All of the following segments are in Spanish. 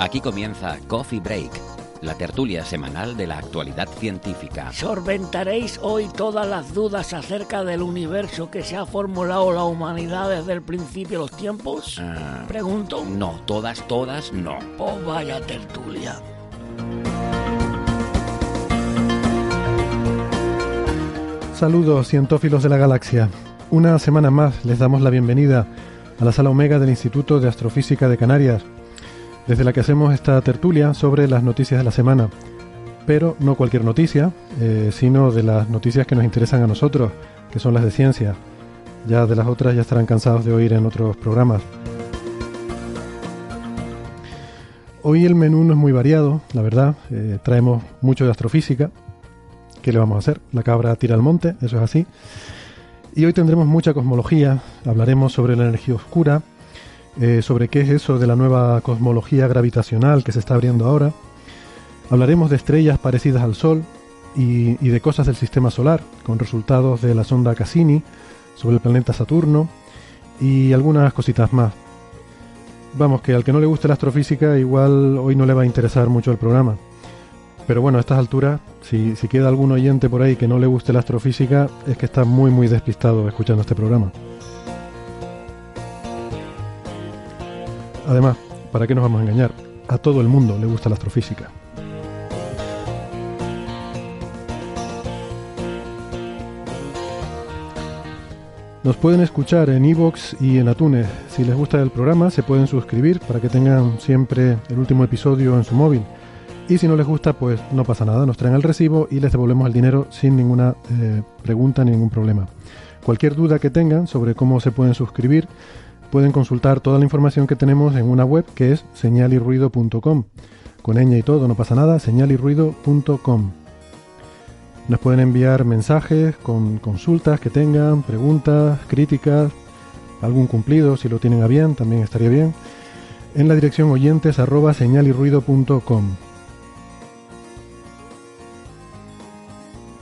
Aquí comienza Coffee Break, la tertulia semanal de la actualidad científica. Solventaréis hoy todas las dudas acerca del universo que se ha formulado la humanidad desde el principio de los tiempos. Ah, Pregunto. no, todas, todas, no. Oh, vaya tertulia. Saludos cientófilos de la galaxia. Una semana más les damos la bienvenida a la sala Omega del Instituto de Astrofísica de Canarias, desde la que hacemos esta tertulia sobre las noticias de la semana. Pero no cualquier noticia, eh, sino de las noticias que nos interesan a nosotros, que son las de ciencia. Ya de las otras ya estarán cansados de oír en otros programas. Hoy el menú no es muy variado, la verdad. Eh, traemos mucho de astrofísica. ¿Qué le vamos a hacer? La cabra tira al monte, eso es así. Y hoy tendremos mucha cosmología. Hablaremos sobre la energía oscura, eh, sobre qué es eso de la nueva cosmología gravitacional que se está abriendo ahora. Hablaremos de estrellas parecidas al Sol y, y de cosas del sistema solar, con resultados de la sonda Cassini sobre el planeta Saturno y algunas cositas más. Vamos, que al que no le guste la astrofísica, igual hoy no le va a interesar mucho el programa. Pero bueno, a estas alturas, si, si queda algún oyente por ahí que no le guste la astrofísica, es que está muy muy despistado escuchando este programa. Además, ¿para qué nos vamos a engañar? A todo el mundo le gusta la astrofísica. Nos pueden escuchar en iVoox y en Atunes. Si les gusta el programa, se pueden suscribir para que tengan siempre el último episodio en su móvil. Y si no les gusta, pues no pasa nada, nos traen el recibo y les devolvemos el dinero sin ninguna eh, pregunta ni ningún problema. Cualquier duda que tengan sobre cómo se pueden suscribir, pueden consultar toda la información que tenemos en una web que es señalirruido.com. Con ñ y todo, no pasa nada, señalirruido.com. Nos pueden enviar mensajes con consultas que tengan, preguntas, críticas, algún cumplido, si lo tienen a bien, también estaría bien, en la dirección oyentes señalirruido.com.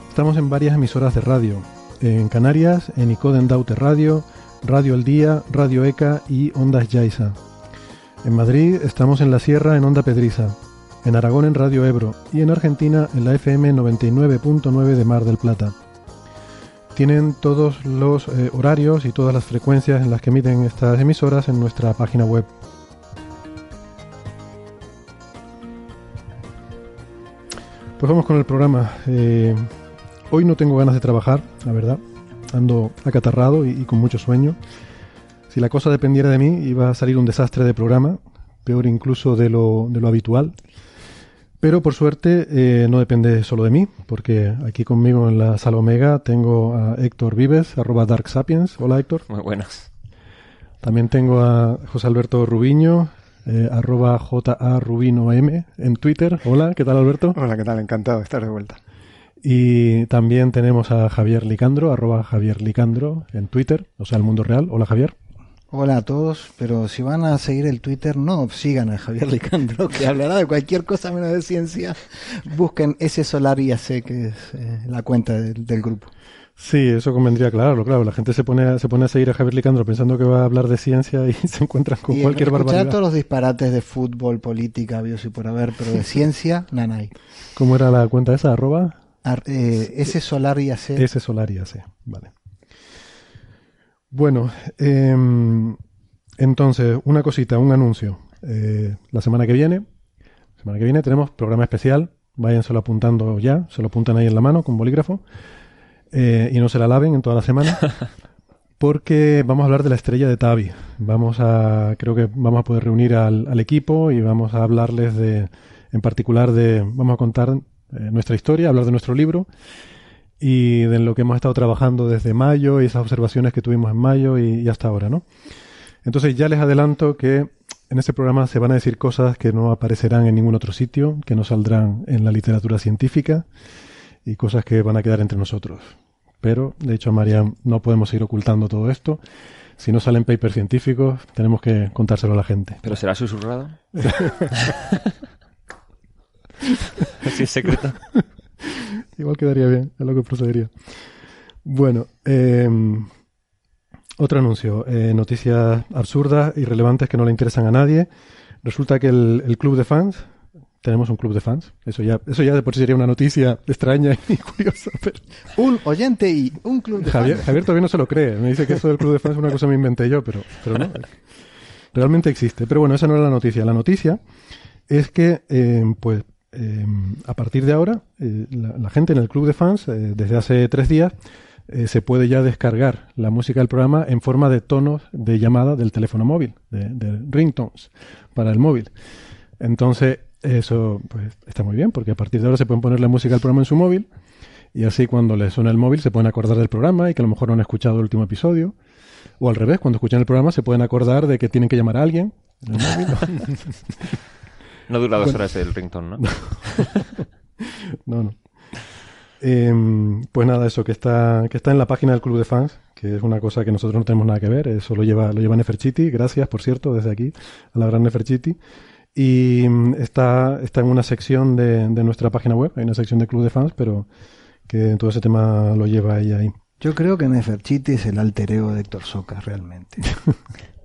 Estamos en varias emisoras de radio. En Canarias, en Icoden Daute Radio, Radio El Día, Radio ECA y Ondas Yaiza. En Madrid estamos en La Sierra en Onda Pedriza. En Aragón en Radio Ebro. Y en Argentina en la FM 99.9 de Mar del Plata. Tienen todos los eh, horarios y todas las frecuencias en las que emiten estas emisoras en nuestra página web. Pues vamos con el programa. Eh, hoy no tengo ganas de trabajar, la verdad. Ando acatarrado y, y, con mucho sueño. Si la cosa dependiera de mí, iba a salir un desastre de programa, peor incluso de lo, de lo habitual. Pero por suerte eh, no depende solo de mí, porque aquí conmigo en la sala Omega tengo a Héctor Vives, arroba Dark Sapiens. Hola Héctor. Muy buenas. También tengo a José Alberto Rubiño, eh, arroba JARubinoM en Twitter. Hola, ¿qué tal Alberto? Hola, ¿qué tal? Encantado de estar de vuelta. Y también tenemos a Javier Licandro, arroba Javier Licandro en Twitter, o sea, el mundo real. Hola Javier. Hola a todos, pero si van a seguir el Twitter, no sigan a Javier Licandro, que hablará de cualquier cosa menos de ciencia. Busquen ese Solar IAC, que es eh, la cuenta del, del grupo. Sí, eso convendría aclararlo, claro. La gente se pone, a, se pone a seguir a Javier Licandro pensando que va a hablar de ciencia y se encuentran con y cualquier barbaridad. todos los disparates de fútbol, política, bios y por haber, pero de ciencia, nanay. ¿Cómo era la cuenta esa? ¿Arroba? Ar, eh, ese Solar IAC. Ese Solar IAC, vale. Bueno, eh, entonces, una cosita, un anuncio. Eh, la semana que viene, la semana que viene tenemos programa especial. Váyanselo apuntando ya, se lo apuntan ahí en la mano con bolígrafo. Eh, y no se la laven en toda la semana. porque vamos a hablar de la estrella de Tavi. Vamos a, creo que vamos a poder reunir al, al equipo y vamos a hablarles de, en particular de, vamos a contar eh, nuestra historia, hablar de nuestro libro y de lo que hemos estado trabajando desde mayo y esas observaciones que tuvimos en mayo y, y hasta ahora, ¿no? Entonces ya les adelanto que en este programa se van a decir cosas que no aparecerán en ningún otro sitio, que no saldrán en la literatura científica y cosas que van a quedar entre nosotros. Pero, de hecho, Marian, no podemos seguir ocultando todo esto. Si no salen papers científicos, tenemos que contárselo a la gente. ¿Pero será susurrado? Así es secreto. Igual quedaría bien, es lo que procedería. Bueno, eh, otro anuncio. Eh, noticias absurdas, irrelevantes que no le interesan a nadie. Resulta que el, el club de fans, tenemos un club de fans. Eso ya, eso ya de por sí sería una noticia extraña y curiosa. Pero Un oyente y un club de Javier, fans. Javier todavía no se lo cree. Me dice que eso del club de fans es una cosa que me inventé yo, pero, pero no. Realmente existe. Pero bueno, esa no era la noticia. La noticia es que, eh, pues, eh, a partir de ahora, eh, la, la gente en el club de fans, eh, desde hace tres días, eh, se puede ya descargar la música del programa en forma de tonos de llamada del teléfono móvil, de, de ringtones para el móvil. Entonces, eso pues, está muy bien, porque a partir de ahora se pueden poner la música del programa en su móvil y así cuando les suena el móvil se pueden acordar del programa y que a lo mejor no han escuchado el último episodio. O al revés, cuando escuchan el programa se pueden acordar de que tienen que llamar a alguien. en el móvil. No dura dos horas el ringtone, ¿no? No, no. Em, pues nada, eso, que está, que está en la página del Club de Fans, que es una cosa que nosotros no tenemos nada que ver, eso lo lleva, lo lleva Neferchiti, gracias, por cierto, desde aquí, a la gran Neferchiti. Y mm, está, está en una sección de, de nuestra página web, hay una sección de Club de Fans, pero que todo ese tema lo lleva ella ahí. Yo creo que Neferchiti es el alter ego de Héctor Socas, realmente.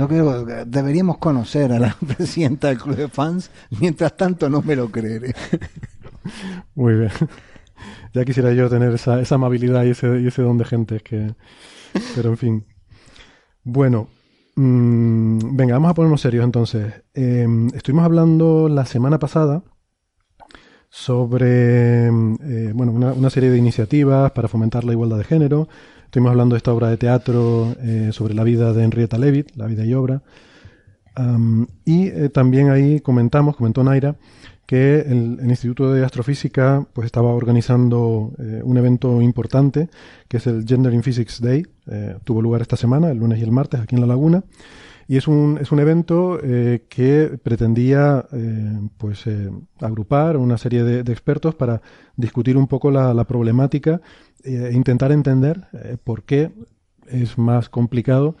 Yo creo que deberíamos conocer a la presidenta del club de fans. Mientras tanto, no me lo creeré. Muy bien. Ya quisiera yo tener esa, esa amabilidad y ese, y ese don de gente, que... Pero en fin. Bueno, mm, venga, vamos a ponernos serios entonces. Eh, estuvimos hablando la semana pasada sobre eh, bueno, una, una serie de iniciativas para fomentar la igualdad de género. Estuvimos hablando de esta obra de teatro eh, sobre la vida de Henrietta Leavitt, la vida y obra. Y eh, también ahí comentamos, comentó Naira, que el, Instituto de Astrofísica pues estaba organizando eh, un evento importante, que es el Gender in Physics Day. Tuvo lugar esta semana, el lunes y el martes, aquí en La Laguna. Y es un, es un evento eh, que pretendía eh, pues, eh, agrupar una serie de, de expertos para discutir un poco la, la problemática e intentar entender por qué es más complicado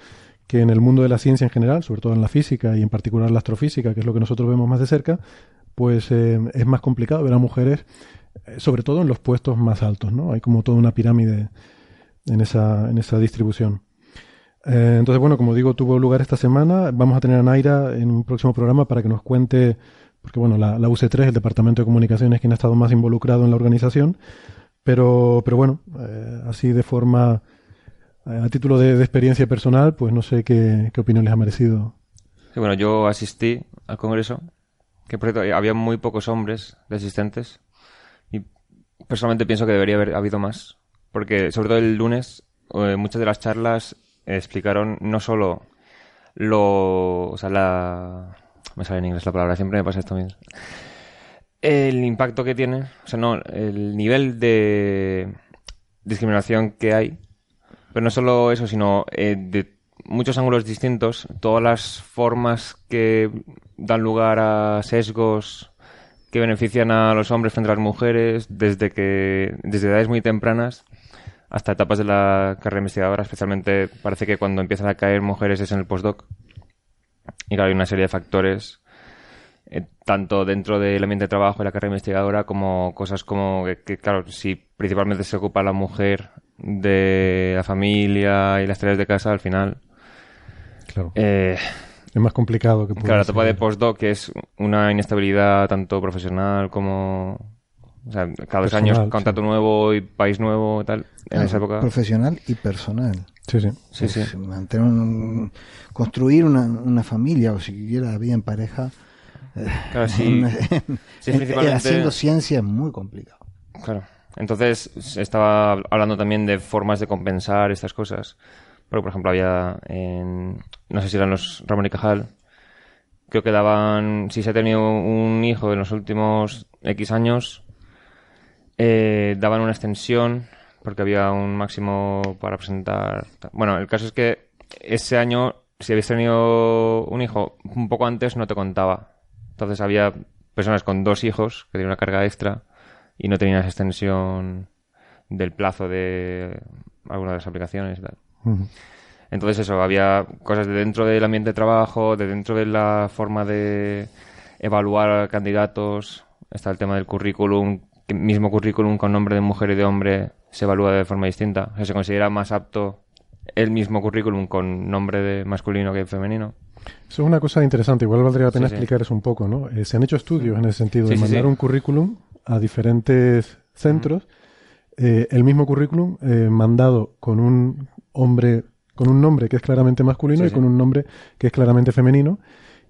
que en el mundo de la ciencia en general, sobre todo en la física y en particular la astrofísica, que es lo que nosotros vemos más de cerca, pues es más complicado ver a mujeres, sobre todo en los puestos más altos, ¿no? Hay como toda una pirámide en esa, en esa distribución. Eh, entonces, bueno, como digo, tuvo lugar esta semana. Vamos a tener a Naira en un próximo programa para que nos cuente, porque bueno, la, la UC3, el Departamento de Comunicaciones, quien ha estado más involucrado en la organización. Pero, pero bueno, eh, así de forma, eh, a título de, experiencia personal, pues no sé qué, qué opinión les ha merecido. Bueno, yo asistí al congreso, que había muy pocos hombres de asistentes, y personalmente pienso que debería haber habido más, porque sobre todo el lunes, muchas de las charlas explicaron no solo lo... o sea, la... me sale en inglés la palabra, siempre me pasa esto mismo. El impacto que tiene, o sea, no, el nivel de discriminación que hay, pero no solo eso, sino eh, de muchos ángulos distintos, todas las formas que dan lugar a sesgos que benefician a los hombres frente a las mujeres, desde que desde edades muy tempranas hasta etapas de la carrera investigadora, especialmente parece que cuando empiezan a caer mujeres es en el postdoc. Y claro, hay una serie de factores, eh, tanto dentro del ambiente de trabajo y la carrera investigadora, como cosas como que, que, claro, si principalmente se ocupa la mujer de la familia y las tareas de casa, al final Claro. eh, Es más complicado que Claro, la etapa de postdoc que es una inestabilidad tanto profesional como... O sea, cada dos años contrato sí. nuevo y país nuevo y tal. En esa época... Profesional y personal. Sí, sí. Sí, mantener un- construir una, una familia o siquiera vida en pareja. Claro, sí. en- Sí, en- principalmente- haciendo ciencia es muy complicado. Claro. Entonces se estaba hablando también de formas de compensar estas cosas. Porque, por ejemplo, había en, no sé si eran los Ramón y Cajal, creo que daban, si se ha tenido un hijo en los últimos X años, eh, daban una extensión porque había un máximo para presentar. Bueno, el caso es que ese año, si habías tenido un hijo un poco antes, no te contaba. Entonces había personas con dos hijos que tenían una carga extra y no tenían esa extensión del plazo de alguna de las aplicaciones y tal. Entonces eso, había cosas de dentro del ambiente de trabajo, de dentro de la forma de evaluar candidatos. Está el tema del currículum, que mismo currículum con nombre de mujer y de hombre se evalúa de forma distinta. O sea, se considera más apto el mismo currículum con nombre de masculino que femenino. Eso es una cosa interesante. Igual valdría la pena Sí, sí. explicar eso un poco, ¿no? Eh, se han hecho estudios en ese sentido de sí, mandar un currículum a diferentes centros, eh, el mismo currículum eh, mandado con un hombre, con un nombre que es claramente masculino y con un nombre que es claramente femenino,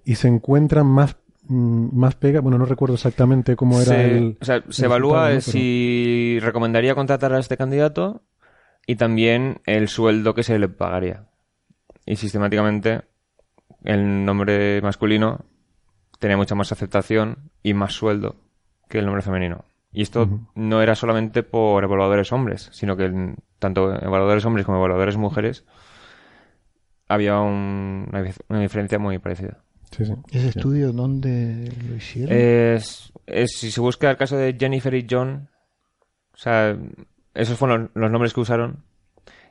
y se encuentran más más pega. Bueno, no recuerdo exactamente cómo era se, el. o sea, el se evalúa si recomendaría contratar a este candidato y también el sueldo que se le pagaría. Y sistemáticamente el nombre masculino tenía mucha más aceptación y más sueldo que el nombre femenino. Y esto no era solamente por evaluadores hombres, sino que en- tanto evaluadores hombres como evaluadores mujeres había un- una, dif- una diferencia muy parecida. Sí, sí. ¿Ese Sí. estudio dónde lo hicieron? Es, es- si se busca el caso de Jennifer y John, o sea, esos fueron los nombres que usaron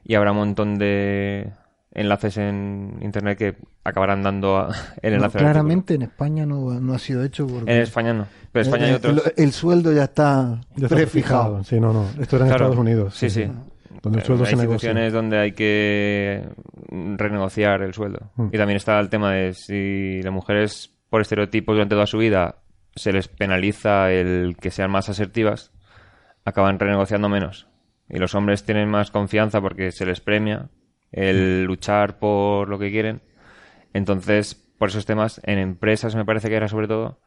y habrá un montón de enlaces en internet que acabarán dando a- el enlace. claramente en España no, no ha sido hecho porque. En España no, pero en España hay el, otros. el- el sueldo ya está Ya está prefijado. Sí, no, no. Esto era en Claro. Estados Unidos. Sí, sí. Donde el sueldo hay se negocia. instituciones donde hay que renegociar el sueldo. Mm. Y también está el tema de si las mujeres, por estereotipos durante toda su vida, se les penaliza el que sean más asertivas, acaban renegociando menos. Y los hombres tienen más confianza porque se les premia el luchar por lo que quieren. Entonces, por esos temas, en empresas me parece que era sobre todo,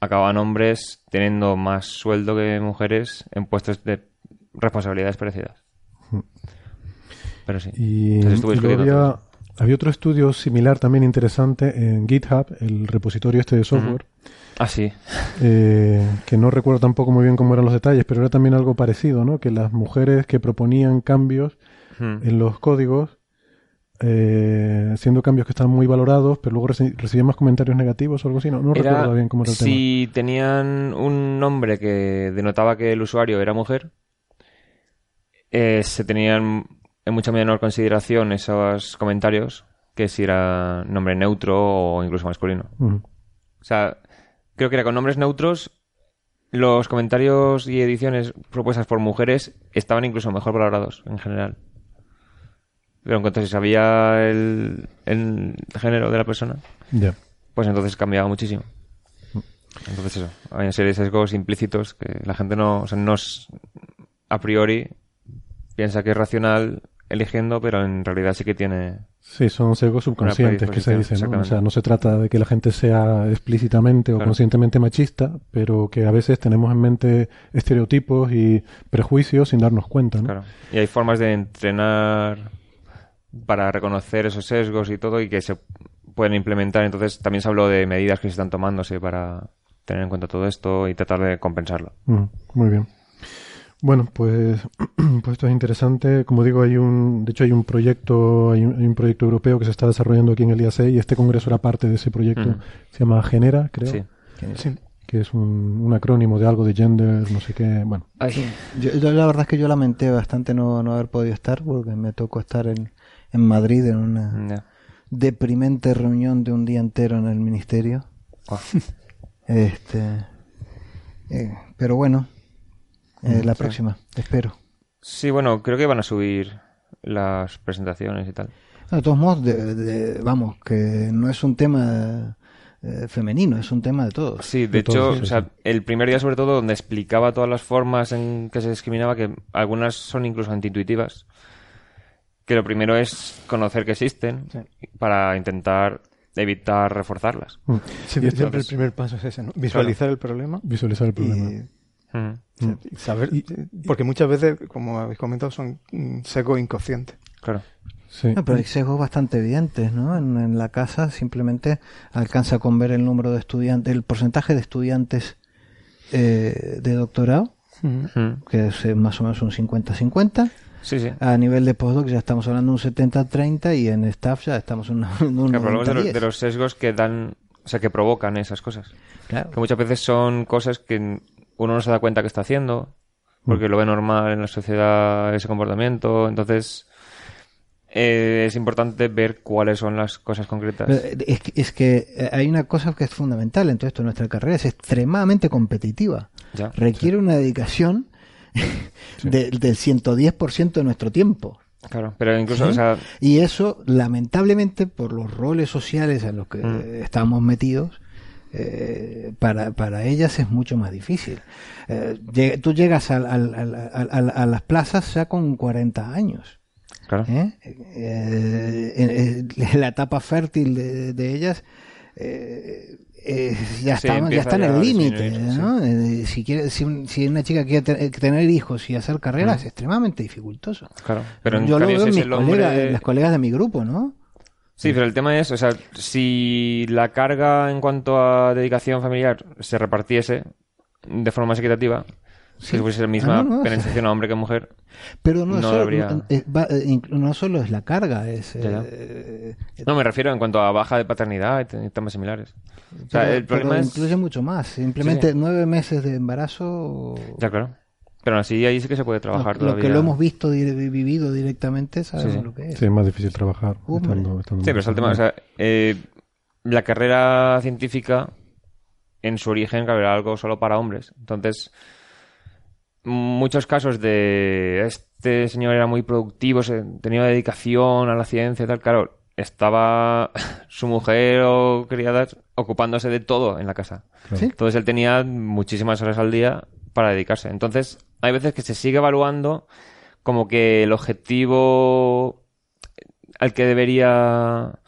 acaban hombres teniendo más sueldo que mujeres en puestos de responsabilidades parecidas. Pero sí. Y, y había, había otro estudio similar también interesante en GitHub, el repositorio este de software, Ah, sí. eh, que no recuerdo tampoco muy bien cómo eran los detalles, pero era también algo parecido, ¿no? Que las mujeres que proponían cambios en los códigos, eh, siendo cambios que estaban muy valorados, pero luego reci- recibían más comentarios negativos o algo así, no, no Era- recuerdo bien cómo era el tema. si tenían un nombre que denotaba que el usuario era mujer, eh, se tenían en mucha menor consideración esos comentarios que si era nombre neutro o incluso masculino. O sea, creo que era con nombres neutros, los comentarios y ediciones propuestas por mujeres estaban incluso mejor valorados en general. Pero en cuanto se sabía el, el género de la persona, pues entonces cambiaba muchísimo. Entonces eso, hay una serie de sesgos implícitos que la gente no, o sea, no es a priori piensa que es racional eligiendo, pero en realidad sí que tiene... Sí, son sesgos subconscientes que se dicen, ¿no? O sea, no se trata de que la gente sea explícitamente o Claro. conscientemente machista, pero que a veces tenemos en mente estereotipos y prejuicios sin darnos cuenta, ¿no? Claro. Y hay formas de entrenar para reconocer esos sesgos y todo y que se pueden implementar. Entonces también se habló de medidas que se están tomándose para tener en cuenta todo esto y tratar de compensarlo. Mm, muy bien. Bueno, pues, pues esto es interesante. Como digo, hay un, de hecho hay un proyecto, hay un, hay un proyecto europeo que se está desarrollando aquí en el IAC y este congreso era parte de ese proyecto. Ujú. Se llama Genera, creo, Sí. Sí. que es un, un acrónimo de algo de gender, no sé qué. Bueno, Yo, yo la verdad es que yo lamenté bastante no, no haber podido estar porque me tocó estar en, en Madrid en una deprimente reunión de un día entero en el ministerio. Este, eh, pero bueno, eh, la próxima, espero. Sí, bueno, creo que van a subir las presentaciones y tal. De todos modos, de- de- vamos, que no es un tema eh, femenino, es un tema de todos. Sí, de, De hecho, todos, sí, o sea, sí. el primer día sobre todo donde explicaba todas las formas en que se discriminaba, que algunas son incluso antiintuitivas, que lo primero es conocer que existen para intentar evitar reforzarlas. mm, Sí, siempre el primer paso es ese, ¿no? Visualizar el problema visualizar el problema. Mm. saber, porque muchas veces, como habéis comentado, son mm, sesgos inconscientes. Claro. Sí. No, pero hay sesgos bastante evidentes, ¿no? En, en la casa simplemente alcanza con ver el número de estudiantes, el porcentaje de estudiantes eh, de doctorado, Mm. que es eh, más o menos un 50-50. Sí, sí. A nivel de postdoc ya estamos hablando de un 70-30 y en staff ya estamos en un, un Claro, pero hablamos de, los, 90-10. de los sesgos que dan, o sea, que provocan esas cosas. Claro. Que muchas veces son cosas que uno no se da cuenta que está haciendo, porque lo ve normal en la sociedad ese comportamiento. Entonces, eh, es importante ver cuáles son las cosas concretas. Eh, Es que, es que eh, hay una cosa que es fundamental en todo esto. Nuestra carrera es extremadamente competitiva. Ya. Requiere una dedicación de- del 110% de nuestro tiempo. Claro, pero incluso, ¿Sí? o sea, Y eso, lamentablemente, por los roles sociales en los que Mm. estamos metidos, eh, para, para ellas es mucho más difícil. Eh, tú llegas al- al- al- al- al- a las plazas ya con 40 años. claro. ¿eh? Eh, la etapa fértil de, de ellas eh, ya, Sí, está, ya está en el a límite. ¿no? Eh, si, quiere, si, un- si una chica quiere te- tener hijos y hacer carrera Mm. es extremadamente dificultoso. Claro. Pero Yo lo veo en mis colegas, las colegas de mi grupo, ¿no? Sí, pero el tema es, o sea, si la carga en cuanto a dedicación familiar se repartiese de forma más equitativa, si fuese la misma Ah, no, no, penalización a hombre que a mujer, Pero no, No solo, habría- eh, va- eh, no solo es la carga, es... Ya, ya. eh, no me refiero en cuanto a baja de paternidad y te- temas similares. O sea, el problema pero es... incluye mucho más. Simplemente Sí, sí. nueve meses de embarazo... Ya, claro. Pero así ahí sí que se puede trabajar lo, que lo hemos visto y vivido directamente sabemos Sí, sí. lo que es. Sí, es más difícil trabajar. Hombre. estando- estando Sí, pero es el tema, o sea, eh, la carrera científica en su origen claro, era algo solo para hombres. Entonces, muchos casos de este señor era muy productivo, se- tenía dedicación a la ciencia y tal, claro, estaba su mujer o criadas ocupándose de todo en la casa. Sí. Entonces él tenía muchísimas horas al día para dedicarse. Entonces, hay veces que se sigue evaluando como que el objetivo al que debería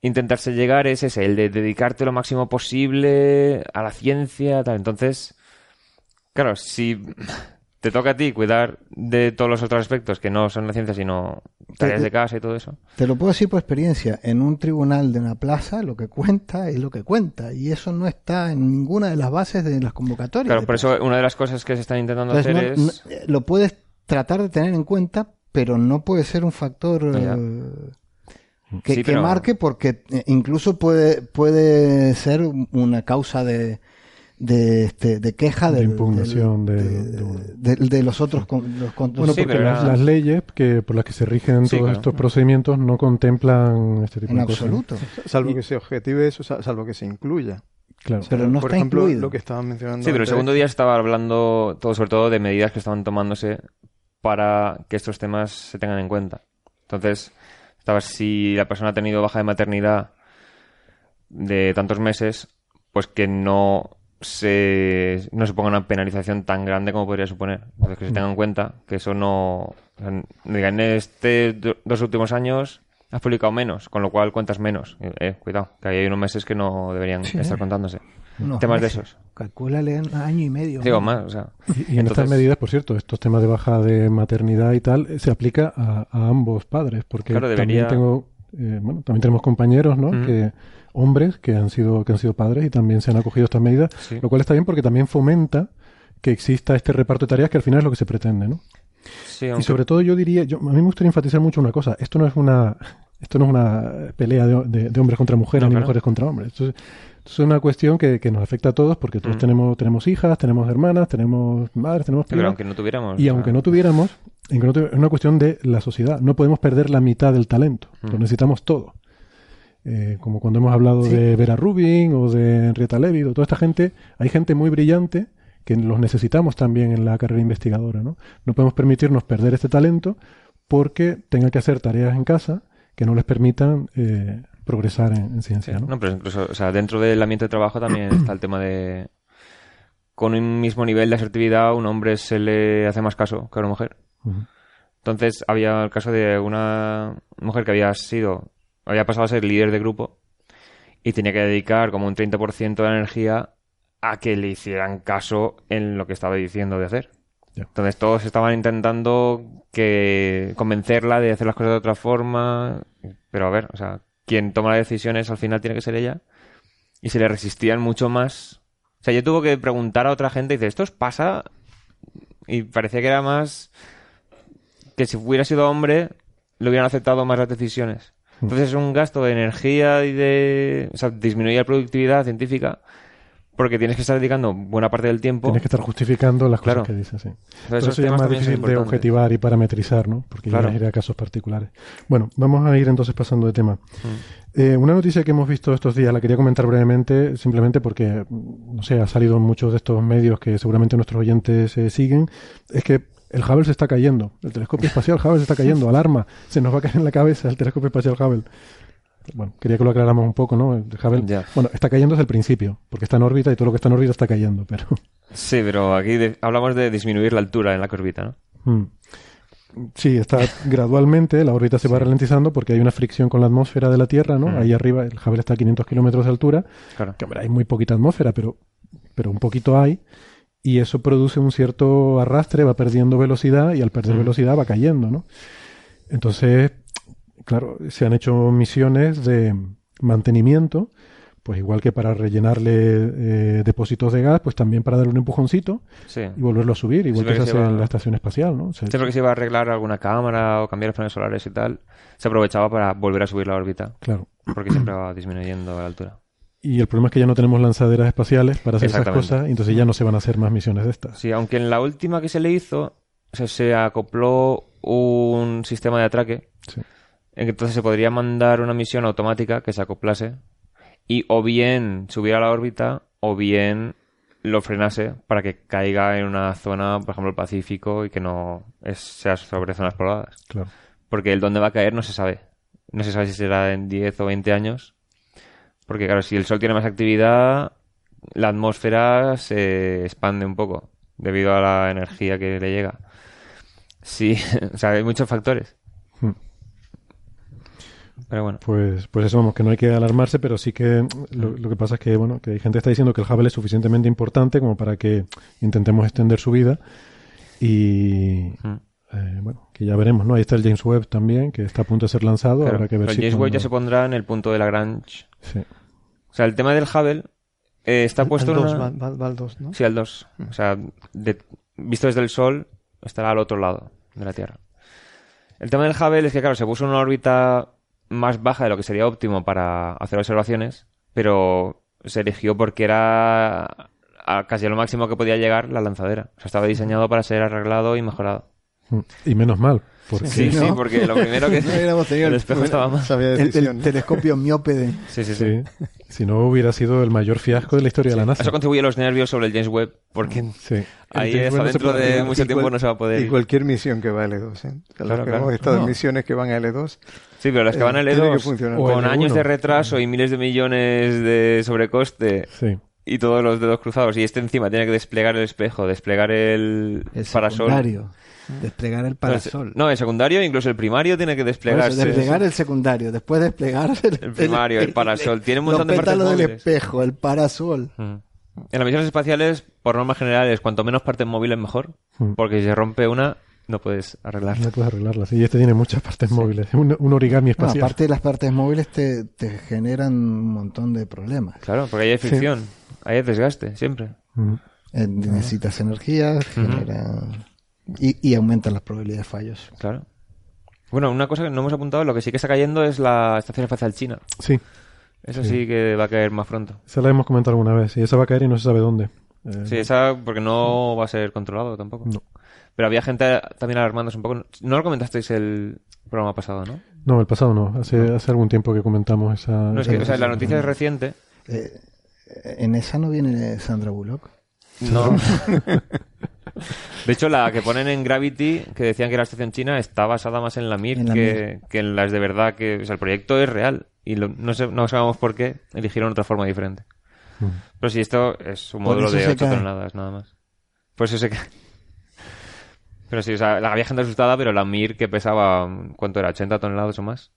intentarse llegar es ese, el de dedicarte lo máximo posible a la ciencia, tal. Entonces, claro, si te toca a ti cuidar de todos los otros aspectos que no son la ciencia, sino tareas de casa y todo eso. Te lo puedo decir por experiencia. En un tribunal de una plaza lo que cuenta es lo que cuenta. Y eso no está en ninguna de las bases de las convocatorias. Claro, por plaza. eso una de las cosas que se están intentando Entonces, hacer no- es... no- eh, lo puedes tratar de tener en cuenta, pero no puede ser un factor eh, que, Sí, que pero- marque porque eh, incluso puede, puede ser una causa de, de, este, de queja De impugnación del- de- de, de- de- de los otros con- los Bueno, Sí, porque las, leyes que por las que se rigen Sí, todos claro. estos procedimientos no contemplan este tipo en de cosas. absoluto. Salvo que se objetive eso, sa- salvo que se incluya. Claro. Pero no por está ejemplo, incluido. lo que estaban mencionando. Sí, pero el segundo día estaba hablando todo sobre todo de medidas que estaban tomándose para que estos temas se tengan en cuenta. Entonces, estaba si la persona ha tenido baja de maternidad de tantos meses, pues que no se no se ponga una penalización tan grande como podría suponer. Entonces, que se tenga en cuenta que eso no... en este do- dos últimos años has publicado menos, con lo cual cuentas menos. Eh, eh, cuidado, que ahí hay unos meses que no deberían Sí. estar contándose. Unos Temas de esos. Calcúlale un año y medio. Digo ¿no? más, o sea... Y, y en estas medidas, por cierto, estos temas de baja de maternidad y tal, se aplica a, a ambos padres, porque Claro, debería- también tengo, eh, bueno, también tenemos compañeros, ¿no? Que hombres que han sido que han sido padres y también se han acogido a estas medidas, Sí. lo cual está bien porque también fomenta que exista este reparto de tareas que al final es lo que se pretende, ¿no? Sí, Y sobre todo yo diría, yo, a mí me gustaría enfatizar mucho una cosa, esto no es una esto no es una pelea de, de- de hombres contra mujeres No, ni claro. mujeres contra hombres. Esto es, esto es una cuestión que, que nos afecta a todos porque todos Mm. tenemos tenemos hijas, tenemos hermanas, tenemos madres, tenemos pero aunque no tuviéramos... Y aunque no tuviéramos, aunque no tuvi- es una cuestión de la sociedad. No podemos perder la mitad del talento. Lo Mm. necesitamos todo. Eh, como cuando hemos hablado Sí. de Vera Rubin o de Henrietta Leavitt o toda esta gente, hay gente muy brillante que los necesitamos también en la carrera investigadora. ¿no? no podemos permitirnos perder este talento porque tengan que hacer tareas en casa que no les permitan eh, progresar en, en sí, ciencia. ¿no? no, pero incluso, o sea, dentro del ambiente de trabajo también está el tema de... Con un mismo nivel de asertividad, a un hombre se le hace más caso que a una mujer. Entonces, había el caso de una mujer que había sido... Había pasado a ser líder de grupo y tenía que dedicar como un 30% de la energía a que le hicieran caso en lo que estaba diciendo de hacer. Entonces todos estaban intentando que convencerla de hacer las cosas de otra forma. Pero a ver, o sea, quien toma las decisiones al final tiene que ser ella. Y se le resistían mucho más. O sea, yo tuve que preguntar a otra gente y dice, ¿esto os pasa? Y parecía que era más que si hubiera sido hombre, le hubieran aceptado más las decisiones. Entonces es un gasto de energía y de... O sea, disminuir la productividad científica porque tienes que estar dedicando buena parte del tiempo. Tienes que estar justificando las cosas que dices, sí. Entonces, esos eso es más difícil de objetivar y parametrizar, ¿no? Porque Claro. ya a casos particulares. Bueno, vamos a ir entonces pasando de tema. Mm. Eh, una noticia que hemos visto estos días, la quería comentar brevemente, simplemente porque, no sé, ha salido en muchos de estos medios que seguramente nuestros oyentes eh, siguen, es que el Hubble se está cayendo. El telescopio espacial Hubble se está cayendo. Alarma. Se nos va a caer en la cabeza el telescopio espacial Hubble. Bueno, quería que lo aclaráramos un poco, ¿no? El Hubble, Ya. bueno, está cayendo desde el principio, porque está en órbita y todo lo que está en órbita está cayendo, pero... Sí, pero aquí de- hablamos de disminuir la altura en la que orbita, ¿no? Mm. Sí, está gradualmente, la órbita se va ralentizando porque hay una fricción con la atmósfera de la Tierra, ¿no? Mm. Ahí arriba el Hubble está a 500 kilómetros de altura, Claro. que hombre, hay muy poquita atmósfera, pero, pero un poquito hay, y eso produce un cierto arrastre, va perdiendo velocidad y al perder Mm. velocidad va cayendo, ¿no? Entonces, claro, se han hecho misiones de mantenimiento, pues igual que para rellenarle eh, depósitos de gas, pues también para darle un empujoncito Sí. y volverlo a subir, igual Sí, que se porque hace se va- en la estación espacial, ¿no? Se- Siempre que se iba a arreglar alguna cámara o cambiar los paneles solares y tal, se aprovechaba para volver a subir la órbita, Claro. porque siempre va disminuyendo la altura. Y el problema es que ya no tenemos lanzaderas espaciales para hacer esas cosas, y entonces ya no se van a hacer más misiones de estas. Sí, aunque en la última que se le hizo, o sea, se acopló un sistema de atraque, Sí. en que entonces se podría mandar una misión automática que se acoplase y o bien subiera a la órbita o bien lo frenase para que caiga en una zona, por ejemplo, el Pacífico y que no es- sea sobre zonas pobladas. Claro. Porque el dónde va a caer no se sabe. No se sabe si será en 10 o 20 años. Porque claro, si el Sol tiene más actividad, la atmósfera se expande un poco debido a la energía que le llega. Sí, o sea, hay muchos factores. Hmm. Pero bueno, Pues, pues eso, vamos, que no hay que alarmarse, pero sí que lo, lo que pasa es que, bueno, que hay gente que está diciendo que el Hubble es suficientemente importante como para que intentemos extender su vida y, Hmm. eh, bueno, que ya veremos, ¿no? Ahí está el James Webb también, que está a punto de ser lanzado, claro, habrá que ver pero si James Webb ya se pondrá en el punto de Lagrange. Sí. O sea, el tema del Hubble eh, está Al- puesto al en dos, una- va, va- va al dos, ¿no? Sí, al 2. O sea, de- visto desde el Sol, estará al otro lado de la Tierra. El tema del Hubble es que, claro, se puso en una órbita más baja de lo que sería óptimo para hacer observaciones, pero se eligió porque era a casi a lo máximo que podía llegar la lanzadera. O sea, estaba diseñado para ser arreglado y mejorado. Mm. Y menos mal, porque Sí, sí, ¿no? porque lo primero que... No hubiéramos tenido el el- espejo estaba mal. Sabía El, telescopio miópe de... Sí, sí, sí. sí, si no hubiera sido el mayor fiasco de la historia de la NASA. Eso contribuye a los nervios sobre el James Webb, porque Sí. ahí es, no dentro de mucho tiempo cual- no se va a poder Y cualquier misión que va a L2, ¿eh? O sea, los Claro, que claro. hemos estado en misiones que van a L2, Sí, pero las que Eh, van a tiene que L2 funcionar. O con L1. años de retraso y miles de millones de sobrecoste Sí. y todos los dedos cruzados y este encima tiene que desplegar el espejo, desplegar el, El parasol. secundario. Desplegar el el- parasol. No, el secundario, incluso el primario tiene que eso, desplegarse. desplegar el secundario, después desplegar el, El primario, el parasol, tiene un montón de los partes pétalos del móviles. espejo, el parasol. Mm. En las misiones espaciales, por norma general, es cuanto menos partes móviles mejor, Mm. porque si se rompe una, no puedes arreglarla. No puedes arreglarla. Sí, y este tiene muchas partes móviles. Un, un origami No, espacial. aparte de las partes móviles te, te generan un montón de problemas. Claro, porque ahí hay fricción, ahí hay desgaste, siempre. Mm. Eh, necesitas energía, genera... y, y aumentan las probabilidades de fallos. Claro. Bueno, una cosa que no hemos apuntado, lo que sí que está cayendo es la Estación Espacial China. Sí, Eso sí que va a caer más pronto. esa la hemos comentado alguna vez. Y esa va a caer y no se sabe dónde. Eh, Sí, esa porque no va a ser controlado tampoco. No. Pero había gente también alarmándose un poco. No lo comentasteis el programa pasado, ¿no? No, el pasado no. Hace, hace algún tiempo que comentamos esa. No, es que, o sea, la noticia. noticia es reciente. Eh, en esa no viene Sandra Bullock. No. De hecho, la que ponen en Gravity, que decían que era la estación china, está basada más en la Mir, En la que, que en las de verdad. que O sea, el proyecto es real. Y lo- no, sé, no sabemos por qué eligieron otra forma diferente. Mm. Pero si esto es un módulo de se 8 cae. toneladas, nada más. Por eso se cae. Pero sí, o sea, la había gente asustada, pero la Mir que pesaba, ¿cuánto era? ¿80 toneladas o más?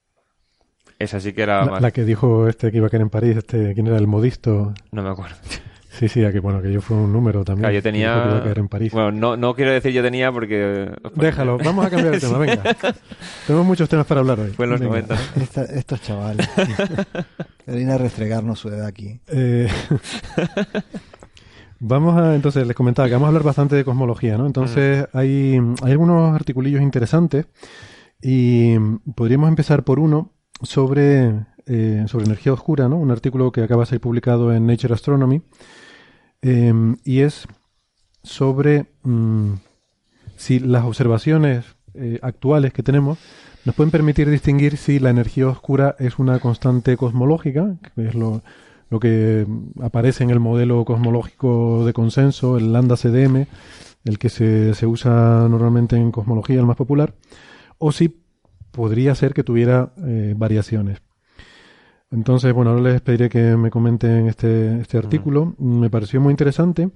Esa sí que era La, más. la que dijo este que iba a caer en París, este, ¿quién era el modisto? No me acuerdo. Sí, sí, que bueno, que yo fue un número también. Claro, yo que dijo que iba a tenía... caer en París. Bueno, no, no quiero decir yo tenía porque... Déjalo, vamos a cambiar el tema, venga. Tenemos muchos temas para hablar hoy. Fue en los Venga. 90, ¿no? Esta- estos chavales. Que viene a restregarnos su edad aquí. Eh, vamos a, entonces, les comentaba que vamos a hablar bastante de cosmología, ¿no? Entonces, hay, hay algunos articulillos interesantes y podríamos empezar por uno sobre, eh, sobre energía oscura, ¿no? Un artículo que acaba de ser publicado en Nature Astronomy eh, y es sobre mm, si las observaciones eh, actuales que tenemos nos pueden permitir distinguir si la energía oscura es una constante cosmológica, que es lo, que aparece en el modelo cosmológico de consenso, el lambda CDM, el que se, se usa normalmente en cosmología, el más popular, o si podría ser que tuviera eh, variaciones. Entonces, bueno, ahora les pediré que me comenten este, este artículo. Me pareció muy interesante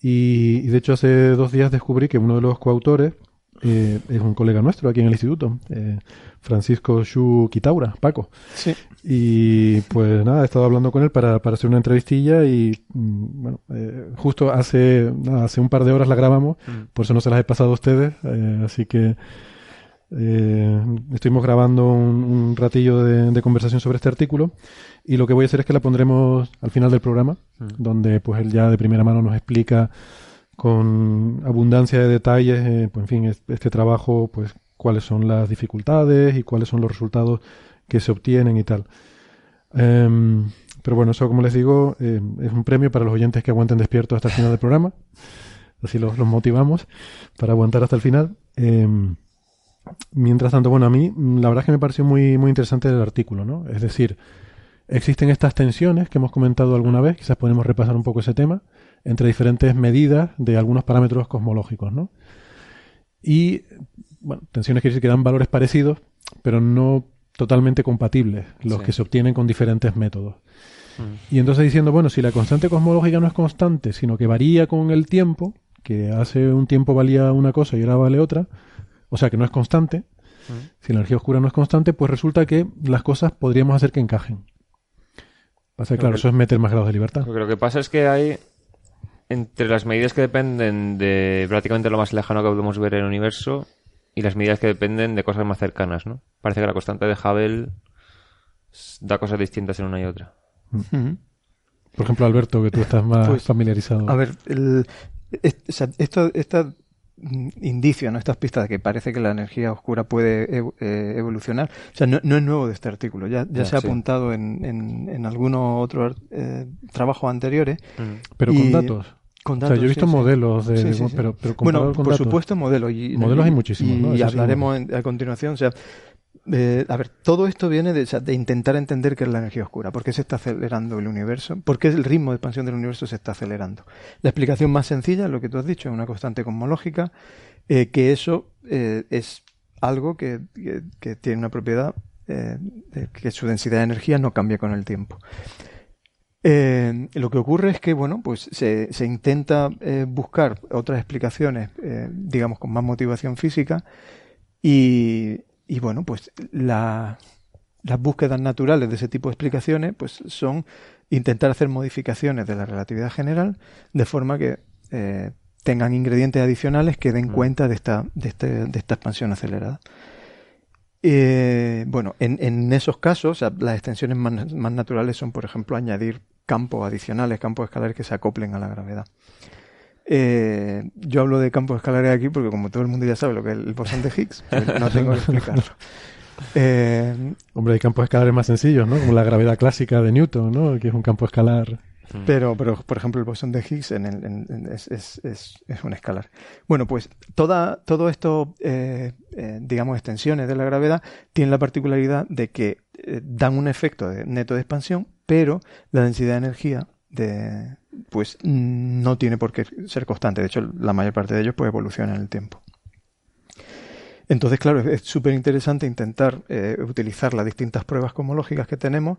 y, y de hecho hace dos días descubrí que uno de los coautores eh, es un colega nuestro aquí en el instituto, eh, Francisco Shu Kitaura, Paco. Sí. Y pues nada, he estado hablando con él para, para hacer una entrevistilla y mm, bueno, eh, justo hace, nada, hace un par de horas la grabamos, por eso no se las he pasado a ustedes, eh, así que eh, estuvimos grabando un, un ratillo de, de conversación sobre este artículo y lo que voy a hacer es que la pondremos al final del programa, donde pues él ya de primera mano nos explica con abundancia de detalles, eh, pues en fin, es- este trabajo, pues cuáles son las dificultades y cuáles son los resultados que se obtienen y tal. Em, pero bueno, eso como les digo, eh, es un premio para los oyentes que aguanten despiertos hasta el final del programa. Así los, los motivamos para aguantar hasta el final. Mientras tanto, bueno, a mí mm, la verdad es que me pareció muy, muy interesante el artículo, ¿no? Es decir, existen estas tensiones que hemos comentado alguna vez, quizás podemos repasar un poco ese tema, entre diferentes medidas de algunos parámetros cosmológicos, ¿no? Y, bueno, tensiones quiere decir que dan valores parecidos, pero no totalmente compatibles, los Sí. que se obtienen con diferentes métodos. Y entonces diciendo, bueno, si la constante cosmológica no es constante, sino que varía con el tiempo, que hace un tiempo valía una cosa y ahora vale otra, o sea que no es constante, si la energía oscura no es constante, pues resulta que las cosas podríamos hacer que encajen. Pasa que, claro, que- eso es meter más grados de libertad. Porque lo que pasa es que hay entre las medidas que dependen de prácticamente lo más lejano que podemos ver en el universo y las medidas que dependen de cosas más cercanas, ¿no? Parece que la constante de Hubble da cosas distintas en una y otra. Por ejemplo, Alberto, que tú estás más Pues, familiarizado. A ver, el, es- o sea, esto, esta mm, indicio, ¿no? estas pistas de que parece que la energía oscura puede ev- eh, evolucionar, o sea, no, no es nuevo de este artículo, ya, se ha sí. apuntado en, en, en algunos otros eh, trabajos anteriores. pero y- con datos. Con o sea, yo he visto sí, modelos de, Sí, sí, sí. pero, pero Bueno, con por datos. supuesto modelos. Y, Modelos hay y- muchísimos, Y, ¿no? Sí, hablaremos en- a continuación. O sea, eh, a ver, todo esto viene de, intentar entender qué es la energía oscura, por qué se está acelerando el universo, por qué el ritmo de expansión del universo se está acelerando. La explicación más sencilla lo que tú has dicho, es una constante cosmológica, eh, que eso eh, es algo que, tiene una propiedad, que su densidad de energía no cambia con el tiempo. Lo que ocurre es que, bueno, pues se, intenta buscar otras explicaciones, digamos, con más motivación física y, y, bueno, pues la- las búsquedas naturales de ese tipo de explicaciones, pues son intentar hacer modificaciones de la relatividad general de forma que eh, tengan ingredientes adicionales que den cuenta de esta, de este- de esta expansión acelerada. Eh, bueno, en, en esos casos, o sea, las extensiones más, más naturales son, por ejemplo, añadir campos adicionales, campos escalares que se acoplen a la gravedad. Eh, yo hablo de campos escalares aquí porque, como todo el mundo ya sabe lo que es el bosón de Higgs, pues no tengo que explicarlo. Eh, Hombre, hay campos escalares más sencillos, ¿no? Como la gravedad clásica de Newton, ¿no? Que es un campo escalar. Pero, pero, por ejemplo, el bosón de Higgs en el- en- en- es, es- es- es un escalar. Bueno, pues toda, todo esto, eh, eh, digamos, extensiones de la gravedad tienen la particularidad de que eh, dan un efecto de neto de expansión, pero la densidad de energía de, pues no tiene por qué ser constante. De hecho, la mayor parte de ellos pues evoluciona en el tiempo. Entonces, claro, es súper interesante intentar eh, utilizar las distintas pruebas cosmológicas que tenemos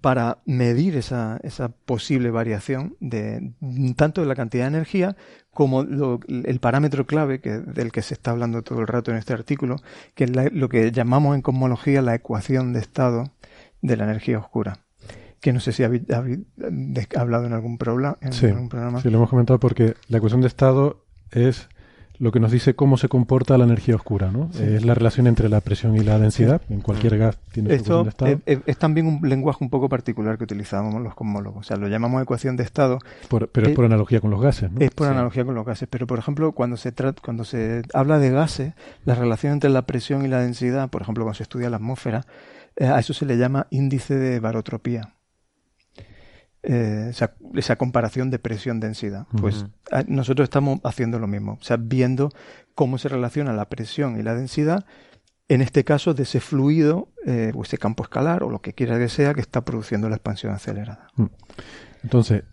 para medir esa, posible variación de tanto de la cantidad de energía como el parámetro clave del que se está hablando todo el rato en este artículo, que es lo que llamamos en cosmología la ecuación de estado de la energía oscura. Que no sé si habéis habéis, hablado en algún, prola- en Sí, algún programa. sí, lo hemos comentado porque la ecuación de estado es lo que nos dice cómo se comporta la energía oscura, ¿no? Es la relación entre la presión y la densidad. En cualquier gas tiene su Esto ecuación de estado. es, también un lenguaje un poco particular que utilizamos los cosmólogos. O sea, lo llamamos ecuación de estado, Por- pero es eh, por analogía con los gases, ¿no? es por Sí. analogía con los gases. Pero, por ejemplo, cuando se, trata, cuando se habla de gases, la relación entre la presión y la densidad, por ejemplo, cuando se estudia la atmósfera, eh, a eso se le llama índice de barotropía. Eh, esa, esa comparación de presión-densidad. Pues a- nosotros estamos haciendo lo mismo, o sea, viendo cómo se relaciona la presión y la densidad, en este caso de ese fluido eh, o ese campo escalar o lo que quiera que sea que está produciendo la expansión acelerada. Entonces,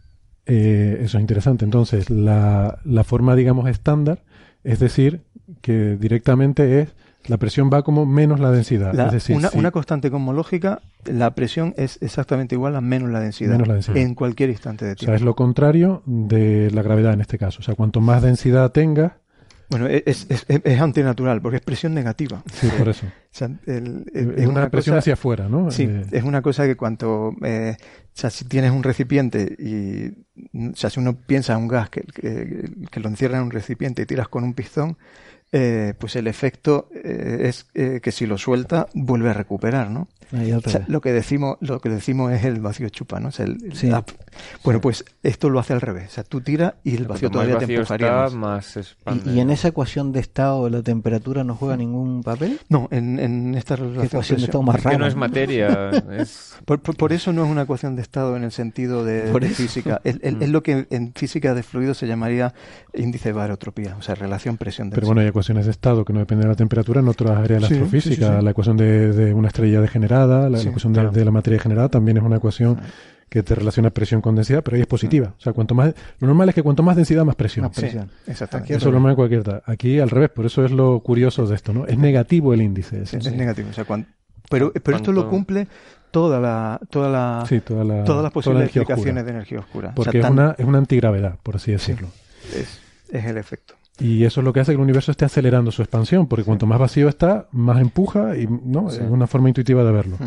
eh, eso es interesante. Entonces, la, la forma, digamos, estándar es decir que directamente es la presión va como menos la densidad. La- es decir, una, si- una constante cosmológica, la presión es exactamente igual a menos la densidad, Menos la densidad. en cualquier instante de o tiempo. sea, es lo contrario de la gravedad en este caso. O sea, cuanto más densidad tengas, Bueno, es, es, es- es antinatural porque es presión negativa. sí, por eso. O sea, el- Es, una, presión cosa- hacia afuera, ¿no? Sí, Eh, es una cosa que cuanto, eh, o sea, si tienes un recipiente y, o sea, si uno piensa en un gas que, que, que lo encierra en un recipiente y tiras con un pistón, eh, pues el efecto eh, es eh, que si lo suelta vuelve a recuperar, ¿no? Ahí al O sea, lo que decimos, lo que decimos es el vacío chupa, ¿no? O sea, el- el Sí. Bueno, pues esto lo hace al revés. O sea, tú tiras y el vacío todavía te vacío empujaría está, más. más. ¿Y, y en esa ecuación de estado la temperatura no juega ningún papel? No, en, en esta ¿Qué relación ecuación de estado más Es que rara? no es materia, es... Por, por- por eso no es una ecuación de estado en el sentido de, de física. Es, es lo que en física de fluidos se llamaría índice de barotropía, o sea, relación presión Pero bueno, hay ecuaciones de estado que no dependen de la temperatura en otras áreas de la Sí, astrofísica. sí, sí, sí. La ecuación de, de una estrella degenerada, la, ecuación de, claro. de la materia degenerada también es una ecuación que te relaciona presión con densidad, pero ahí es positiva. O sea, cuanto más, lo normal es que cuanto más densidad, más presión. Más presión. exactamente. Eso es lo normal en cualquier ta- Aquí al revés, por eso es lo curioso de esto, ¿no? Es negativo el índice. Sí, es negativo. O sea, cuan- pero, pero esto lo cumple toda la, toda la, Sí, toda la, todas las toda la posibles explicaciones oscura. de energía oscura. O sea, Porque es, tan- una, es una antigravedad, por así decirlo. es, es el efecto. Y eso es lo que hace que el universo esté acelerando su expansión, porque cuanto más vacío está, más empuja y no Sí. es una forma intuitiva de verlo.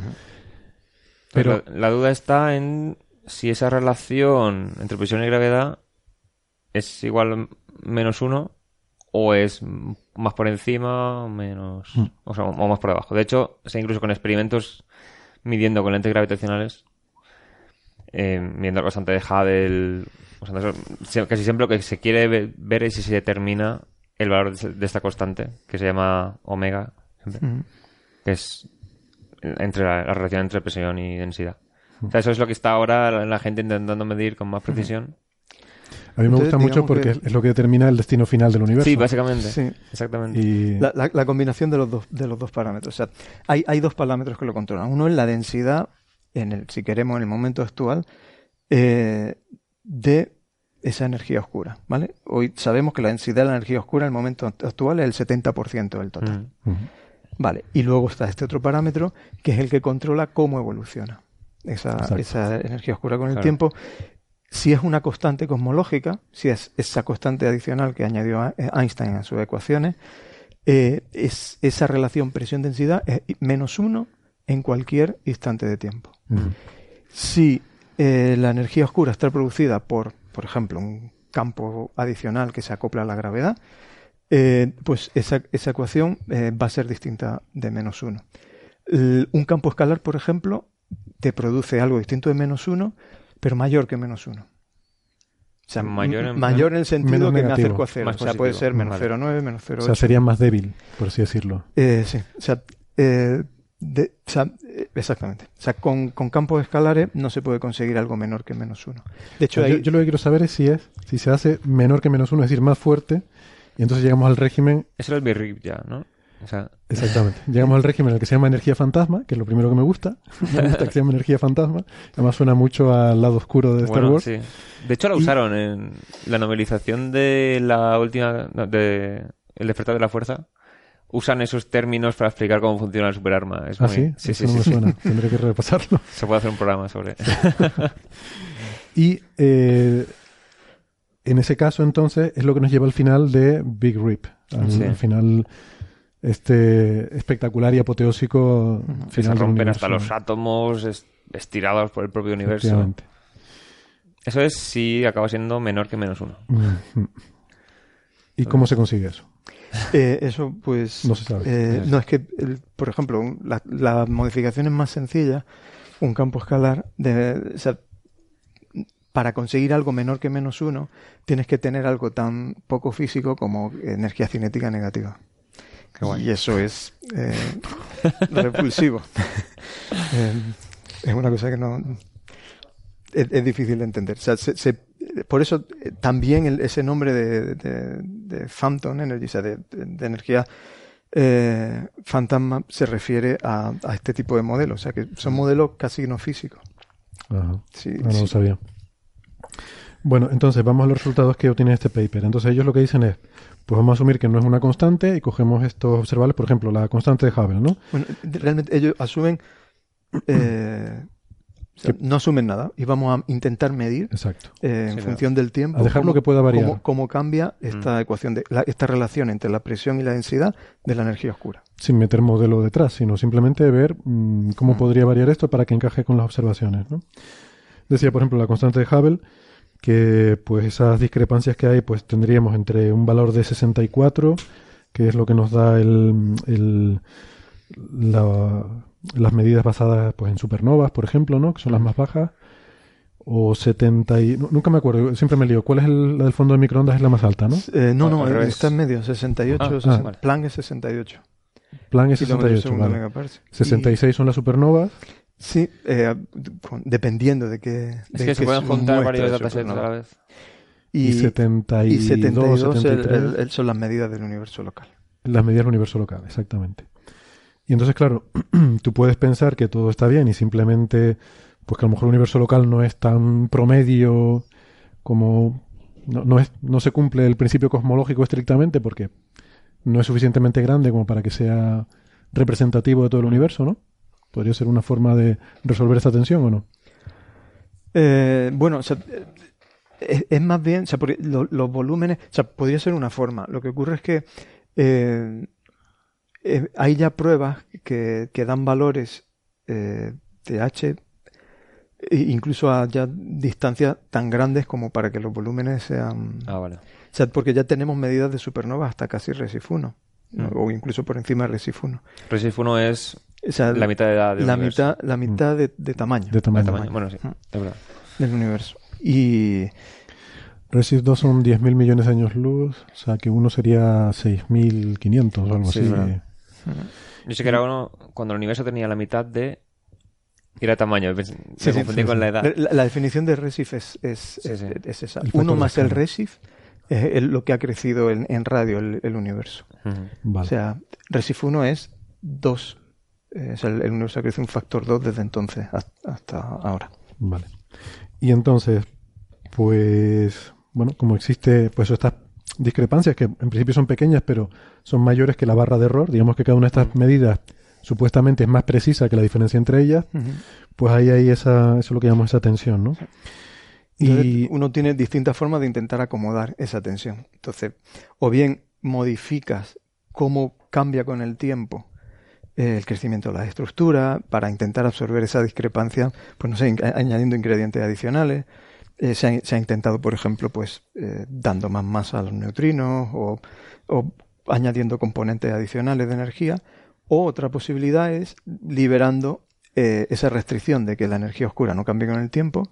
Pero Pero la, la duda está en si esa relación entre presión y gravedad es igual menos uno o es más por encima o menos Mm. o, sea, o más por debajo. De hecho, se incluso con experimentos midiendo con lentes gravitacionales, eh, midiendo la constante de Hubble, o sea, eso- se- casi siempre lo que se quiere ve- ver es si se determina el valor de esta constante, que se llama omega, siempre que es entre la, la relación entre presión y densidad. O sea, eso es lo que está ahora la, la gente intentando medir con más precisión. a mí me Entonces, gusta mucho porque que- es, es lo que determina el destino final del universo. Sí, básicamente. Sí. Exactamente. Y La, la- la combinación de los dos, de los dos parámetros. O sea, hay, hay dos parámetros que lo controlan. Uno es la densidad, en el, si queremos, en el momento actual, eh, de esa energía oscura. ¿vale? Hoy sabemos que la densidad de la energía oscura en el momento actual es el 70% del total. Mm. Vale, y luego está este otro parámetro que es el que controla cómo evoluciona esa, energía oscura con el Claro. tiempo. Si es una constante cosmológica, si es esa constante adicional que añadió a- Einstein a sus ecuaciones, eh, es, esa relación presión-densidad es menos uno en cualquier instante de tiempo. Si eh, la energía oscura está producida por, por ejemplo, un campo adicional que se acopla a la gravedad, eh, pues esa, esa ecuación eh, va a ser distinta de menos uno. L- un campo escalar, por ejemplo, te produce algo distinto de menos uno, pero mayor que menos uno. O sea, Mayor en m- mayor en el sentido que me negativo, acerco a cero. O sea, puede ser menos Vale. 0,9, menos 0,8. O sea, sería más débil, por así decirlo. Eh, sí, o sea, eh, de- o sea, exactamente. O sea, con, con campos escalares no se puede conseguir algo menor que menos uno. De hecho, yo, lo que quiero saber es si es si se hace menor que menos uno, es decir, más fuerte, y entonces llegamos al régimen, Eso era el Birrip ya, ¿no? O sea, exactamente, llegamos al régimen en el que se llama energía fantasma, que es lo primero que me gusta, me gusta que se llama energía fantasma, además suena mucho al lado oscuro de Star bueno, Wars. sí. De hecho, la Y- usaron en la novelización de la última. no, de El despertar de la fuerza. Usan esos términos para explicar cómo funciona el superarma. Es Ah, muy- sí, sí, Eso sí, no me suena, tendré que repasarlo. Se puede hacer un programa sobre. Y eh, en ese caso, entonces, es lo que nos lleva al final de Big Rip. Al, Sí. al final este espectacular y apoteósico final se rompen hasta los átomos es- estirados por el propio universo. Eso es si acaba siendo menor que menos uno. ¿Y cómo se consigue eso? Eh, eso, pues. No se sabe. eh, no, es que, por ejemplo, un- la- las modificaciones más sencillas, un campo escalar, de, o sea, para conseguir algo menor que menos uno, tienes que tener algo tan poco físico como energía cinética negativa. Y eso es eh, repulsivo. Eh, es una cosa que no. Es, es difícil de entender. O sea, se- se- por eso eh, también el- ese nombre de, de, de Phantom Energy, o sea, de, energía eh, fantasma, se refiere a, a este tipo de modelos. O sea, que son modelos casi no físicos. Ajá. Sí, Ah, no sí. lo sabía. Bueno, entonces vamos a los resultados que obtiene este paper. Entonces ellos lo que dicen es, pues vamos a asumir que no es una constante y cogemos estos observables, por ejemplo, la constante de Hubble, ¿no? Bueno, realmente ellos asumen. eh, o sea, no asumen nada y vamos a intentar medir Exacto. eh, en Sí, función del tiempo A dejar lo cómo- que pueda variar. cómo, cómo cambia esta ecuación de la- esta relación entre la presión y la densidad de la energía oscura. Sin meter modelo detrás, sino simplemente ver mm, cómo podría variar esto para que encaje con las observaciones, ¿no? Decía, por ejemplo, la constante de Hubble, que pues esas discrepancias que hay, pues tendríamos entre un valor de 64, que es lo que nos da el, el- la- las medidas basadas pues en supernovas, por ejemplo, ¿no? Que son las más bajas. O 70 y... nu- Nunca me acuerdo, siempre me lío. ¿Cuál es el, la del fondo de microondas? Es la más alta, ¿no? Eh, no, Al- no, revés. está en medio, 68, Ah, 60, ah. Planck es 68. Plan es kilómetros 68, segundo vale. megaparsec. 66 son las supernovas. Y- sí, eh, con- dependiendo de qué. Es que se pueden juntar varios de datasets a la vez. Y, Y, 72, y 72 el- 73. el- el- son las medidas del universo local. Las medidas del universo local, exactamente. Y entonces, claro, tú puedes pensar que todo está bien y simplemente, pues que a lo mejor el universo local no es tan promedio como... No, no, es, no se cumple el principio cosmológico estrictamente porque no es suficientemente grande como para que sea representativo de todo el universo, ¿no? Podría ser una forma de resolver esta tensión o no. Eh, bueno, eh, es, más bien, o sea, porque lo- los volúmenes, o sea, podría ser una forma. Lo que ocurre es que eh, eh, hay ya pruebas que, que dan valores eh, de H e incluso a ya distancias tan grandes como para que los volúmenes sean... Ah, vale. O sea, porque ya tenemos medidas de supernova hasta casi Resif 1, ¿no? Mm. o incluso por encima de Resif 1. Resif 1 es O sea, la mitad de edad del la universo. mitad, la mitad de, de tamaño, De tamaño. De tamaño. Bueno, sí, Mm. es verdad. del universo. Y Resist 2 son 10.000 millones de años luz, o sea que uno sería 6.500 o algo Sí, así. Yo sé que era uno cuando el universo tenía la mitad de... Y era tamaño, me Sí, confundí con sí. la edad. La, la definición de Resif es, es, Sí, es, sí. es esa. El Uno más el. Resif es el- lo que ha crecido en, en radio el, el universo. Vale. O sea, Resif 1 es 2. o sea, el, el universo ha crecido un factor 2 desde entonces hasta, hasta ahora. Vale. Y entonces, pues, bueno, como existe, pues estas discrepancias que en principio son pequeñas, pero son mayores que la barra de error, digamos que cada una de estas medidas supuestamente es más precisa que la diferencia entre ellas, pues ahí hay esa, eso es lo que llamamos esa tensión, ¿no? Entonces, Y uno tiene distintas formas de intentar acomodar esa tensión. Entonces, o bien modificas cómo cambia con el tiempo eh, el crecimiento de la estructura para intentar absorber esa discrepancia, pues no sé, in- añadiendo ingredientes adicionales. Eh, se, ha, se ha intentado, por ejemplo, pues eh, dando más masa a los neutrinos o, o añadiendo componentes adicionales de energía. O otra posibilidad es liberando eh, esa restricción de que la energía oscura no cambie con el tiempo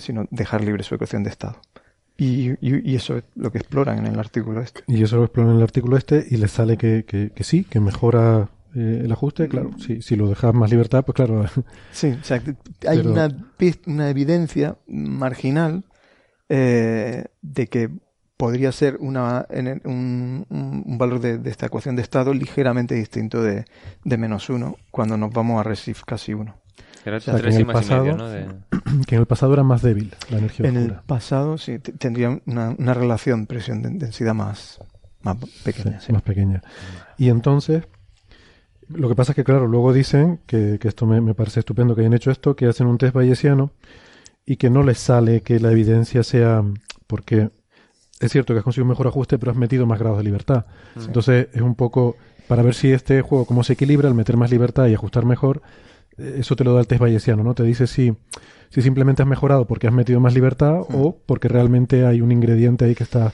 sino dejar libre su ecuación de estado. Y, y- y eso es lo que exploran en el artículo este. y eso lo explora en el artículo este y les sale que, que, que sí, que mejora eh, el ajuste, claro, si, si lo dejas más libertad, pues claro, Sí, o sea, hay Pero- una, evidencia marginal eh, de que podría ser una, en- un, un- un valor de, de esta ecuación de estado ligeramente distinto de, de menos uno cuando nos vamos a Resif casi uno. Era sea, que en el más y medio, pasado- ¿no? De- que en el pasado era más débil la energía En el oscura. pasado sí tendría una, una relación presión-densidad más, más pequeña. Sí, sí. más pequeña. Y entonces, lo que pasa es que, claro, luego dicen que, que esto me, me parece estupendo que hayan hecho esto, que hacen un test bayesiano y que no les sale que la evidencia sea. Porque es cierto que has conseguido un mejor ajuste, pero has metido más grados de libertad. Entonces es un poco para ver si este juego, cómo se equilibra al meter más libertad y ajustar mejor, eh, eso te lo da el test bayesiano, ¿no? Te dice si, si simplemente has mejorado porque has metido más libertad o porque realmente hay un ingrediente ahí que está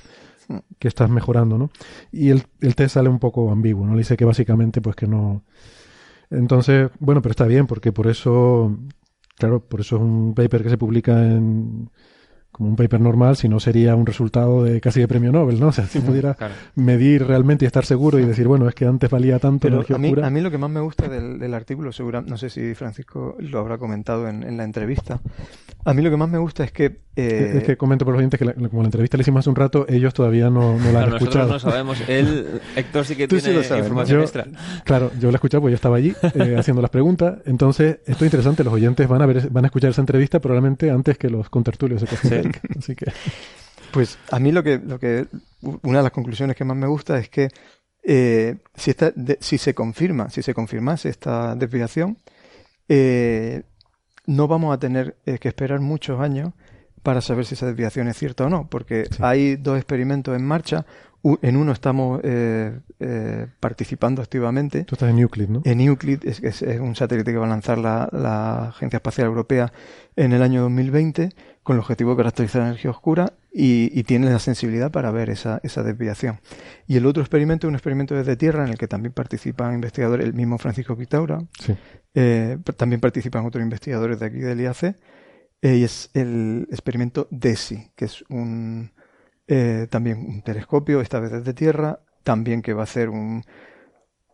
que estás mejorando, ¿no? Y el, el test sale un poco ambiguo, ¿no? Le dice que básicamente pues que no... Entonces, bueno, pero está bien porque por eso, claro, por eso es un paper que se publica en como un paper normal, si no sería un resultado de casi de premio Nobel, ¿no? O sea, si pudiera Claro. medir realmente y estar seguro y decir, bueno, es que antes valía tanto Pero energía a mí, oscura. a mí lo que más me gusta del, del artículo, segura, no sé si Francisco lo habrá comentado en, en la entrevista, a mí lo que más me gusta es que... eh, es que comento por los oyentes que la- como la entrevista la hicimos hace un rato, ellos todavía no, no la han Claro, nosotros escuchado. no sabemos. Él, Héctor sí que Tú sí tiene lo sabes, ¿no? información Yo- extra. Claro, yo la he escuchado porque yo estaba allí eh, haciendo las preguntas. Entonces, esto es interesante. Los oyentes van a ver, van a escuchar esa entrevista probablemente antes que los contertulios de Así que, Pues a mí lo que, lo que una de las conclusiones que más me gusta es que eh, si, esta, de- si se confirma, si se confirmase esta desviación, eh, no vamos a tener eh, que esperar muchos años para saber si esa desviación es cierta o no, porque hay dos experimentos en marcha. En uno estamos eh, eh, participando activamente. tú estás en Euclid, ¿no? En Euclid es, es- es un satélite que va a lanzar la, la Agencia Espacial Europea en el año 2020 con el objetivo de caracterizar la energía oscura y, y tiene la sensibilidad para ver esa, esa desviación. Y el otro experimento es un experimento desde Tierra en el que también participan investigadores, el mismo Francisco Quitaura, Sí. eh, también participan otros investigadores de aquí del IAC, y es el experimento DESI, que es un eh, también un telescopio, esta vez desde Tierra, también que va a hacer un,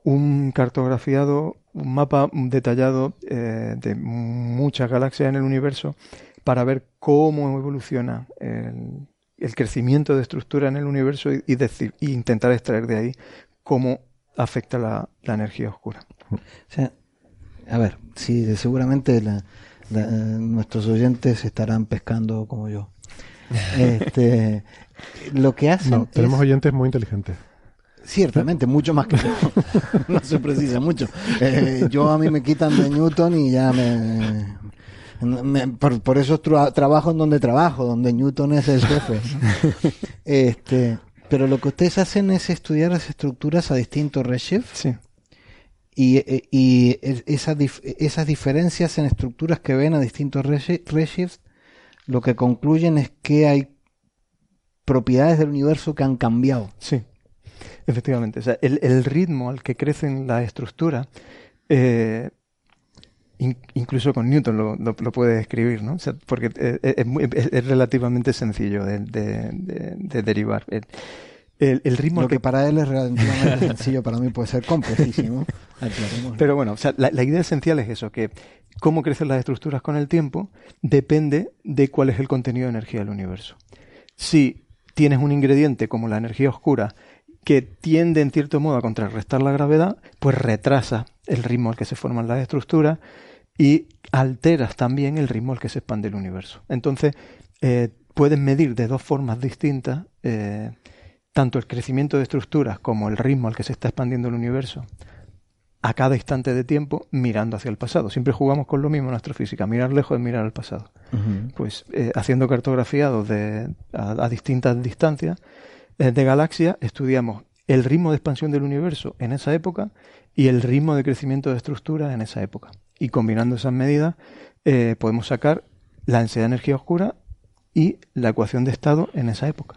un cartografiado, un mapa detallado eh, de muchas galaxias en el universo para ver cómo evoluciona el, el crecimiento de estructura en el universo y, decir, y intentar extraer de ahí cómo afecta la, energía oscura. A ver, sí, seguramente la- eh, nuestros oyentes estarán pescando como yo. Este, lo que hacen No, tenemos es- oyentes muy inteligentes. Ciertamente, mucho más que yo. no se precisa mucho. Eh, yo a mí me quitan de Newton y ya me... me- por, por eso tra- trabajo en donde trabajo, donde Newton es el jefe. Este, pero lo que ustedes hacen es estudiar las estructuras a distintos redshifts Sí. y, eh, y es- esas, dif- esas diferencias en estructuras que ven a distintos redshifts, lo que concluyen es que hay propiedades del universo que han cambiado. Sí, efectivamente. O sea, el, el ritmo al que crecen las estructuras, eh, in- incluso con Newton lo, lo- lo puede describir, ¿no? O sea, porque eh, es, muy- es- es relativamente sencillo de, de- de- de derivar. El, el- el ritmo Lo que que para él es relativamente sencillo, para mí puede ser complejísimo. Pero bueno, o sea, la, la idea esencial es eso, que cómo crecen las estructuras con el tiempo depende de cuál es el contenido de energía del universo. Si tienes un ingrediente como la energía oscura que tiende en cierto modo a contrarrestar la gravedad, pues retrasa el ritmo al que se forman las estructuras y alteras también el ritmo al que se expande el universo. Entonces, eh, puedes medir de dos formas distintas eh, tanto el crecimiento de estructuras como el ritmo al que se está expandiendo el universo a cada instante de tiempo mirando hacia el pasado. Siempre jugamos con lo mismo en astrofísica, mirar lejos es mirar al pasado. Pues eh, haciendo cartografiados de, a, a distintas distancias eh, de galaxias, estudiamos el ritmo de expansión del universo en esa época y el ritmo de crecimiento de estructuras en esa época. Y combinando esas medidas eh, podemos sacar la densidad de energía oscura y la ecuación de estado en esa época.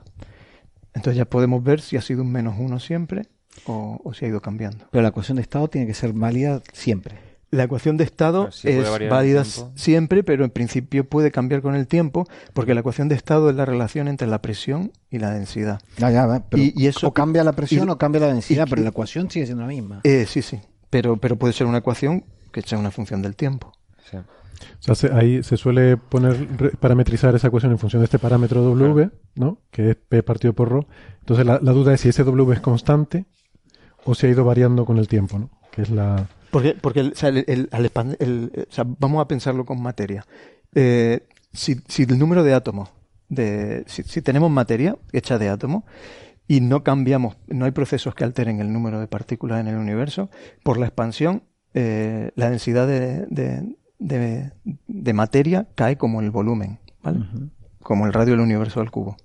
Entonces ya podemos ver si ha sido un menos uno siempre o, o si ha ido cambiando. Pero la ecuación de estado tiene que ser válida siempre. La ecuación de estado es válida siempre, pero en principio puede cambiar con el tiempo, porque la ecuación de estado es la relación entre la presión y la densidad. Ya, ya, pero Y- y eso- o cambia la presión y- o cambia la densidad, y- pero la ecuación sigue siendo la misma. Eh, sí, sí, pero, pero puede ser una ecuación que sea una función del tiempo. Sí. O sea, se- ahí se suele poner, parametrizar esa ecuación en función de este parámetro W, ¿no? Que es P partido por Rho. Entonces la, la duda es si ese W es constante o si ha ido variando con el tiempo, ¿no? Que es la... Porque, porque el- o sea, el- el- el- o sea, vamos a pensarlo con materia. Eh, si, si el número de átomos, de, si, si tenemos materia hecha de átomos y no cambiamos, no hay procesos que alteren el número de partículas en el universo, por la expansión, eh, la densidad de, de- de- de materia cae como el volumen, ¿vale? Como el radio del universo al cubo.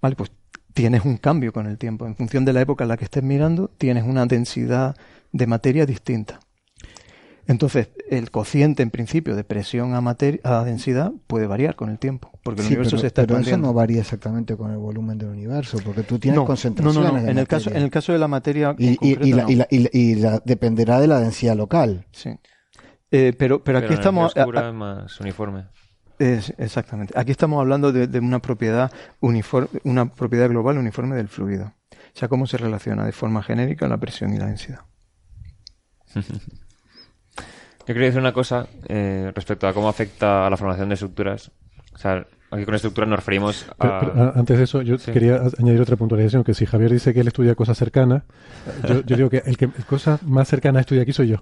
Vale, pues tienes un cambio con el tiempo. En función de la época en la que estés mirando, tienes una densidad de materia distinta. Entonces, el cociente en principio de presión a, materia, a densidad puede variar con el tiempo, porque el Sí, universo pero, se está pero eso expandiendo. no varía exactamente con el volumen del universo, porque tú tienes no, concentraciones no, no, no. de En el caso, en el caso de la materia y, y- concreto, y la, no. y la- y la- y la- dependerá de la densidad local. Sí. Eh, pero, pero aquí la estamos a- oscura a- es más uniforme. Exactamente. Aquí estamos hablando de, de una propiedad uniforme, una propiedad global uniforme del fluido. O sea, cómo se relaciona de forma genérica la presión y la densidad. Yo quería decir una cosa eh, respecto a cómo afecta a la formación de estructuras. O sea, aquí con estructuras nos referimos Pero- a... pero, a- antes de eso, yo Sí. quería añadir otra puntualización, que si Javier dice que él estudia cosas cercanas, yo, yo digo que el que cosas más cercanas estudia aquí soy yo.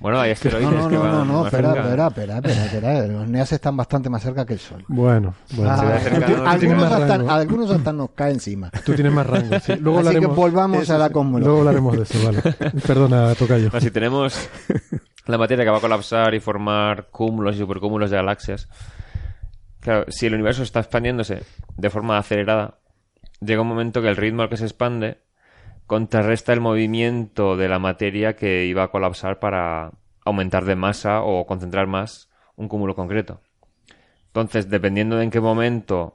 Bueno, hay asteroides No, no, que no, no, no, más espera, espera, espera, espera, espera. Los NEAS están bastante más cerca que el Sol. Bueno, bueno. Ah, cercano, ¿no? tienes algunos, hasta, algunos hasta nos cae encima. tú tienes más rango. sí. Luego Así que hablaremos, volvamos Eso a la cosmología. luego hablaremos de eso, vale. Perdona, Tocayo. No, si tenemos la materia que va a colapsar y formar cúmulos y supercúmulos de galaxias, claro, si el universo está expandiéndose de forma acelerada, llega un momento que el ritmo al que se expande contrarresta el movimiento de la materia que iba a colapsar para aumentar de masa o concentrar más un cúmulo concreto. Entonces, dependiendo de en qué momento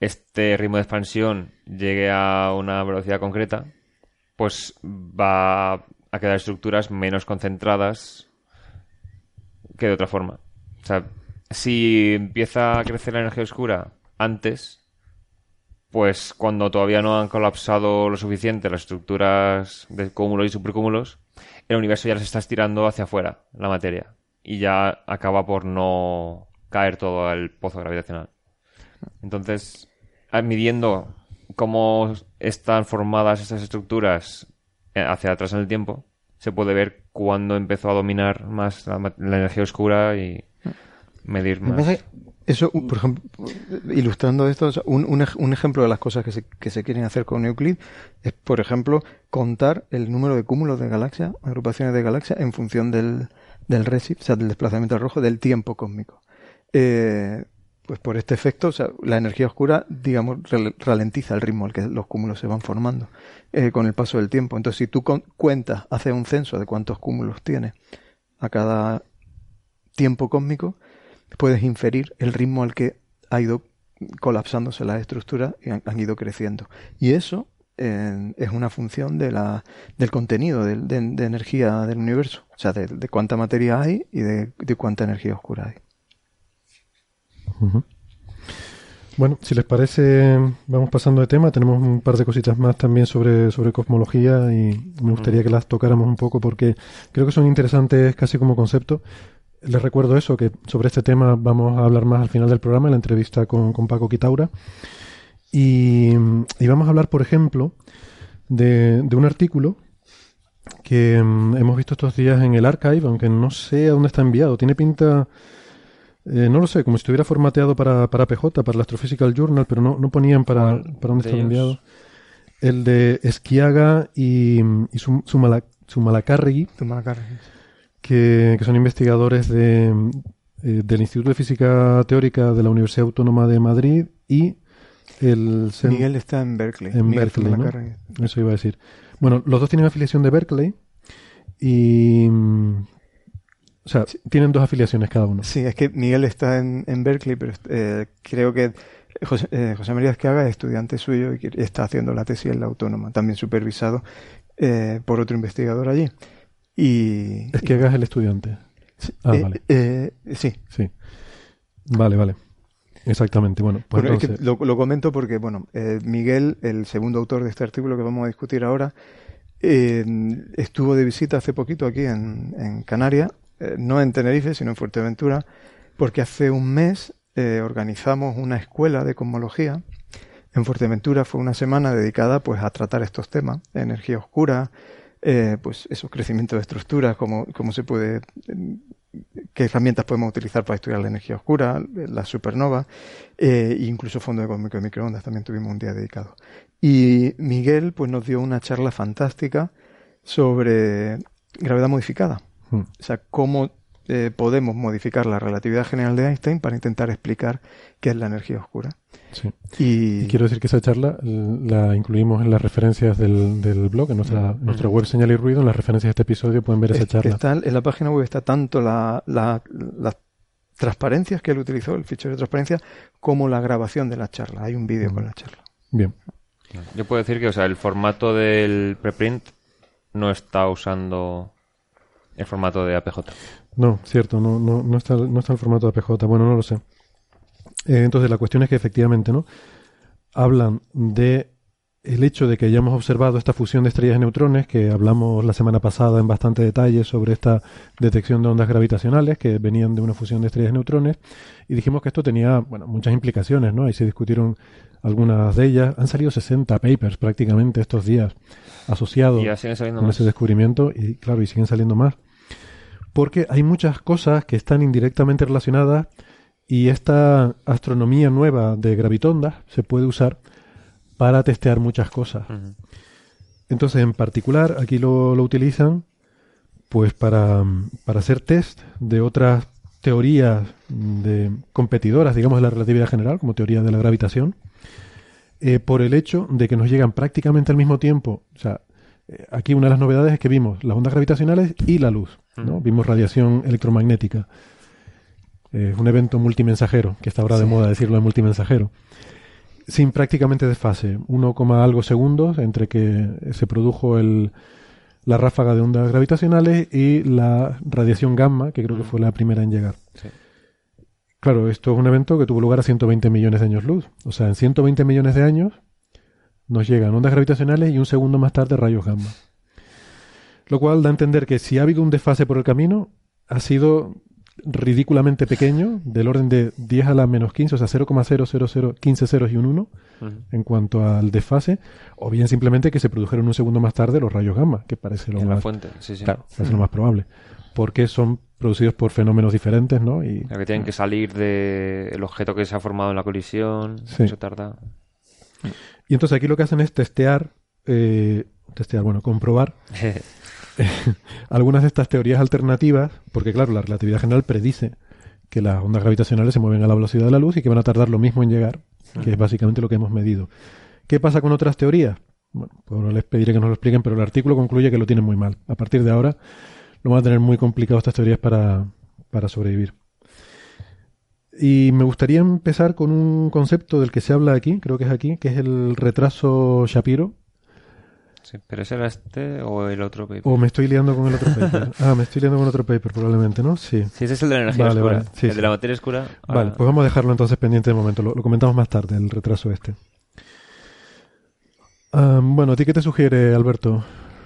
este ritmo de expansión llegue a una velocidad concreta, pues va a quedar estructuras menos concentradas que de otra forma. O sea, si empieza a crecer la energía oscura antes, pues cuando todavía no han colapsado lo suficiente las estructuras de cúmulos y supercúmulos, el universo ya les está estirando hacia afuera, la materia, y ya acaba por no caer todo al pozo gravitacional. Entonces, midiendo cómo están formadas estas estructuras eh, hacia atrás en el tiempo, se puede ver cuándo empezó a dominar más la, la energía oscura y medir Me más. Eso, por ejemplo, ilustrando esto, un, un ej- un ejemplo de las cosas que se, que se quieren hacer con Euclid es, por ejemplo, contar el número de cúmulos de galaxias, agrupaciones de galaxias, en función del, del o sea, del desplazamiento rojo, del tiempo cósmico. Eh, pues por este efecto, o sea, la energía oscura, digamos, ralentiza el ritmo al que los cúmulos se van formando eh, con el paso del tiempo. Entonces, si tú con- cuentas, haces un censo de cuántos cúmulos tiene a cada tiempo cósmico, puedes inferir el ritmo al que ha ido colapsándose las estructuras y han, han ido creciendo. Y eso eh, es una función de la, del contenido de, de energía del universo, o sea, de, de cuánta materia hay y de, cuánta energía oscura hay. Bueno, si les parece, vamos pasando de tema. Tenemos un par de cositas más también sobre, sobre cosmología y me gustaría que las tocáramos un poco porque creo que son interesantes casi como concepto. Les recuerdo eso, que sobre este tema vamos a hablar más al final del programa, en la entrevista con, con Paco Quitaura. Y, y vamos a hablar, por ejemplo, de, de un artículo que mm, hemos visto estos días en el archive, aunque no sé a dónde está enviado. Tiene pinta, eh, no lo sé, como si estuviera formateado para, para PJ, para el Astrophysical Journal, pero no, no ponían para, ¿Cuál para dónde ellos? enviado. El de Esquiaga y, y Sum- Sumala- Sumalacarregui, que, que son investigadores de, eh, del Instituto de Física Teórica de la Universidad Autónoma de Madrid y el Miguel está en Berkeley. en Miguel Berkeley. Eso iba a decir. Bueno, los dos tienen afiliación de Berkeley y... O sea, tienen dos afiliaciones cada uno. Sí, es que Miguel está en, en Berkeley, pero eh, creo que José, eh, José María Esquiaga es estudiante suyo y está haciendo la tesis en la autónoma, también supervisado eh, por otro investigador allí. Y, Es que hagas el estudiante. Ah, eh, vale. eh, sí, Sí. Vale, vale. Exactamente. Bueno, pues Bueno, es que entonces... lo, lo comento porque, bueno, eh, Miguel, el segundo autor de este artículo que vamos a discutir ahora, eh, estuvo de visita hace poquito aquí en, en Canarias, eh, no en Tenerife, sino en Fuerteventura, porque hace un mes eh, organizamos una escuela de cosmología. En Fuerteventura fue una semana dedicada pues a tratar estos temas, energía oscura, eh, pues esos crecimientos de estructuras, cómo, cómo se puede qué herramientas podemos utilizar para estudiar la energía oscura, la supernova, eh, e incluso fondo cósmico de microondas también tuvimos un día dedicado. Y Miguel pues nos dio una charla fantástica sobre gravedad modificada. Hmm. O sea, cómo eh, podemos modificar la relatividad general de Einstein para intentar explicar qué es la energía oscura. Sí. Y, Y quiero decir que esa charla la incluimos en las referencias del, del blog, en nuestra, nuestra web Señal y Ruido, en las referencias de este episodio pueden ver esa es- charla. está en la página web está tanto la, la- las transparencias que él utilizó, el fichero de transparencia, como la grabación de la charla. Hay un vídeo con la charla. Bien. Yo puedo decir que, o sea, el formato del preprint no está usando el formato de APJ. No, cierto, no, no, no, está, no está el formato de APJ. Bueno, no lo sé. Eh, entonces, la cuestión es que efectivamente, ¿no? Hablan de el hecho de que hayamos observado esta fusión de estrellas y neutrones, que hablamos la semana pasada en bastante detalle sobre esta detección de ondas gravitacionales que venían de una fusión de estrellas y neutrones, y dijimos que esto tenía, bueno, muchas implicaciones, ¿no? Ahí se discutieron algunas de ellas. Han salido 60 papers prácticamente estos días asociados con más. ese descubrimiento, y claro, y siguen saliendo más porque hay muchas cosas que están indirectamente relacionadas y esta astronomía nueva de gravitondas se puede usar para testear muchas cosas. Entonces, en particular, aquí lo, lo utilizan pues para, para hacer test de otras teorías de competidoras, digamos, de la relatividad general, como teoría de la gravitación, eh, por el hecho de que nos llegan prácticamente al mismo tiempo. O sea, eh, aquí una de las novedades es que vimos las ondas gravitacionales y la luz, ¿no? Ujú. Vimos radiación electromagnética. Eh, Es un evento multimensajero, que está ahora de moda decirlo de multimensajero. Sin prácticamente desfase, 1, coma algo segundos entre que se produjo el, la ráfaga de ondas gravitacionales y la radiación gamma, que creo que fue la primera en llegar. Sí. Claro, esto es un evento que tuvo lugar a 120 millones de años luz. O sea, en 120 millones de años nos llegan ondas gravitacionales y un segundo más tarde rayos gamma. Lo cual da a entender que si ha habido un desfase por el camino, ha sido ridículamente pequeño, del orden de 10 a la menos 15, o sea, 0,00015 ceros y un 1 Ujú. en cuanto al desfase, o bien simplemente que se produjeron un segundo más tarde los rayos gamma, que parece lo En la más, fuente, sí, sí. claro, parece lo más probable, porque son producidos por fenómenos diferentes, ¿no? Y que tienen que salir del objeto que se ha formado en la colisión. Sí. Eso tarda. Y entonces aquí lo que hacen es testear, eh, testear, bueno, comprobar algunas de estas teorías alternativas, porque claro, la relatividad general predice que las ondas gravitacionales se mueven a la velocidad de la luz y que van a tardar lo mismo en llegar, que es básicamente lo que hemos medido. ¿Qué pasa con otras teorías? Bueno, pues les pediré que nos lo expliquen, pero el artículo concluye que lo tienen muy mal. A partir de ahora lo van a tener muy complicado estas teorías para, para sobrevivir. Y me gustaría empezar con un concepto del que se habla aquí, creo que es aquí, que es el retraso Shapiro, Sí, pero ese era este o el otro paper. o me estoy liando con el otro paper. Ah, me estoy liando con otro paper probablemente, ¿no? Sí. Sí, ese es el de la energía Vale, oscura. vale. Sí, el sí. de la materia oscura. Vale, pues vamos a dejarlo entonces pendiente de momento. Lo, lo comentamos más tarde, el retraso este. Ah, bueno, ¿a ti qué te sugiere, Alberto?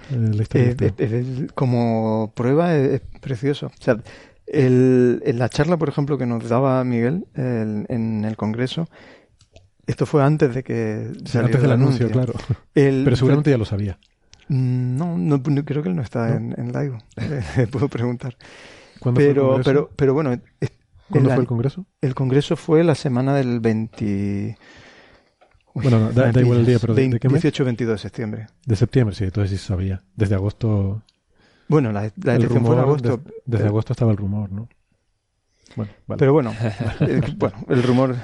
eh, la historia eh, eh, como prueba es, es precioso. O sea, el- en la charla, por ejemplo, que nos daba Miguel el- en el Congreso, esto fue antes de que saliera antes del el anuncio, claro. El- Pero seguramente ya lo sabía. Mm, No, no, no, creo que él no está ¿No? en, en live. Eh, Puedo preguntar. ¿Cuándo fue el Pero, Congreso? pero, pero bueno, ¿Cuándo el, fue el Congreso? el Congreso fue la semana del 20... Uy, Bueno, no, da- da igual el día, pero ¿de- de qué mes? 18-22 de septiembre. De septiembre, sí, entonces sí sabía. Desde agosto. Bueno, la, la el elección fue en agosto. des- desde pero- agosto estaba el rumor, ¿no? Bueno, vale. Pero bueno, eh, bueno, el rumor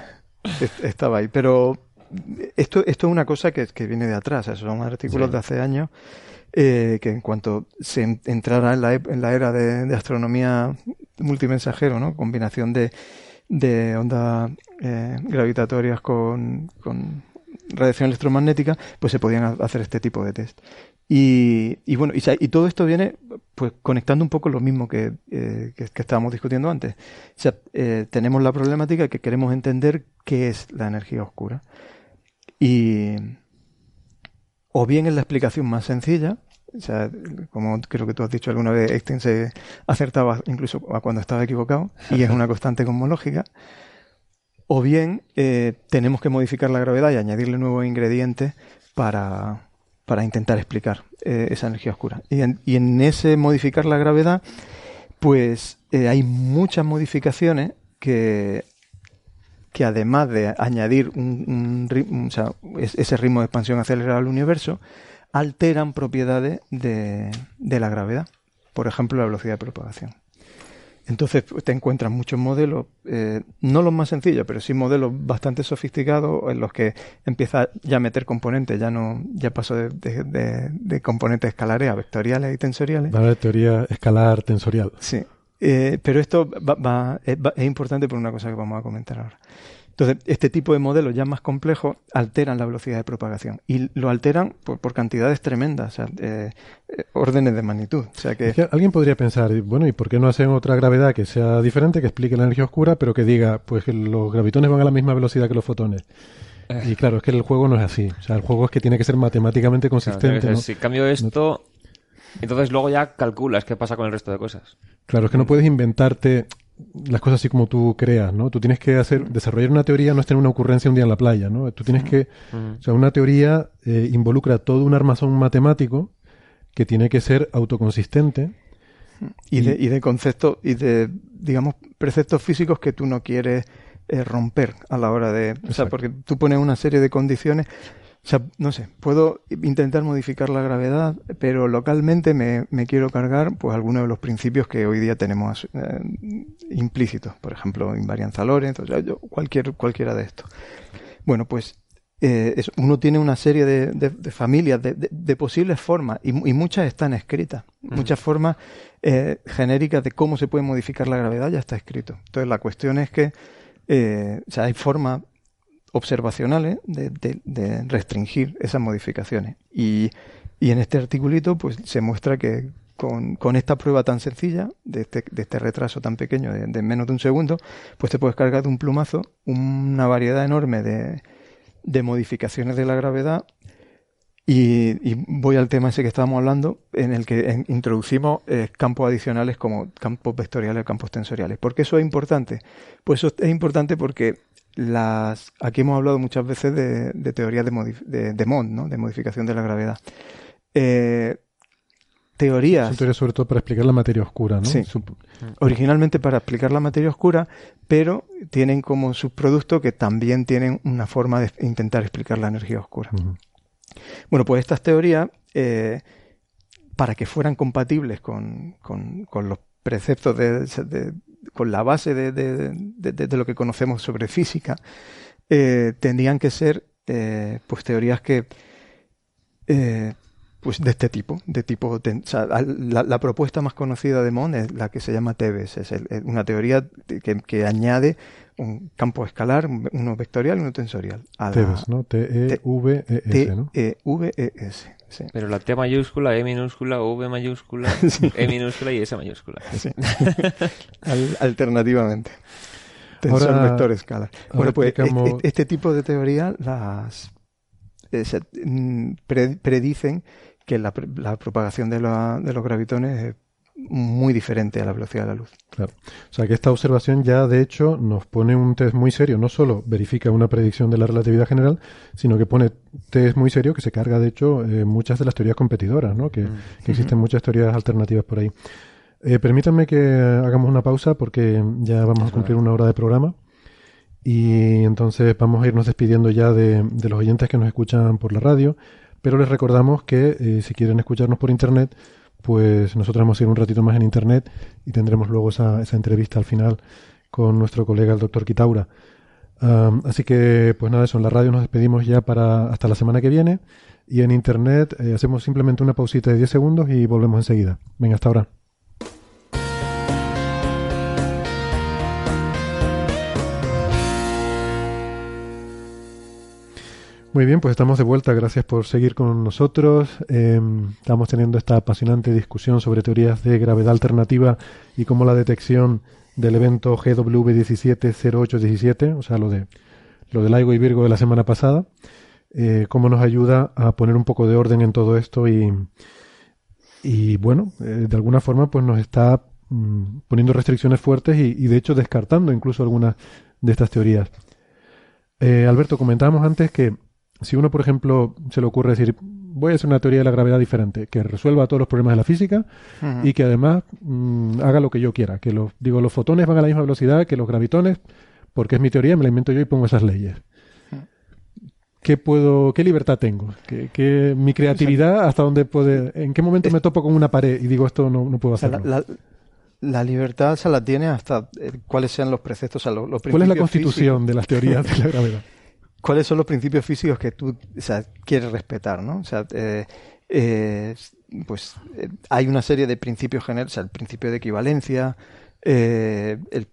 es- estaba ahí. Pero esto, esto es una cosa que, que viene de atrás. Esos son artículos Sí. de hace años eh, que en cuanto se en- entrara en la, en la era de, de astronomía multimensajero, ¿no? Combinación de, de ondas eh, gravitatorias con, con radiación electromagnética, pues se podían ha- hacer este tipo de test. Y, y bueno, y, todo esto viene pues conectando un poco lo mismo que, eh, que, que estábamos discutiendo antes. O sea, eh, tenemos la problemática que queremos entender qué es la energía oscura. Y o bien es la explicación más sencilla, o sea, como creo que tú has dicho alguna vez, Einstein se acertaba incluso a cuando estaba equivocado, y es una constante cosmológica, o bien eh, tenemos que modificar la gravedad y añadirle nuevos ingredientes para, para intentar explicar eh, esa energía oscura. Y en, y en ese modificar la gravedad, pues eh, hay muchas modificaciones que, que además de añadir un, un ese ritmo de expansión acelerada al universo, alteran propiedades de, de la gravedad. Por ejemplo, la velocidad de propagación. Entonces pues, te encuentras muchos modelos, eh, no los más sencillos, pero sí modelos bastante sofisticados en los que empieza ya a meter componentes, ya no, ya paso de, de, de, de componentes escalares a vectoriales y tensoriales. Va a teoría escalar tensorial. Sí. Eh, pero esto va, va, es, va, es importante por una cosa que vamos a comentar ahora. Entonces, este tipo de modelos ya más complejos alteran la velocidad de propagación y lo alteran por, por cantidades tremendas, o sea, eh, eh, órdenes de magnitud. O sea que... Es que alguien podría pensar, bueno, ¿y por qué no hacen otra gravedad que sea diferente, que explique la energía oscura, pero que diga, pues que los gravitones van a la misma velocidad que los fotones? Y claro, es que el juego no es así. O sea, el juego es que tiene que ser matemáticamente consistente. Claro, ¿no? Si cambio esto, entonces luego ya calculas qué pasa con el resto de cosas. Claro, es que no puedes inventarte las cosas así como tú creas, ¿no? Tú tienes que hacer, desarrollar una teoría no es tener una ocurrencia un día en la playa, ¿no? Tú tienes que, o sea, una teoría eh, involucra todo un armazón matemático que tiene que ser autoconsistente. Y de, y de conceptos, y de, digamos, preceptos físicos que tú no quieres eh, romper a la hora de, o sea, porque tú pones una serie de condiciones o sea, no sé, puedo intentar modificar la gravedad, pero localmente me, me quiero cargar pues algunos de los principios que hoy día tenemos eh, implícitos, por ejemplo, invarianza Lorentz, o sea, yo, cualquier, cualquiera de estos. Bueno, pues eh, es, uno tiene una serie de, de, de familias, de, de, posibles formas, y, y, muchas están escritas. -huh. Muchas formas eh, genéricas de cómo se puede modificar la gravedad ya está escrito. Entonces la cuestión es que eh, o sea, hay formas observacionales de, restringir esas modificaciones. Y, y, en este articulito pues se muestra que con, con esta prueba tan sencilla, de este, este retraso tan pequeño de, menos de un segundo, pues te puedes cargar de un plumazo una variedad enorme de, de modificaciones de la gravedad. Y, voy al tema ese que estábamos hablando, en el que introducimos eh, campos adicionales como campos vectoriales campos tensoriales. ¿Por qué eso es importante? Pues eso es importante porque las aquí hemos hablado muchas veces de, de teorías de, de, de, Mond, ¿no? de modificación de la gravedad. Eh, teorías. Son teorías sobre todo para explicar la materia oscura, ¿no? Sí. Originalmente para explicar la materia oscura, pero tienen como subproducto que también tienen una forma de intentar explicar la energía oscura. Uh -huh. Bueno, pues estas teorías, eh, para que fueran compatibles con, con, con los preceptos de, de, con la base de, de, lo que conocemos sobre física, eh, tendrían que ser eh, pues teorías que eh, pues de este tipo, de tipo, o sea, la, la, propuesta más conocida de Mond es la que se llama Tebes, es el, una teoría que, que, añade un campo escalar, uno vectorial y uno tensorial. A Tebes, ¿no? T-E-V-E-S, ¿no? T-E-V-E-S. Sí. Pero la T mayúscula, E minúscula, V mayúscula, sí. E minúscula y S mayúscula. Sí. Al, alternativamente. Tensor ahora, vector escalar. Bueno, pues explicamos... este, este, tipo de teoría las eh, predicen que la, la propagación de, la, de, los gravitones es muy diferente a la velocidad de la luz. Claro. O sea que esta observación ya de hecho nos pone un test muy serio. No solo verifica una predicción de la relatividad general, sino que pone test muy serio que se carga de hecho eh, muchas de las teorías competidoras, ¿no? Que, mm. que existen muchas teorías alternativas por ahí. Eh, permítanme que hagamos una pausa porque ya vamos a cumplir una hora de programa. Y entonces vamos a irnos despidiendo ya de, de los oyentes que nos escuchan por la radio. Pero les recordamos que eh, si quieren escucharnos por internet, pues nosotros vamos a ir un ratito más en internet y tendremos luego esa, esa entrevista al final con nuestro colega el doctor Quitaura. Así que, pues nada, eso, en la radio nos despedimos ya para hasta la semana que viene y en internet eh, hacemos simplemente una pausita de 10 segundos y volvemos enseguida. Venga, hasta ahora. Muy bien, pues estamos de vuelta. Gracias por seguir con nosotros. Eh, estamos teniendo esta apasionante discusión sobre teorías de gravedad alternativa y cómo la detección del evento GW170817, o sea, lo de lo del Aigo y Virgo de la semana pasada, eh, cómo nos ayuda a poner un poco de orden en todo esto y, y bueno, eh, de alguna forma pues nos está mm, poniendo restricciones fuertes y, y, de hecho descartando incluso algunas de estas teorías. Eh, Alberto, comentábamos antes que si uno, por ejemplo, se le ocurre decir, voy a hacer una teoría de la gravedad diferente, que resuelva todos los problemas de la física uh -huh. y que además mmm, haga lo que yo quiera, que los, digo, los fotones van a la misma velocidad que los gravitones, porque es mi teoría, me la invento yo y pongo esas leyes. ¿Qué puedo, qué libertad tengo? ¿Qué, qué mi creatividad hasta dónde puede, en qué momento me topo con una pared y digo esto no, no puedo hacerlo? La, la, la libertad se la tiene hasta eh, cuáles sean los preceptos, o sea, los, los ¿Cuál es la constitución de las teorías de la gravedad? Cuáles son los principios físicos que tú o sea, quieres respetar, ¿no? O sea, eh, eh, pues eh, hay una serie de principios generales, o sea, el principio de equivalencia, eh, el,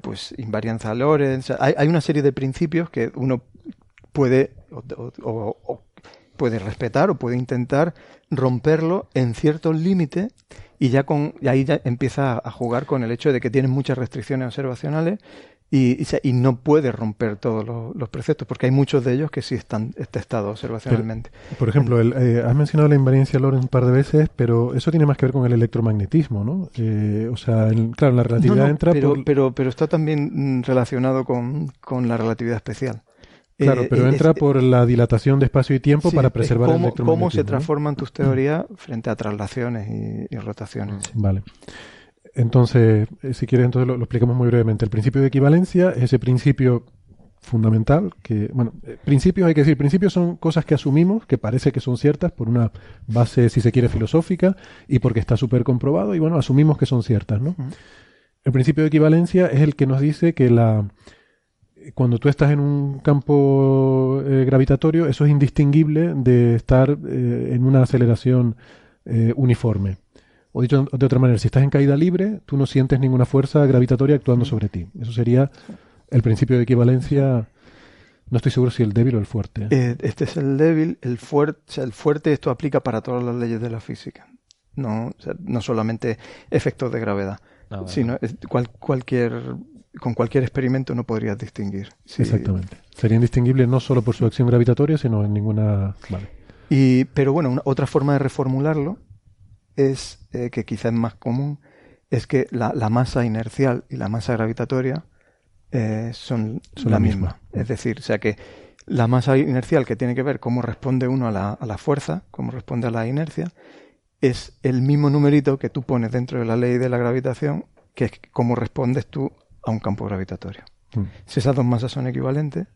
pues invarianza Lorentz, o hay, una serie de principios que uno puede o, puede respetar o puede intentar romperlo en ciertos límites y ya con y ahí ya empieza a jugar con el hecho de que tienes muchas restricciones observacionales y, y se- y no puedes romper todos los, los preceptos porque hay muchos de ellos que sí están testados observacionalmente. Por ejemplo, el, eh, has mencionado la invariancia Lorentz un par de veces, pero eso tiene más que ver con el electromagnetismo, ¿no? Eh, o sea, claro, la relatividad No, no, entra pero, por... pero, pero está también mm, relacionado con, con la relatividad especial. Claro, Eh, pero entra es- por la dilatación de espacio y tiempo sí, para es preservar el electromagnetismo. cómo se ¿no? transforman tus teorías frente a traslaciones y, y rotaciones. Vale. Entonces, eh, si quieres, entonces lo, lo explicamos muy brevemente. El principio de equivalencia es ese principio fundamental que, bueno, eh, principios hay que decir, principios son cosas que asumimos, que parece que son ciertas por una base, si se quiere, filosófica y porque está súper comprobado y bueno, asumimos que son ciertas, ¿no? El principio de equivalencia es el que nos dice que la cuando tú estás en un campo eh, gravitatorio, eso es indistinguible de estar eh, en una aceleración eh, uniforme. O dicho de otra manera, si estás en caída libre, tú no sientes ninguna fuerza gravitatoria actuando sobre ti. Eso sería el principio de equivalencia. No estoy seguro si el débil o el fuerte. Eh, este es el débil, el fuerte, o sea, el fuerte esto aplica para todas las leyes de la física. No, o sea, no solamente efectos de gravedad, Ah, vale. sino es- cual- cualquier, con cualquier experimento no podrías distinguir. Sí. Exactamente. Sería indistinguible no solo por su acción gravitatoria, sino en ninguna. Vale. Y, pero bueno, una- otra forma de reformularlo es, eh, que quizá es más común, es que la, la masa inercial y la masa gravitatoria eh, son, Son la misma. Es decir, o sea que la masa inercial que tiene que ver cómo responde uno a la, a la fuerza, cómo responde a la inercia, es el mismo numerito que tú pones dentro de la ley de la gravitación, que es cómo respondes tú a un campo gravitatorio. Mm. Si esas dos masas son equivalentes,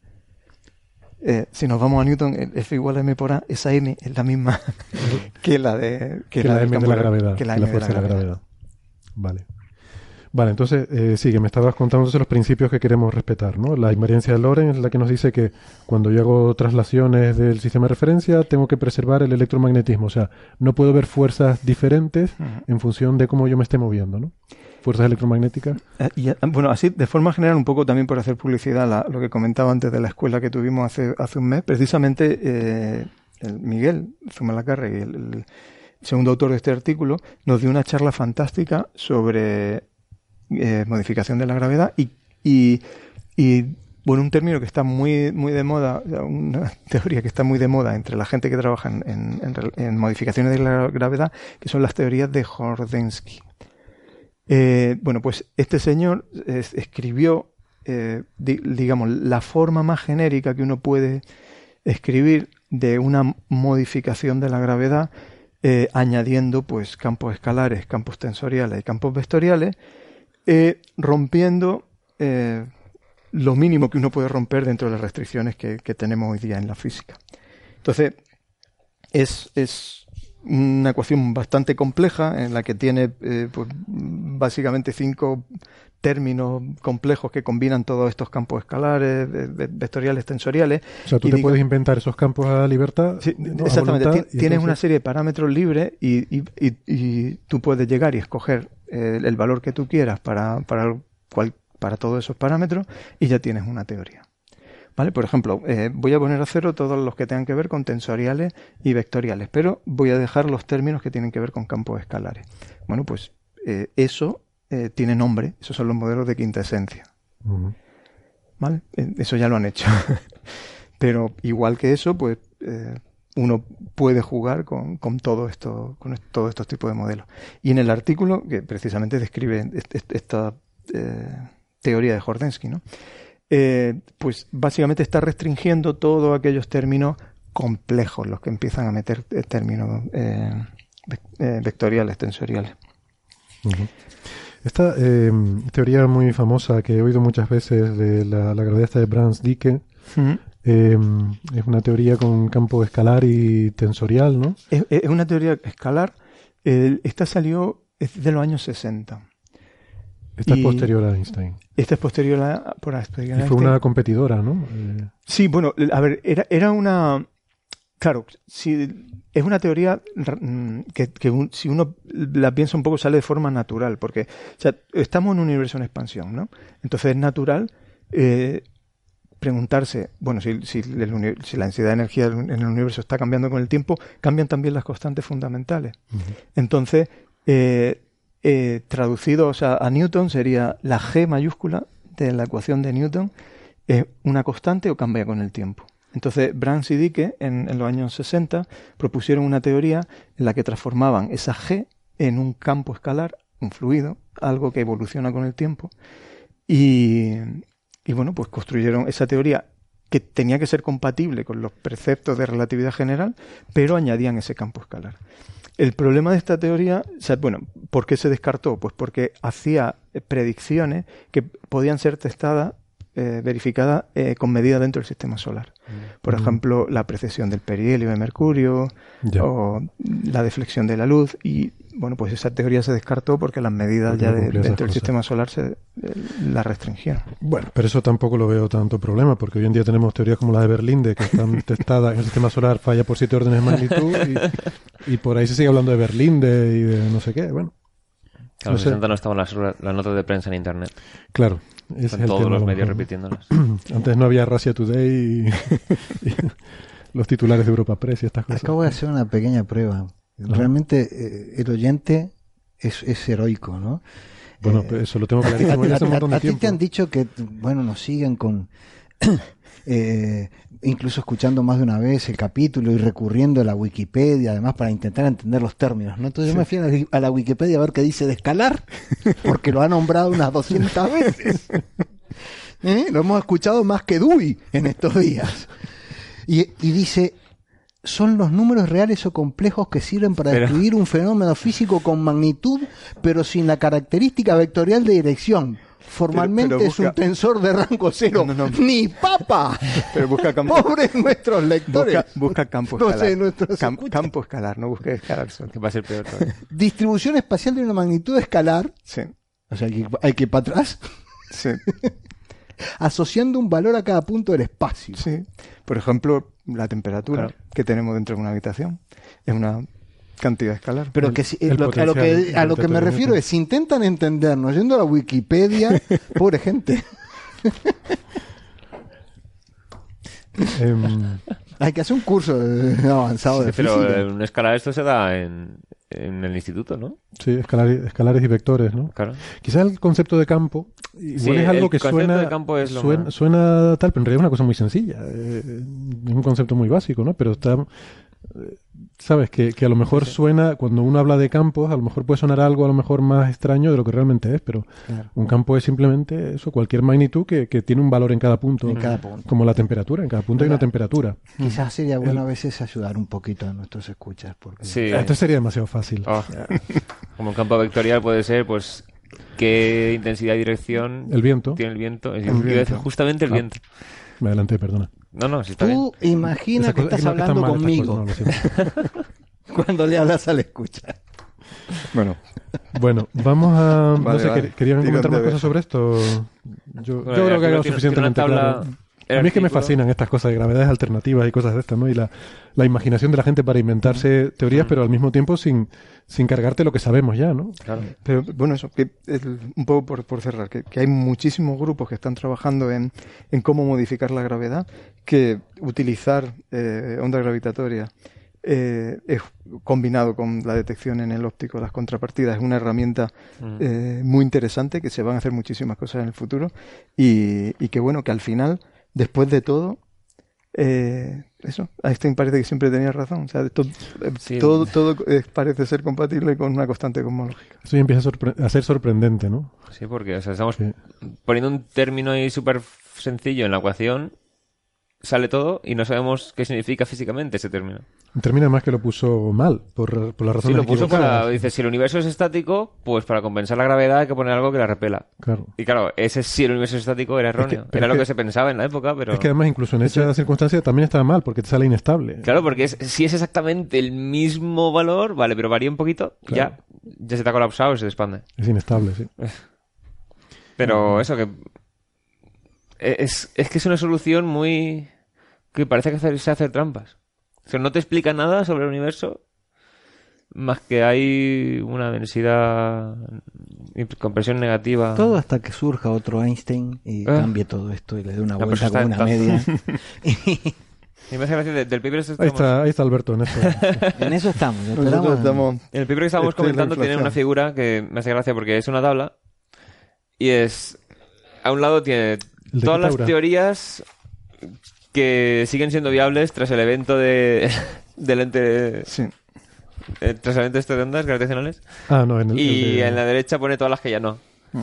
eh, si nos vamos a Newton, el F igual a m por A, esa m es la misma que la de Que, la M de la gra- gravedad. que la la fuerza de la gravedad. Vale. Vale, entonces, eh, sí, que me estabas contando entonces los principios que queremos respetar, ¿no? La invariancia de Lorentz es la que nos dice que cuando yo hago traslaciones del sistema de referencia tengo que preservar el electromagnetismo, o sea, no puedo ver fuerzas diferentes en función de cómo yo me esté moviendo, ¿no? Fuerzas electromagnéticas. Eh, y, eh, bueno, así, de forma general, un poco también por hacer publicidad, la- lo que comentaba antes de la escuela que tuvimos hace, hace un mes, precisamente eh, el Miguel Zumalacárregui, el, el segundo autor de este artículo, nos dio una charla fantástica sobre eh, modificación de la gravedad y, y, y, bueno, un término que está muy, muy de moda, una teoría que está muy de moda entre la gente que trabaja en, en- en modificaciones de la gravedad, que son las teorías de Hordensky. Eh, bueno, pues este señor es- escribió, eh, di- digamos, la forma más genérica que uno puede escribir de una modificación de la gravedad, eh, añadiendo pues campos escalares, campos tensoriales y campos vectoriales, eh, rompiendo eh, lo mínimo que uno puede romper dentro de las restricciones que, que tenemos hoy día en la física. Entonces, es, es una ecuación bastante compleja en la que tiene eh, pues, básicamente cinco términos complejos que combinan todos estos campos escalares, ve- ve- vectoriales, tensoriales. O sea, tú te puedes inventar esos campos a libertad. Sí, ¿no? A exactamente. voluntad, Tienes entonces- una serie de parámetros libres y, y- y- y tú puedes llegar y escoger eh, el valor que tú quieras para, para, cual- para todos esos parámetros y ya tienes una teoría. ¿Vale? Por ejemplo, eh, voy a poner a cero todos los que tengan que ver con tensoriales y vectoriales, pero voy a dejar los términos que tienen que ver con campos escalares. Bueno, pues eh, eso eh, tiene nombre, esos son los modelos de quinta esencia. ¿Vale? Eso ya lo han hecho. Pero igual que eso, pues uno puede jugar con, con todo esto, con todos estos tipos de modelos. Y en el artículo que precisamente describe est- est- esta teoría de Jordensky, ¿no? Eh, pues básicamente está restringiendo todos aquellos términos complejos, los que empiezan a meter eh, términos eh, vec- vectoriales, tensoriales. Esta eh, teoría muy famosa que he oído muchas veces de la, la gravedad de Brans-Dicke eh, es una teoría con campo escalar y tensorial, ¿no? Es, es una teoría escalar. eh, esta salió es de los años 60. Esta es posterior a Einstein. Esta es posterior a, por Y fue una competidora, ¿no? Eh, Sí, bueno, a ver, era, era una... Claro, si, es una teoría mm, que, que un- si uno la piensa un poco sale de forma natural, porque o sea, estamos en un universo en expansión, ¿no? Entonces es natural eh, preguntarse, bueno, si, si, el uni- si la densidad de energía en el universo está cambiando con el tiempo, cambian también las constantes fundamentales. Entonces, eh, eh, traducido o sea, a Newton sería la G mayúscula de la ecuación de Newton es una constante o cambia con el tiempo. Entonces, Brans y Dicke en, en los años 60 propusieron una teoría en la que transformaban esa G en un campo escalar, un fluido, algo que evoluciona con el tiempo. Y, y bueno, pues construyeron esa teoría que tenía que ser compatible con los preceptos de relatividad general, pero añadían ese campo escalar. El problema de esta teoría, o sea, bueno, ¿por qué se descartó? Pues porque hacía eh, predicciones que podían ser testadas, eh, verificadas eh, con medidas dentro del sistema solar. Por ejemplo, la precesión del perihelio de Mercurio Ya. o la deflexión de la luz. Y bueno, pues esa teoría se descartó porque las medidas Porque ya de- dentro del sistema solar se eh, la restringieron. Bueno, pero eso tampoco lo veo tanto problema, porque hoy en día tenemos teorías como la de Berlinde, que están testadas en el sistema solar, falla por siete órdenes de magnitud, y, y por ahí se sigue hablando de Berlinde y de no sé qué. Bueno, a No los sé. 60 no estaban las, las notas de prensa en internet. claro. Ese Con es el todos tema, los lo medios repitiéndolas. Antes no había Russia Today y, y los titulares de Europa Press y estas cosas. Acabo de hacer una pequeña prueba. Realmente eh, el oyente es, es heroico, ¿no? Bueno, Eh, eso lo tengo clarísimo ya hace un a- montón a ti te han dicho que, bueno, nos siguen con... eh, incluso escuchando más de una vez el capítulo y recurriendo a la Wikipedia, además para intentar entender los términos, ¿no? Entonces yo me fui a la, a la Wikipedia a ver qué dice de escalar, porque lo ha nombrado unas 200 veces. ¿Eh? Lo hemos escuchado más que Dewey en estos días. Y, y dice, son los números reales o complejos que sirven para Pero- describir un fenómeno físico con magnitud, pero sin la característica vectorial de dirección. Formalmente pero es un tensor de rango cero. No, no. ¡Ni papa! Pero busca campo, Pobres nuestros lectores. busca, busca campo No escalar. sé, nuestros Cam- campo escalar, no busques escalar. Que va a ser peor todavía. Distribución espacial de una magnitud escalar. Sí, O sea, hay que, hay que ir para atrás. sí, Asociando un valor a cada punto del espacio. sí. Por ejemplo, la temperatura Claro. que tenemos dentro de una habitación es una cantidad escalar. Pero El- que si- el lo- a lo que, a lo que me refiero es, si intentan entendernos yendo a la Wikipedia, pobre gente, Em, hay que hacer un curso de- avanzado de Pero física. eh, una escala esto se da en, en el instituto, ¿no? sí, escalares, escalares y vectores, ¿no? Claro. Quizás el concepto de campo igual Sí, es algo el que suena, de campo es lo suena, más- suena tal, pero en realidad es una cosa muy sencilla. eh, es un concepto muy básico, ¿no? Pero está, sabes, que, que a lo mejor suena, cuando uno habla de campos, a lo mejor puede sonar algo a lo mejor más extraño de lo que realmente es, pero Claro. un campo es simplemente eso, cualquier magnitud que, que tiene un valor en cada punto. En cada punto. Como la temperatura, en cada punto hay una temperatura. Quizás sería bueno a veces ayudar un poquito a nuestros escuchas. Porque Sí. Esto sería demasiado fácil. Oh. Como un campo vectorial puede ser, pues, qué intensidad y dirección El viento. tiene el viento. Es El viento. justamente el Ah. viento. Me adelanté, perdona. No, no, sí está bien. Tú imagina Esas que estás no, hablando estas conmigo cosas, no, cuando le hablas al escucha. Bueno, Bueno, vamos a... no Vale, sé, vale. ¿quer- ¿querían comentar más cosas sobre esto? Yo, yo Bueno, creo que aquí ha quedado tiene- suficientemente una tabla- claro. El A mí es que me fascinan estas cosas de gravedades alternativas y cosas de estas, ¿no? Y la, la imaginación de la gente para inventarse teorías, pero al mismo tiempo sin, sin cargarte lo que sabemos ya, ¿no? Claro. pero bueno, eso, que el- un poco por, por cerrar, que, que hay muchísimos grupos que están trabajando en, en cómo modificar la gravedad, que utilizar eh, ondas gravitatorias eh, es combinado con la detección en el óptico, las contrapartidas, es una herramienta Mm. eh, muy interesante, que se van a hacer muchísimas cosas en el futuro y, y que bueno, que al final, después de todo, eh, eso, Einstein parece que siempre tenía razón, o sea, eh, Sí. todo, todo eh, parece ser compatible con una constante cosmológica. Eso ya empieza a, sorpre- a ser sorprendente, ¿no? Sí, porque o sea, estamos Sí. poniendo un término ahí súper sencillo en la ecuación, sale todo y no sabemos qué significa físicamente ese término. Termina más que lo puso mal, por, por las Sí, razones lo puso para, dice, si el universo es estático, pues para compensar la gravedad hay que poner algo que la repela. Claro. Y claro, ese si el universo es estático era erróneo. era lo que- que se pensaba en la época, pero... Es que además incluso en esa circunstancia también estaba mal, porque te sale inestable. Claro, porque es, si es exactamente el mismo valor, vale, pero varía un poquito, Claro. ya, ya se te ha colapsado y se expande. Es inestable, sí. Pero eso que... Es, es que es una solución muy... que parece que se hace trampas. O sea, no te explica nada sobre el universo más que hay una densidad y compresión negativa. Todo hasta que surja otro Einstein y Ah. cambie todo esto y le dé una No, pero vuelta como una media. Y me hace gracia de- del paper este Ahí estamos- está, ahí está Alberto en eso. en eso estamos. Esperamos. estamos... El paper que estábamos la comentando tiene una figura que me hace gracia porque es una tabla y es... A un lado tiene ¿El de todas las teorías que siguen siendo viables tras el evento de, del ente... Sí. eh, tras el evento este de ondas gravitacionales. Ah, no, en el, Y el de- en la derecha pone todas las que ya no. Mm.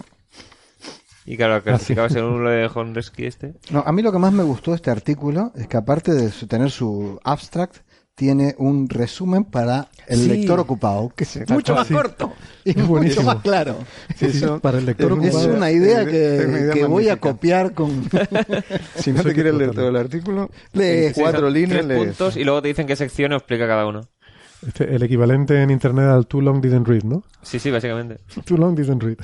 Y claro, Ah, sí. clasificaba según lo de Hornresky este. No, a mí lo que más me gustó de este artículo es que aparte de tener su abstract, tiene un resumen para el Sí. lector ocupado, que es mucho más Sí. corto y Es mucho más claro. Sí, para el lector es Es ocupado. una idea Es que, una idea que voy a copiar con... Si no te quieres leer todo el artículo, Lee, en sí, cuatro líneas tres lees. puntos y luego te dicen qué sección explica cada uno. Este, el equivalente en internet al Too Long Didn't Read, ¿no? Sí, sí, básicamente. Too Long Didn't Read.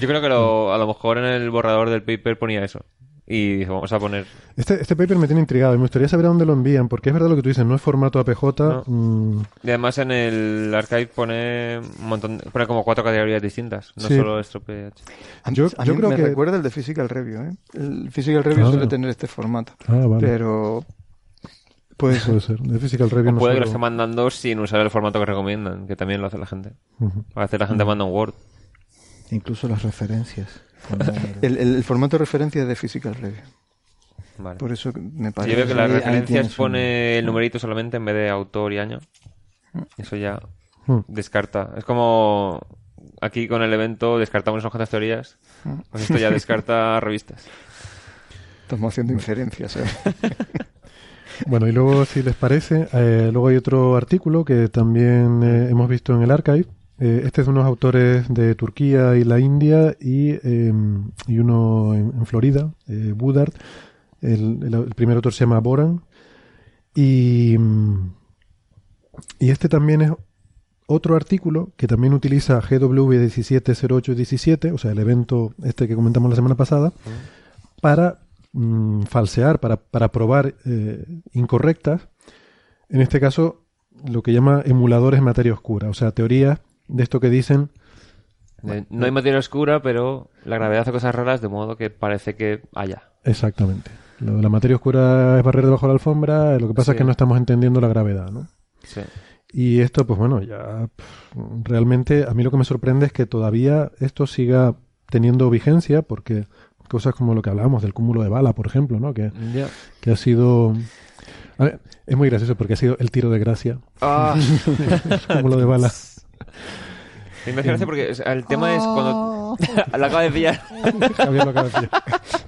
Yo creo que lo- a lo mejor en el borrador del paper ponía eso. Y dije, vamos a poner... Este, este paper me tiene intrigado y me gustaría saber a dónde lo envían, porque es verdad lo que tú dices, no es formato APJ. No. mm, Y además en el archive pone un montón... Pone como cuatro categorías distintas, no Sí. solo. A mí- Yo- a yo mí creo me que- recuerda el de Physical Review, ¿eh? El Physical Review Ah. suele tener este formato. ah, vale. Pero... Puede ser. Puede ser. De Physical Review O no puede que lo esté mandando sin usar el formato que recomiendan, que también lo hace la gente. Ujú. A veces la gente manda un Word. Incluso las referencias. El, el- el formato de referencia es de Physical Review. Vale. Por eso me Sí, parece... yo veo que las ahí- ahí referencias un- pone el numerito solamente en vez de autor y año. Eso ya Mm. descarta. Es como aquí con el evento descartamos unas cuantas teorías. Pues esto ya descarta revistas. Estamos haciendo inferencias, ¿eh? Bueno, y luego, si les parece, eh, luego hay otro artículo que también eh, hemos visto en el archive. Eh, este es de unos autores de Turquía y la India y, eh, y uno en, en Florida, eh, Woodard. El, el- el primer autor se llama Boran. Y, mm, y este también es otro artículo que también utiliza GW170817, o sea, el evento este que comentamos la semana pasada, para mm, falsear, para, para probar eh, incorrectas, en este caso lo que llama emuladores de materia oscura, o sea, teorías de esto que dicen, Eh, No hay materia oscura, pero la gravedad hace cosas raras de modo que parece que haya. exactamente, lo de la materia oscura es barrer debajo de la alfombra, lo que pasa Sí. es que no estamos entendiendo la gravedad, ¿no? Sí. Y esto, pues bueno, ya realmente a mí lo que me sorprende es que todavía esto siga teniendo vigencia, porque cosas como lo que hablábamos del cúmulo de bala, por ejemplo, ¿no? Que, que ha sido... a ver, es muy gracioso porque ha sido el tiro de gracia, Ah. el cúmulo de bala. Me porque el tema es cuando la acaba de pillar. Javier lo acaba de decir.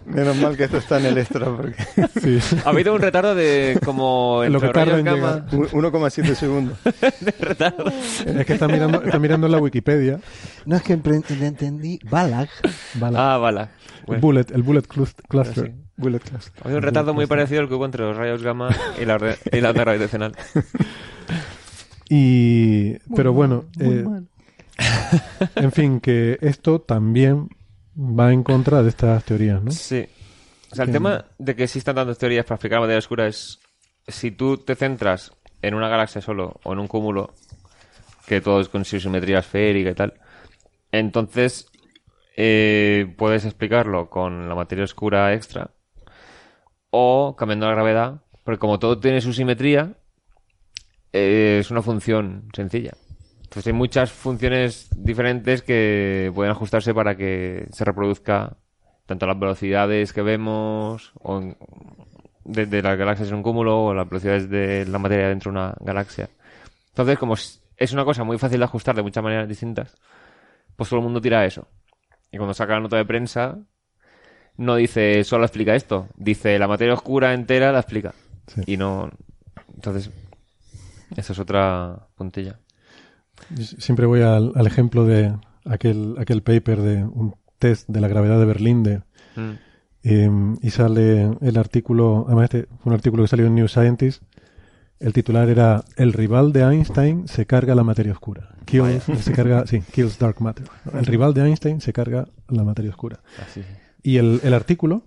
Menos mal que esto está en el extra, porque Sí. Ha habido un retardo de como Lo que tarda rayos en gamma. u- 1,7 segundos. de retardo. Es que está mirando, está mirando en la Wikipedia. No es que le entendí Balag. Bala. Ah, bala. el Bueno, bullet, el bullet clus- cluster. sí. Bullet Cluster. Ha habido un retardo muy parecido al que hubo entre los rayos gamma y la, y la onda gravitacional. Y, pero bueno, eh, en fin, que esto también va en contra de estas teorías, ¿no? Sí. O sea, el tema de que existan tantas teorías para explicar la materia oscura es si tú te centras en una galaxia solo o en un cúmulo, que todo es con su simetría esférica y tal, entonces eh, puedes explicarlo con la materia oscura extra o cambiando la gravedad, porque como todo tiene su simetría, eh, es una función sencilla. Entonces hay muchas funciones diferentes que pueden ajustarse para que se reproduzca tanto las velocidades que vemos o en- de, de las galaxias en un cúmulo o las velocidades de la materia dentro de una galaxia. Entonces, como es una cosa muy fácil de ajustar de muchas maneras distintas, pues todo el mundo tira eso. Y cuando saca la nota de prensa, no dice solo explica esto, dice la materia oscura entera la explica. Sí. Y no. Entonces, esa es otra puntilla. Siempre voy al, al ejemplo de aquel, aquel paper de un test de la gravedad de Berlín de, Mm. eh, y sale el artículo, además este fue un artículo que salió en New Scientist, El titular era El rival de Einstein se carga la materia oscura. Kills, se carga, sí, kills dark matter. El rival de Einstein se carga la materia oscura. Así. Y el, el artículo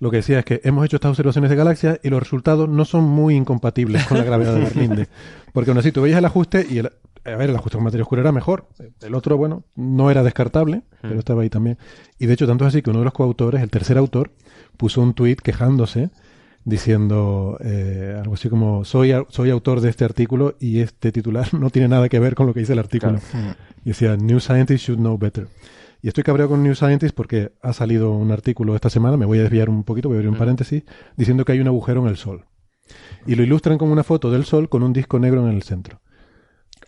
lo que decía es que hemos hecho estas observaciones de galaxias y los resultados no son muy incompatibles con la gravedad de Berlinde. Porque aún así tú veías el ajuste y el, a ver, el ajuste con materia oscura era mejor. El otro, bueno, no era descartable, pero estaba ahí también. Y de hecho, tanto es así que uno de los coautores, el tercer autor, puso un tuit quejándose diciendo eh, algo así como soy, soy autor de este artículo y este titular no tiene nada que ver con lo que dice el artículo. Y decía, New Scientists should know better. Y estoy cabreado con New Scientist porque ha salido un artículo esta semana, me voy a desviar un poquito, voy a abrir un paréntesis, diciendo que hay un agujero en el Sol. Y lo ilustran con una foto del Sol con un disco negro en el centro.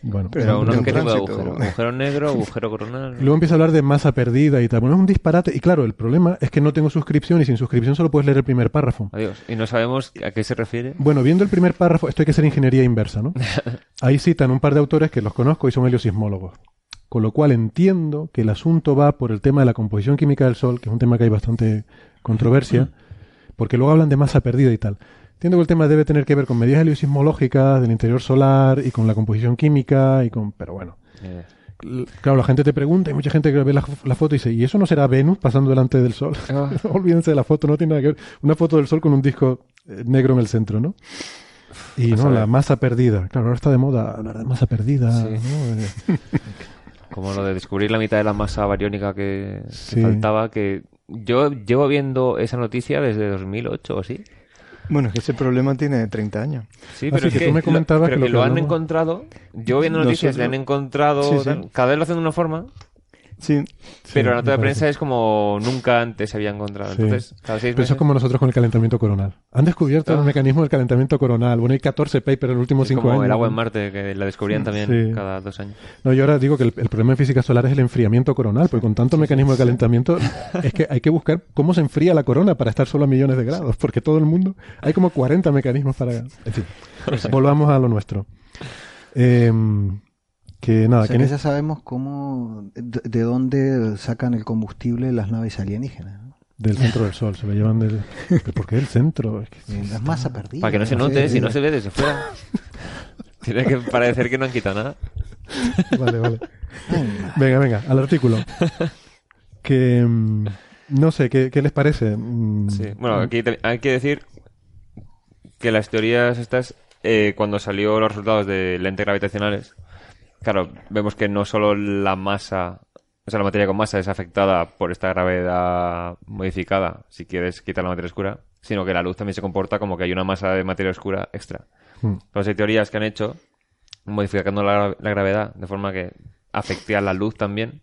Bueno, Pero un- uno, un ¿qué tipo de tránsito. agujero? ¿Agujero negro, agujero coronal? Luego empieza a hablar de masa perdida y tal. Bueno, es un disparate. Y claro, el problema es que no tengo suscripción y sin suscripción solo puedes leer el primer párrafo. Adiós. Y no sabemos a qué se refiere. Bueno, viendo el primer párrafo, esto hay que ser ingeniería inversa, ¿no? Ahí citan un par de autores que los conozco y son heliosismólogos. Con lo cual entiendo que el asunto va por el tema de la composición química del Sol, que es un tema que hay bastante controversia, porque luego hablan de masa perdida y tal. Entiendo que el tema debe tener que ver con medidas heliosismológicas del interior solar y con la composición química y con... Pero bueno, Eh, Claro, la gente te pregunta, hay mucha gente que ve la, la foto y dice, ¿y eso no será Venus pasando delante del Sol? Ah. Olvídense de la foto, no tiene nada que ver. Una foto del Sol con un disco eh, negro en el centro, ¿no? Y A no, la masa perdida. Claro, ahora está de moda hablar de masa perdida. Sí. ¿no? Eh, Como lo de descubrir la mitad de la masa bariónica que, que Sí. faltaba, que yo llevo viendo esa noticia desde 2008 o así. Bueno, es que ese problema tiene 30 años. Sí, Ah, pero sí, es que que, tú me lo- comentabas pero que lo que lo han hablamos- encontrado. Yo viendo noticias, le han Nosotros- encontrado. Sí, sí. Cada vez lo hacen de una forma, Sí, pero la nota de prensa es como nunca antes se había encontrado. Sí. Entonces, cada seis Pero eso meses es como nosotros con el calentamiento coronal. Han descubierto Ah. el mecanismo del calentamiento coronal. Bueno, hay 14 papers en los últimos es 5 como años. el agua en. Marte, que la descubrían también cada dos años. No, yo ahora digo que el, el problema en física solar es el enfriamiento coronal, porque con tanto mecanismo de calentamiento es que hay que buscar cómo se enfría la corona para estar solo a millones de grados, porque todo el mundo hay como 40 mecanismos para... En fin, volvamos a lo nuestro. Em, que nada, O sea que que ya sabemos cómo, de, de dónde sacan el combustible las naves alienígenas. ¿no? del centro del sol, se lo llevan del... ¿Pero ¿Por qué del centro? Es que- Eh, Es masa perdida. Para que no se note, si no se ve desde fuera. Tiene que parecer que no han quitado nada. Vale, vale. Venga, venga, al artículo. Que... mm, no sé, ¿qué, qué les parece? Mm, Sí. Bueno, aquí te- hay que decir que las teorías estas, eh, cuando salió los resultados de lentes gravitacionales, claro, vemos que no solo la masa, o sea, la materia con masa es afectada por esta gravedad modificada, si quieres quitar la materia oscura, sino que la luz también se comporta como que hay una masa de materia oscura extra. Mm. Entonces hay teorías que han hecho modificando la, la gravedad de forma que afecte a la luz también,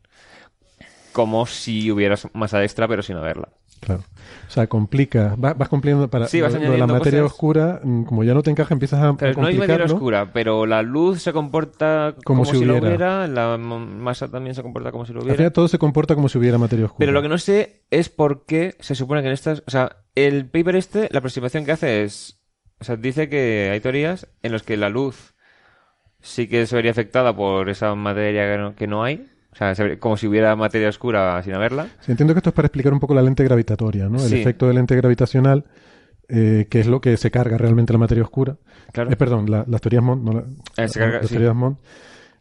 como si hubiera masa extra pero sin haberla. Claro. O sea, complica. va- vas cumpliendo para Sí, vas lo- lo de la materia cosas. oscura, mm, como ya no te encaja, empiezas a, Claro, no hay materia oscura, pero la luz se comporta como, si si, lo hubiera. la masa también se comporta como si lo Al hubiera. final todo se comporta como si hubiera materia oscura. Pero lo que no sé es por qué se supone que en estas... O sea, el paper este, la aproximación que hace es... O sea, dice que hay teorías en las que la luz sí que se vería afectada por esa materia que no, que no hay. O sea, como si hubiera materia oscura sin haberla. Sí, entiendo que esto es para explicar un poco la lente gravitatoria, ¿no? El Sí. efecto de lente gravitacional, eh, que es lo que se carga realmente la materia oscura. Claro. Eh, perdón, la- las teorías Mond. No la- Eh, se carga, las sí. teorías Mond.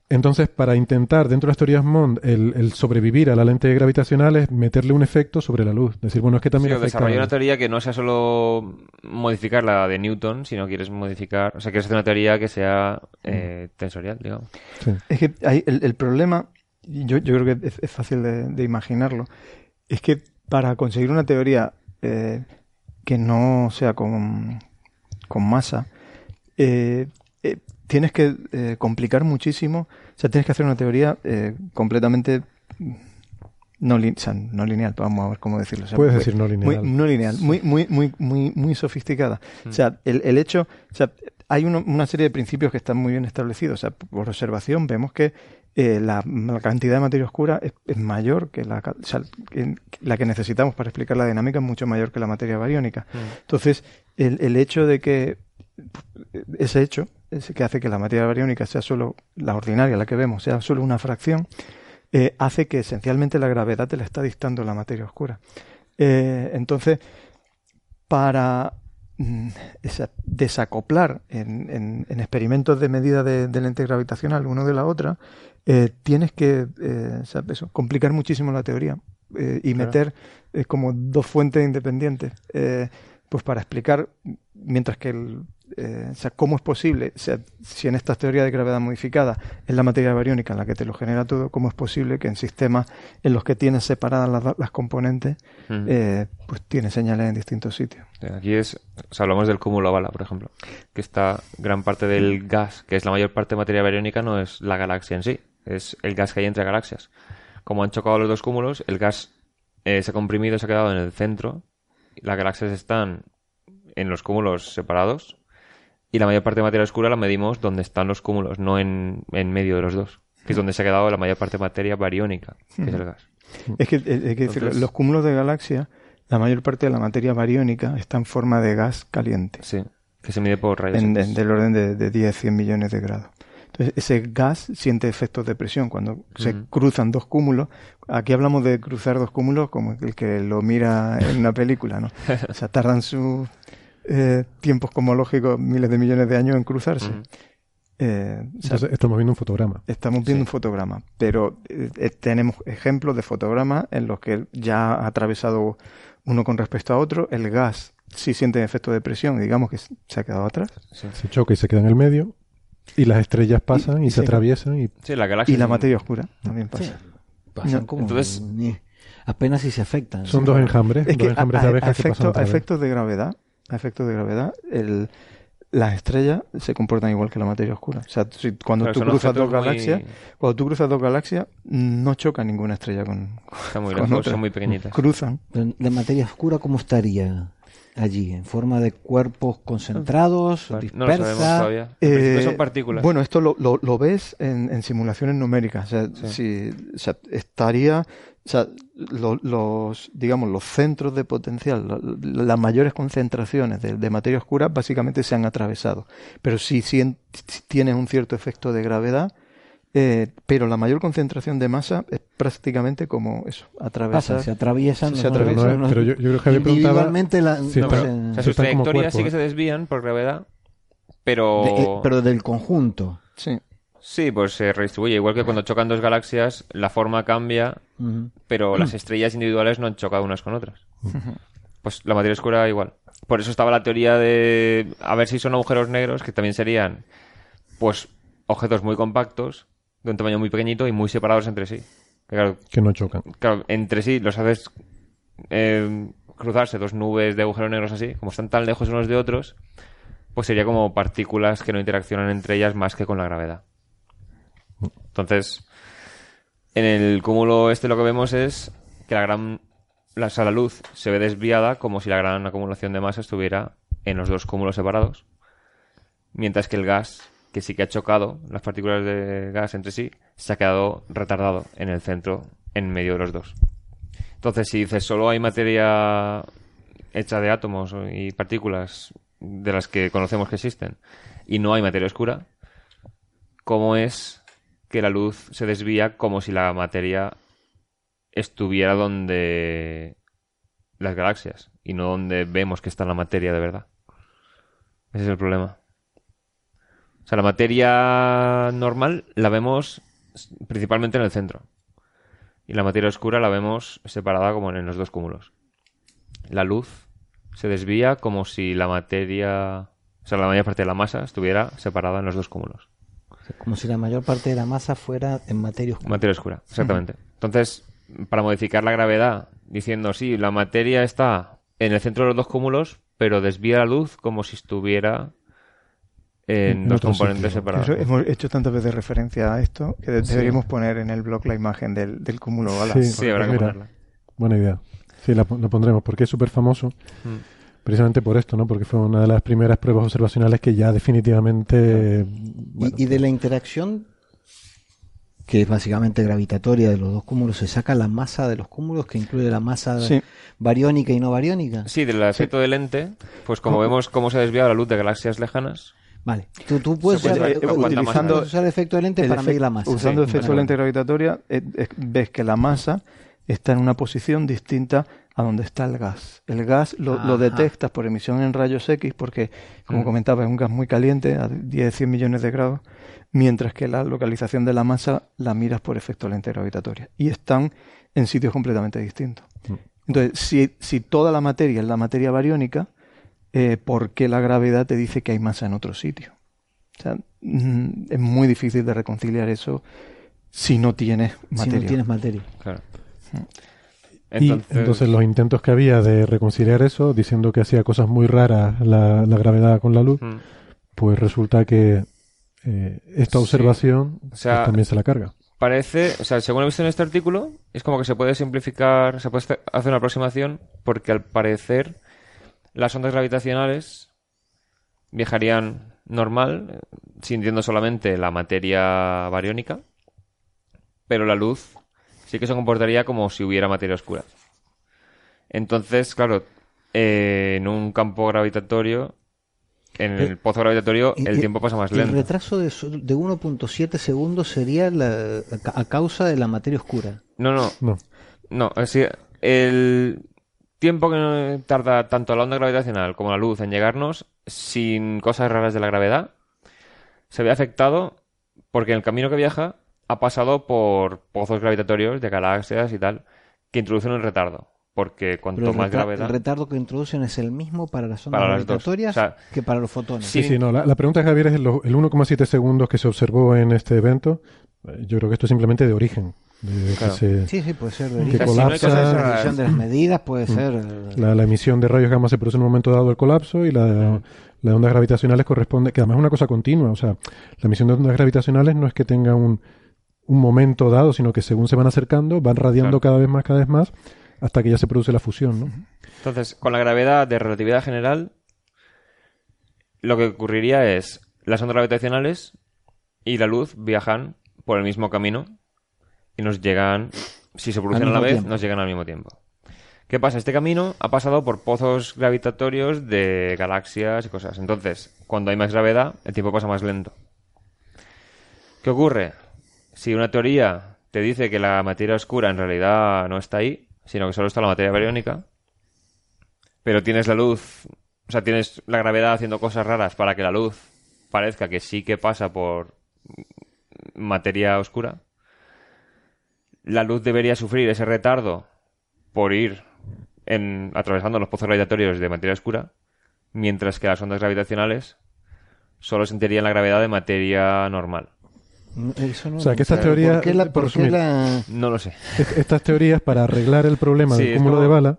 Entonces, para intentar, dentro de las teorías Mond, el, el sobrevivir a la lente gravitacional es meterle un efecto sobre la luz. Decir, bueno, es que también desarrollar la una teoría que no sea solo modificar la de Newton, sino quieres modificar... O sea, quieres hacer una teoría que sea eh, tensorial, digamos. Sí. Es que hay, el, el problema, yo, yo creo que es, es fácil de, de imaginarlo, es que para conseguir una teoría eh, que no sea con, con masa, eh, eh, tienes que eh, complicar muchísimo, o sea, tienes que hacer una teoría eh, completamente no, lin- o sea, no lineal, vamos a ver cómo decirlo. o sea, Puedes decir no lineal. Muy, no lineal, muy, muy, muy, muy, muy sofisticada. O sea, el, el hecho, o sea, hay uno- una serie de principios que están muy bien establecidos. O sea, por observación vemos que eh, la, la cantidad de materia oscura es, es mayor que la, ca- o sea, que- la que necesitamos para explicar la dinámica es mucho mayor que la materia bariónica. Entonces, el, el hecho de que ese hecho, ese que hace que la materia bariónica sea solo la ordinaria, la que vemos, sea solo una fracción, eh, hace que esencialmente la gravedad te la está dictando la materia oscura. Eh, entonces, para mm, esa- desacoplar en, en- en experimentos de medida de, de lente gravitacional uno de la otra, eh, tienes que eh, eso, complicar muchísimo la teoría eh, y Claro. meter eh, como dos fuentes independientes. pues para explicar, mientras que el, eh, o sea, cómo es posible, o sea, si en estas teorías de gravedad modificada es la materia bariónica la que te lo genera todo, cómo es posible que en sistemas en los que tienes separadas las, las componentes, eh, pues tienes señales en distintos sitios. Aquí es, o sea, hablamos del cúmulo bala, por ejemplo, que está gran parte del gas, que es la mayor parte de materia bariónica, no es la galaxia en sí, es el gas que hay entre galaxias. Como han chocado los dos cúmulos, el gas eh, se ha comprimido, se ha quedado en el centro, las galaxias están en los cúmulos separados, y la mayor parte de materia oscura la medimos donde están los cúmulos, no en, en medio de los dos, que es donde se ha quedado la mayor parte de materia bariónica, que es el gas. Es que, hay que Entonces- los cúmulos de galaxia, la mayor parte de la materia bariónica está en forma de gas caliente, Sí, que se mide por rayos en, en- del orden de, de 10, 100 millones de grados. Entonces, ese gas siente efectos de presión cuando se cruzan dos cúmulos. Aquí hablamos de cruzar dos cúmulos como el que lo mira en una película, ¿no? O sea, tardan sus eh, tiempos cosmológicos miles de millones de años en cruzarse. Eh, o sea, Entonces, estamos viendo un fotograma. Estamos viendo Sí. un fotograma, pero eh, eh, tenemos ejemplos de fotogramas en los que ya ha atravesado uno con respecto a otro. El gas sí siente efecto de presión, digamos que se ha quedado atrás. Sí. Se choca y se queda en el medio. Y las estrellas pasan y, y se sí. atraviesan. Y Sí, la galaxia Y la materia oscura también pasa. Sí, pasan No, como entonces- ni- apenas si se afectan. son Sí. dos enjambres. Es dos que enjambres a- de a abejas que pasan a efectos de gravedad, a efectos de gravedad, el, las estrellas se comportan igual que la materia oscura. O sea, si- cuando Claro, tú cruzas dos muy- galaxias, cuando tú cruzas dos galaxias, no choca ninguna estrella con, Están muy con lejos, otra. son muy pequeñitas. cruzan. Pero La materia oscura, ¿cómo estaría allí? ¿En forma de cuerpos concentrados, No lo dispersa? sabemos todavía. Eh, son partículas. Bueno, esto lo, lo- lo ves en, en simulaciones numéricas. O sea, si, o sea, estaría, o sea, lo- los, digamos, los centros de potencial, la- la- las mayores concentraciones de, de materia oscura básicamente se han atravesado. Pero sí en- sí tienen un cierto efecto de gravedad, eh, pero la mayor concentración de masa es prácticamente como eso, atravesar. Pasa, se atraviesan. Se atraviesan. No, pero yo- yo creo que individualmente la- si no está- sé, o sea, Eso sus trayectorias sí que se desvían por gravedad, pero... de- eh, pero del conjunto. Sí. Sí, pues se redistribuye. Igual que cuando chocan dos galaxias, la forma cambia, pero las estrellas individuales no han chocado unas con otras. Pues la materia oscura igual. Por eso estaba la teoría de a ver si son agujeros negros, que también serían pues objetos muy compactos, de un tamaño muy pequeñito y muy separados entre sí. Que claro, que no chocan. claro, entre sí los haces eh, cruzarse dos nubes de agujeros negros así, como están tan lejos unos de otros, pues sería como partículas que no interaccionan entre ellas más que con la gravedad. Entonces, en el cúmulo este lo que vemos es que la gran la, la luz se ve desviada como si la gran acumulación de masa estuviera en los dos cúmulos separados, mientras que el gas, que sí que ha chocado, las partículas de gas entre sí, se ha quedado retardado en el centro, en medio de los dos. Entonces, si dices solo hay materia hecha de átomos y partículas de las que conocemos que existen y no hay materia oscura, ¿cómo es que la luz se desvía como si la materia estuviera donde las galaxias y no donde vemos que está la materia de verdad? Ese es el problema. O sea, la materia normal la vemos principalmente en el centro. Y la materia oscura la vemos separada como en los dos cúmulos. La luz se desvía como si la materia, o sea, la mayor parte de la masa estuviera separada en los dos cúmulos. Como si la mayor parte de la masa fuera en materia oscura. Materia oscura, exactamente. Entonces, para modificar la gravedad, diciendo, sí, la materia está en el centro de los dos cúmulos, pero desvía la luz como si estuviera en En dos componentes sitio. separados. Eso, hemos hecho tantas veces referencia a esto que de- Sí. deberíamos poner en el blog la imagen del, del cúmulo. Sí. Sí, habrá que Mira. ponerla. Buena idea. Sí, la, la pondremos porque es súper famoso. Mm. Precisamente por esto, ¿no? Porque fue una de las primeras pruebas observacionales que ya definitivamente... bueno, y, y de la interacción, que es básicamente gravitatoria de los dos cúmulos, se saca la masa de los cúmulos, que incluye la masa Sí. bariónica y no bariónica. Sí, del efecto de lente, pues como vemos cómo se ha desviado la luz de galaxias lejanas, Vale. Tú, tú puedes puede usar, utilizando el efecto de lente para medir la masa. Usando Sí, efecto de lente gravitatoria, eh, eh, ves que la masa está en una posición distinta a donde está el gas. El gas lo, detectas por emisión en rayos X porque, como Mm. comentaba, es un gas muy caliente, a 10, 100 millones de grados, mientras que la localización de la masa la miras por efecto lente gravitatoria. Y están en sitios completamente distintos. Mm. Entonces, si, si toda la materia es la materia bariónica, eh, ¿por qué la gravedad te dice que hay masa en otro sitio? O sea, mm, es muy difícil de reconciliar eso si no tienes Si materia. no tienes materia. Claro. Y entonces los intentos que había de reconciliar eso, diciendo que hacía cosas muy raras la, la gravedad con la luz, Mm. pues resulta que eh, esta Sí. observación O sea, pues, también se la carga. Parece, o sea, según he visto en este artículo, es como que se puede simplificar, se puede hacer una aproximación, porque al parecer las ondas gravitacionales viajarían normal, sintiendo solamente la materia bariónica, pero la luz sí que se comportaría como si hubiera materia oscura. Entonces, claro, eh, en un campo gravitatorio, en el Eh, pozo gravitatorio, el tiempo pasa más El lento. retraso de, de 1.7 segundos sería la- a ca- a causa de la materia oscura. No, no, No. No, decir, el tiempo que tarda tanto la onda gravitacional como la luz en llegarnos, sin cosas raras de la gravedad, se ve afectado porque en el camino que viaja ha pasado por pozos gravitatorios de galaxias y tal, que introducen un retardo. Porque cuanto Pero el, más gravedad. el retardo que introducen es el mismo para las ondas Para las dos. gravitatorias O sea, que para los fotones. Sí. Sí, sí, no. La, la pregunta, Javier, es el, el 1,7 segundos que se observó en este evento. Eh, Yo creo que esto es simplemente de origen. De que Claro. se- Sí, sí, puede ser. Que si no colapsa. La raras- revisión de las medidas puede ser. la, la emisión de rayos gamma se produce en un momento dado del colapso y la, las ondas gravitacionales corresponde, que además es una cosa continua. O sea, la emisión de ondas gravitacionales no es que tenga un, un momento dado, sino que según se van acercando, van radiando Claro. cada vez más, cada vez más, hasta que ya se produce la fusión, ¿no? Entonces, con la gravedad de relatividad general, lo que ocurriría es las ondas gravitacionales y la luz viajan por el mismo camino y nos llegan, si se producen a la vez, tiempo. nos llegan al mismo tiempo. ¿Qué pasa? Este camino ha pasado por pozos gravitatorios de galaxias y cosas. Entonces, cuando hay más gravedad, el tiempo pasa más lento. ¿Qué ocurre? Si una teoría te dice que la materia oscura en realidad no está ahí, sino que solo está la materia bariónica, pero tienes la luz, o sea, tienes la gravedad haciendo cosas raras para que la luz parezca que sí que pasa por materia oscura, la luz debería sufrir ese retardo por ir en, atravesando los pozos gravitatorios de materia oscura, mientras que las ondas gravitacionales solo sentirían la gravedad de materia normal. Eso no O sea, que estas teorías- ¿Por qué la, por por qué resumir. la- No lo sé. Est- Estas teorías, para arreglar el problema Sí, del cúmulo como- de bala,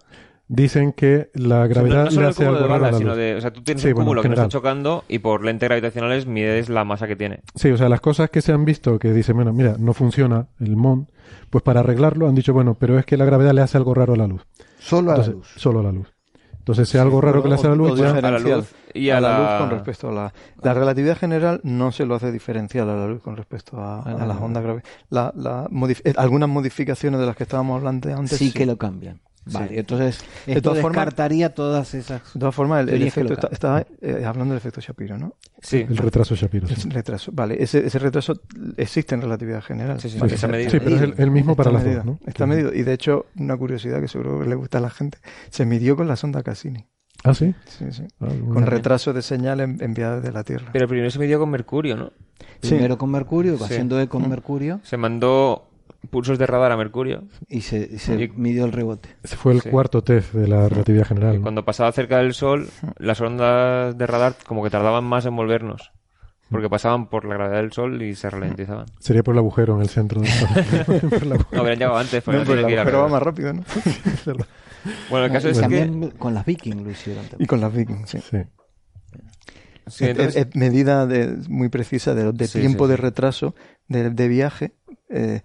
dicen que la gravedad no, no solo le el hace algo de raro a balas, la sino luz. de, o sea, tú tienes Sí, un cúmulo que no está chocando y por lentes gravitacionales mides la masa que tiene. Sí, o sea, las cosas que se han visto que dicen, bueno, mira, no funciona el MON, pues para arreglarlo han dicho, bueno, pero es que la gravedad le hace algo raro a la luz. Solo a la luz. Solo a la luz. Entonces, si algo raro que le hace a la luz, o ya- a la diferencial luz y a la- luz con respecto a la... La relatividad general no se lo hace diferencial a la luz con respecto a, a las ondas graves. La, la modif- eh, algunas modificaciones de las que estábamos hablando antes Sí que lo cambian. Vale, entonces De esto todas formas- descartaría todas esas. De todas formas, el, efecto... Está, está, eh, hablando del efecto Shapiro, ¿no? Sí. el retraso Shapiro. sí. El retraso. Vale, ese, ese retraso existe en relatividad general. Sí, sí, Vale, está está- medido. Sí, pero es el, el mismo para está las medido, dos, ¿no? Está medido. Y de hecho, una curiosidad que seguro que le gusta a la gente, se midió con la sonda Cassini. Ah, sí. Sí, sí. Ah, bueno. Con retraso de señal en- enviada desde la Tierra. Pero primero se midió con mercurio, ¿no? Sí. Primero con Mercurio, Sí. haciendo E Mm. con Mercurio Se mandó pulsos de radar a mercurio y se, y se Y- midió el rebote. Ese fue el Sí. cuarto test de la relatividad general. y ¿no? cuando pasaba cerca del sol, las ondas de radar como que tardaban más en volvernos. Porque pasaban por la gravedad del sol y se ralentizaban. Sería por el agujero en el centro. del Sol. No, habrían llegado antes, pero No, no pero tenían que ir el a agujero va más rápido, ¿no? Bueno, el caso Y es que... también con las Viking lo hicieron y también. con las Vikings, sí. Sí. Sí, Es- entonces- es, es medida de, muy precisa de, de Sí, tiempo sí, de retraso de, de viaje eh,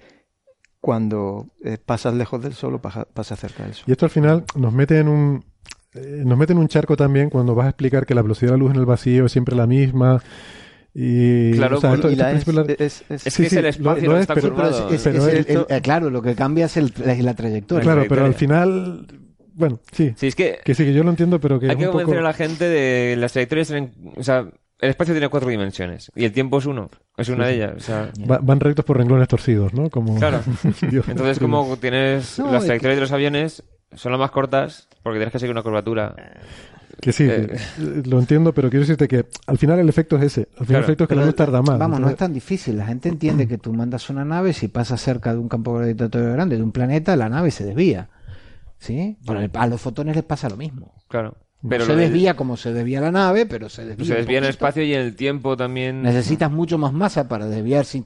cuando eh, pasas lejos del sol o pasa- pasas cerca del sol. Y esto al final nos mete en un eh, nos mete en un charco también cuando vas a explicar que la velocidad de la luz en el vacío es siempre la misma y Claro, o sea, y- esto- Y esto la es es, es- es- Es Sí, que es sí, el espacio lo lo está pero- curvado. Es- pero es el- esto- el- eh, claro, lo que cambia es el, la, la trayectoria. claro, pero al final bueno, sí, Sí, es que que sí que yo lo entiendo, pero que hay es que poco convencer a la gente de las trayectorias. o sea, el espacio tiene cuatro dimensiones y el tiempo es uno, es una de ellas. O sea, Va- van rectos por renglones torcidos, ¿no? Como... Claro. Dios, entonces como tienes No, las trayectorias de los aviones son las más cortas porque tienes que seguir una curvatura. Que sí, Eh. lo entiendo, pero quiero decirte que al final el efecto es ese. Al final Claro. el efecto es que la Pero, luz tarda más. Vamos, no es tan difícil. La gente entiende que tú mandas una nave, si pasa cerca de un campo gravitatorio grande, de un planeta, la nave se desvía. ¿Sí? El- a los fotones les pasa lo mismo. Claro. Pero se del- desvía como se desvía la nave, pero se desvía. se un desvía en el espacio y en el tiempo también. Necesitas mucho más masa para desviar sin-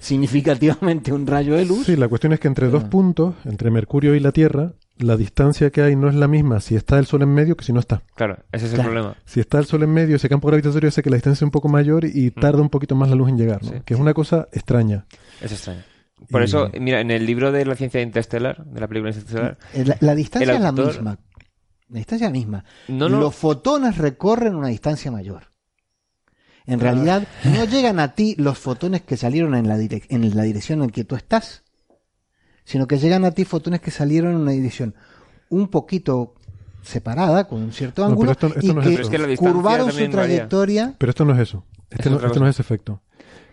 significativamente un rayo de luz. Sí, la cuestión es que entre dos puntos, entre Mercurio y la Tierra, la distancia que hay no es la misma si está el Sol en medio que si no está. Claro, ese es Claro. el problema. Si está el Sol en medio, ese campo gravitatorio hace que la distancia sea un poco mayor y tarda un poquito más la luz en llegar, ¿no? Sí. Que es una cosa extraña. Es extraño. Por Y- eso, mira, en el libro de la ciencia interestelar, de la película Interestelar, La, la distancia es la misma. La distancia es la misma. No, no. Los fotones recorren una distancia mayor. En realidad, no llegan a ti los fotones que salieron en la, direc- en la dirección en que tú estás, sino que llegan a ti fotones que salieron en una dirección un poquito separada, con un cierto No, ángulo, pero esto- esto y que es curvaron su varía. trayectoria. Pero esto no es eso. Este, Es no, otra este no es ese efecto.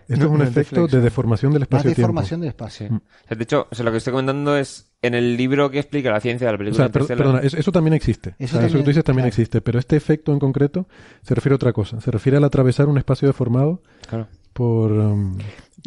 Esto No, es un efecto de deformación del espacio-tiempo. deformación del espacio. sí. O sea, de hecho, o sea, lo que estoy comentando es en el libro que explica la ciencia de la O película sea, per- perdona, eso, eso también existe. Eso O sea, eso que también- tú dices también claro. existe, pero este efecto en concreto se refiere a otra cosa. Se refiere al atravesar un espacio deformado Claro. por... um,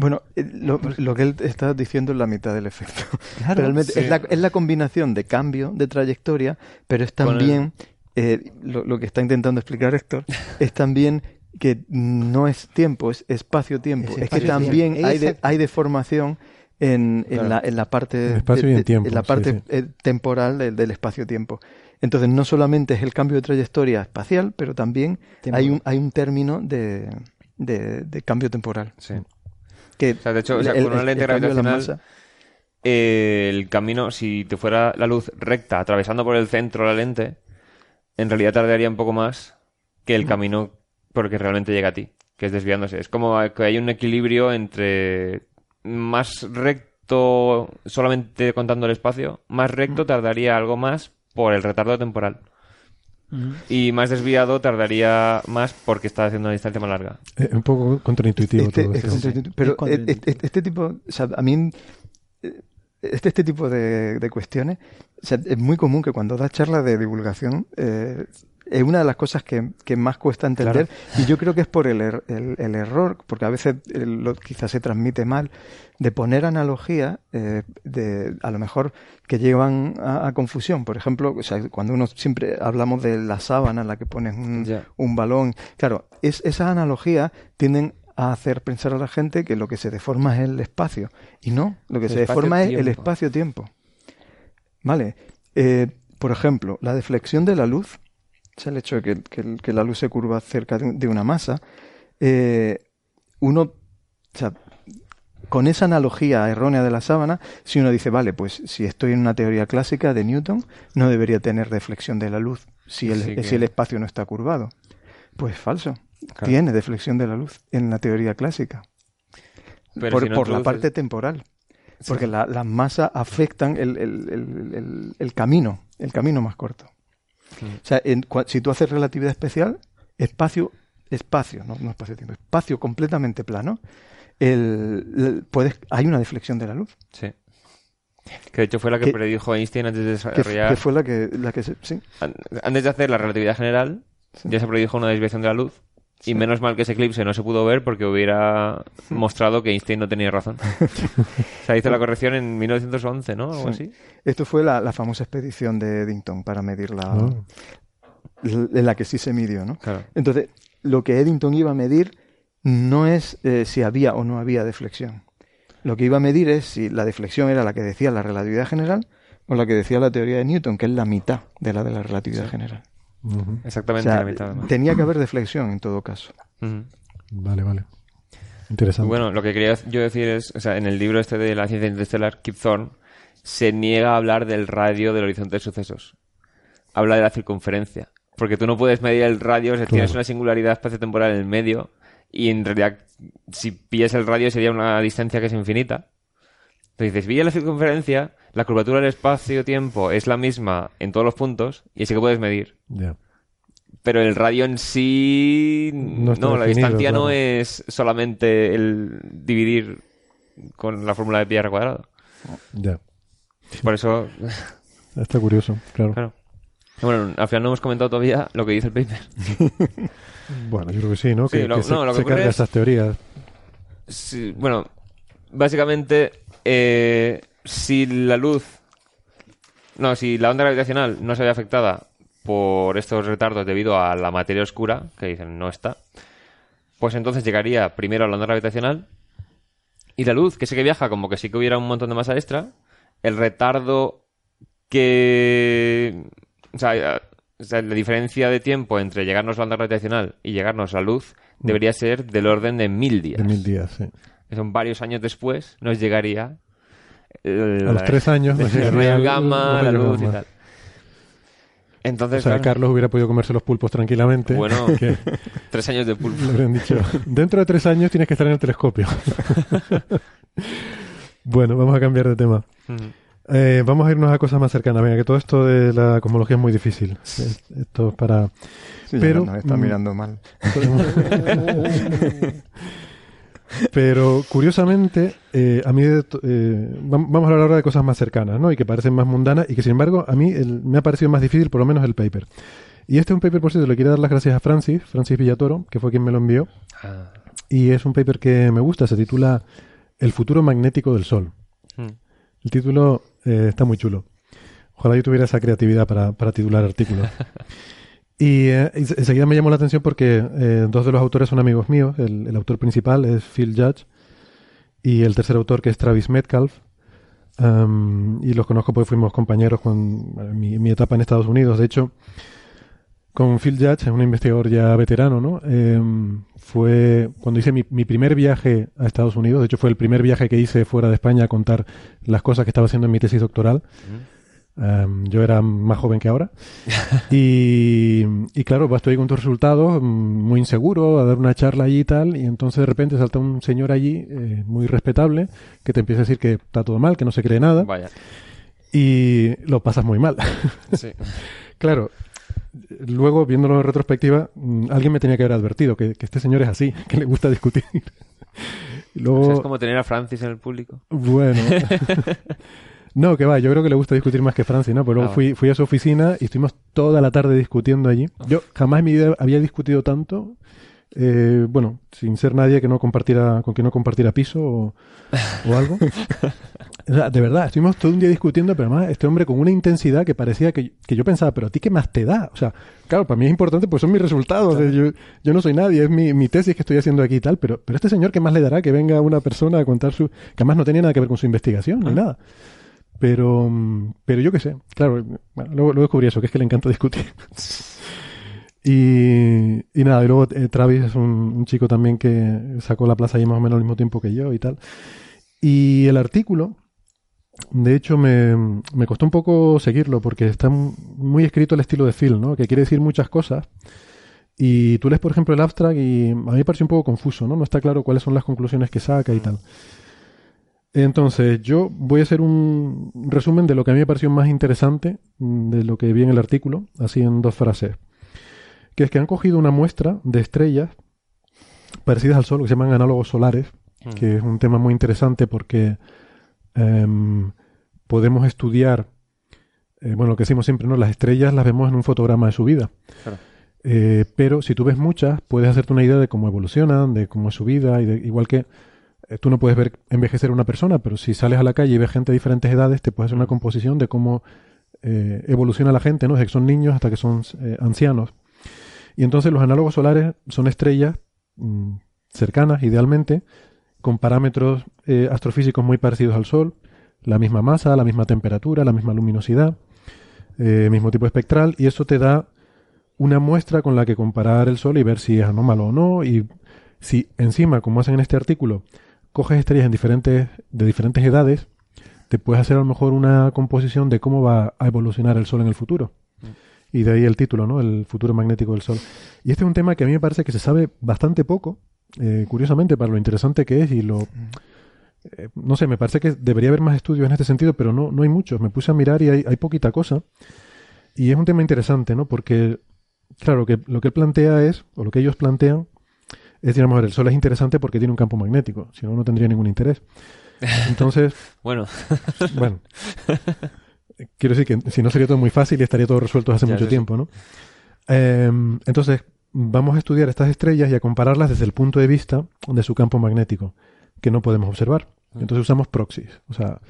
Bueno, eh, lo, lo que él está diciendo es la mitad del efecto. Claro, Realmente sí. es, la, es la combinación de cambio de trayectoria, pero es Con el- también, eh, lo, lo que está intentando explicar Héctor, es también que no es tiempo, es espacio-tiempo. Es Es, que también hay, de- hay deformación en, en Claro. la, en la parte, En espacio de- y en de- tiempo, en la parte sí. eh, temporal del, del espacio-tiempo. Entonces, no solamente es el cambio de trayectoria espacial, pero también hay un, hay un término de, de, de cambio temporal. Sí. Que O sea, de hecho, o sea, con una lente cambio de la gravitacional- Eh, el camino, si te fuera la luz recta, atravesando por el centro la lente, en realidad tardaría un poco más que el camino porque realmente llega a ti, que es desviándose. Es como que hay un equilibrio entre más recto, solamente contando el espacio, más recto tardaría algo más por el retardo temporal. Y más desviado tardaría más porque está haciendo una distancia más larga. Es un poco contraintuitivo Este- todo es esto. contraintuitivo. Pero Es eh, este, este tipo, o sea, a mí, eh, este, este tipo de, de cuestiones, o sea, es muy común que cuando das charlas de divulgación, eh, es una de las cosas que, que más cuesta entender y yo creo que es por el, er- el- el error, porque a veces eh, lo- quizás se transmite mal, de poner analogías eh, de, a lo mejor que llevan a, a confusión. Por ejemplo, o sea, cuando uno siempre hablamos de la sábana en la que pones un, balón, claro, es, esas analogías tienden a hacer pensar a la gente que lo que se deforma es el espacio. Y no, lo que El se deforma es el espacio-tiempo. espacio-tiempo. Vale. Eh, por ejemplo, la deflexión de la luz, sea, el hecho de que, que- que la luz se curva cerca de, un- de una masa, eh, uno, o sea, con esa analogía errónea de la sábana, si uno dice, vale, pues si estoy en una teoría clásica de Newton, no debería tener deflexión de la luz si el, que- si el espacio no está curvado. Pues falso. Claro. Tiene deflexión de la luz en la teoría clásica. Pero por si no por la parte temporal. Porque la- las masas afectan el- el- el camino, el camino más corto. O sea, en si tú haces relatividad especial, espacio, espacio, no, no espacio-tiempo, espacio completamente plano, el, el- puedes, hay una deflexión de la luz. Sí. Que de hecho fue la que Que- predijo Einstein antes de desarrollar. que fue la que, la que se, sí, An- Antes de hacer la relatividad general, ya se predijo una desviación de la luz. Y menos mal que ese eclipse no se pudo ver porque hubiera mostrado que Einstein no tenía razón. o sea, hizo la corrección en 1911, ¿no? Algo Sí. así. Esto fue la, la famosa expedición de Eddington para medir la, en la que sí se midió, ¿no? Claro. Entonces, lo que Eddington iba a medir no es eh, si había o no había deflexión. Lo que iba a medir es si la deflexión era la que decía la relatividad general o la que decía la teoría de Newton, que es la mitad de la de la relatividad general. Exactamente sea, la mitad. además. tenía que haber deflexión en todo caso. Vale, vale. Y Interesante. bueno, lo que quería yo decir es, o sea, en el libro este de la ciencia interestelar, Kip Thorne se niega a hablar del radio del horizonte de sucesos. Habla de la circunferencia. Porque tú no puedes medir el radio, o sea, tienes una singularidad espaciotemporal en el medio y en realidad si pillas el radio sería una distancia que es infinita. Entonces dices, pilla la circunferencia, la curvatura del espacio-tiempo es la misma en todos los puntos y así que puedes medir. Pero el radio en sí... No está la definido, distancia no es solamente el dividir con la fórmula de pi r cuadrado. Ya. Por eso, Está curioso, claro. claro. Bueno, al final no hemos comentado todavía lo que dice el paper. Bueno, yo creo que sí, ¿no? Sí, que, lo- que se, no, lo que se ocurre carga es- esas teorías. Sí, bueno, básicamente, eh, si la luz, no, si la onda gravitacional no se ve afectada por estos retardos debido a la materia oscura, que dicen no está, pues entonces llegaría primero a la onda gravitacional y la luz, que sé que viaja como que sí que hubiera un montón de masa extra, el retardo que... O sea, eh, o sea, la diferencia de tiempo entre llegarnos a la onda gravitacional y llegarnos a la luz debería ser del orden de mil días. De mil días, sí. Que son varios años después, nos llegaría... el- A los tres años nos llegaría gamma, el la luz y tal. Entonces, O sea, claro, Carlos hubiera podido comerse los pulpos tranquilamente. bueno, que tres años de pulpo. le habrían dicho, dentro de tres años tienes que estar en el telescopio. bueno, vamos a cambiar de tema. Mm. Eh, vamos a irnos a cosas más cercanas. Venga, que todo esto de la cosmología es muy difícil. Es- Esto es para... Sí, Pero, nos está mm, mirando mal. Pero curiosamente, eh, a mí de eh, vam- vamos a hablar ahora de cosas más cercanas, ¿no? Y que parecen más mundanas y que sin embargo a mí el- me ha parecido más difícil, por lo menos el paper. Y este es un paper, por cierto, le quiero dar las gracias a Francis, Francis Villatoro, que fue quien me lo envió. Ah, Y es un paper que me gusta, se titula El futuro magnético del Sol. mm. El título eh, está muy chulo. Ojalá yo tuviera esa creatividad para, para titular artículos. y eh, ense- enseguida me llamó la atención porque eh, dos de los autores son amigos míos. El, autor principal es Phil Judge y el tercer autor que es Travis Metcalf. Y los conozco porque fuimos compañeros con en mi etapa en Estados Unidos. De hecho, con Phil Judge, es un investigador ya veterano, ¿no? Em, fue cuando hice mi, mi primer viaje a Estados Unidos. De hecho, fue el primer viaje que hice fuera de España a contar las cosas que estaba haciendo en mi tesis doctoral. Em, yo era más joven que ahora. y, y claro, pues estoy con tus resultados, mm, muy inseguro, a dar una charla allí y tal. Y entonces de repente salta un señor allí, eh, muy respetable, que te empieza a decir que está todo mal, que no se cree nada. Vaya. Y lo pasas muy mal. Sí. Claro, luego viéndolo en retrospectiva, mm, alguien me tenía que haber advertido que, que este señor es así, que le gusta discutir. Luego, O sea, es como tener a Francis en el público. bueno. No, que va, yo creo que le gusta discutir más que Francis, ¿no? Pero luego Ah, fui, fui a su oficina y estuvimos toda la tarde discutiendo allí. Yo jamás en mi vida había discutido tanto. eh, bueno, sin ser nadie que no compartiera, con quien no compartiera piso o, o algo. O sea, de verdad, estuvimos todo un día discutiendo, pero además este hombre con una intensidad que parecía que, que yo pensaba, pero a ti qué más te da. O sea, claro, para mí es importante, pues son mis resultados. eh, Yo, yo no soy nadie, es mi, mi tesis que estoy haciendo aquí y tal, pero, pero este señor, ¿qué más le dará que venga una persona a contar su... que además no tenía nada que ver con su investigación ni nada. Pero, mm, pero yo qué sé, claro, bueno, luego, luego descubrí eso, que es que le encanta discutir. Y, y nada, y luego eh, Travis es un, un chico también que sacó la plaza ahí más o menos al mismo tiempo que yo y tal. Y el artículo, de hecho, me, me costó un poco seguirlo porque está muy escrito al estilo de Phil, ¿no? Que quiere decir muchas cosas. Y tú lees, por ejemplo, el abstract y a mí me parece un poco confuso, ¿no? No está claro cuáles son las conclusiones que saca y tal. Entonces, yo voy a hacer un resumen de lo que a mí me pareció más interesante mm, de lo que vi en el artículo, así en dos frases. Que es que han cogido una muestra de estrellas parecidas al Sol, que se llaman análogos solares, que es un tema muy interesante porque em, podemos estudiar, eh, bueno, lo que decimos siempre, ¿no? Las estrellas las vemos en un fotograma de su vida. Claro. Eh, pero si tú ves muchas, puedes hacerte una idea de cómo evolucionan, de cómo es su vida, y de- igual que tú no puedes ver envejecer a una persona, pero si sales a la calle y ves gente de diferentes edades, te puedes hacer una composición de cómo eh, evoluciona la gente, ¿no? Desde que son niños hasta que son eh, ancianos. Y entonces los análogos solares son estrellas mm, cercanas, idealmente, con parámetros eh, astrofísicos muy parecidos al Sol, la misma masa, la misma temperatura, la misma luminosidad, eh, mismo tipo espectral, y eso te da una muestra con la que comparar el Sol y ver si es anómalo o no, y si encima, como hacen en este artículo, coges estrellas en diferentes, de diferentes edades, te puedes hacer a lo mejor una composición de cómo va a evolucionar el Sol en el futuro. Y de ahí el título, ¿no? El futuro magnético del Sol. Y este es un tema que a mí me parece que se sabe bastante poco, eh, curiosamente, para lo interesante que es y lo... eh, no sé, me parece que debería haber más estudios en este sentido, pero no, no hay muchos. Me puse a mirar y hay, hay poquita cosa. Y es un tema interesante, ¿no? Porque claro, que lo que él plantea es, o lo que ellos plantean, es, digamos, a ver, el Sol es interesante porque tiene un campo magnético, si no, no tendría ningún interés. Entonces, Bueno, bueno, quiero decir que si no sería todo muy fácil y estaría todo resuelto hace Ya, mucho tiempo, ¿no? Eh, entonces, vamos a estudiar estas estrellas y a compararlas desde el punto de vista de su campo magnético, que no podemos observar. Mm. Entonces usamos proxies. O sea,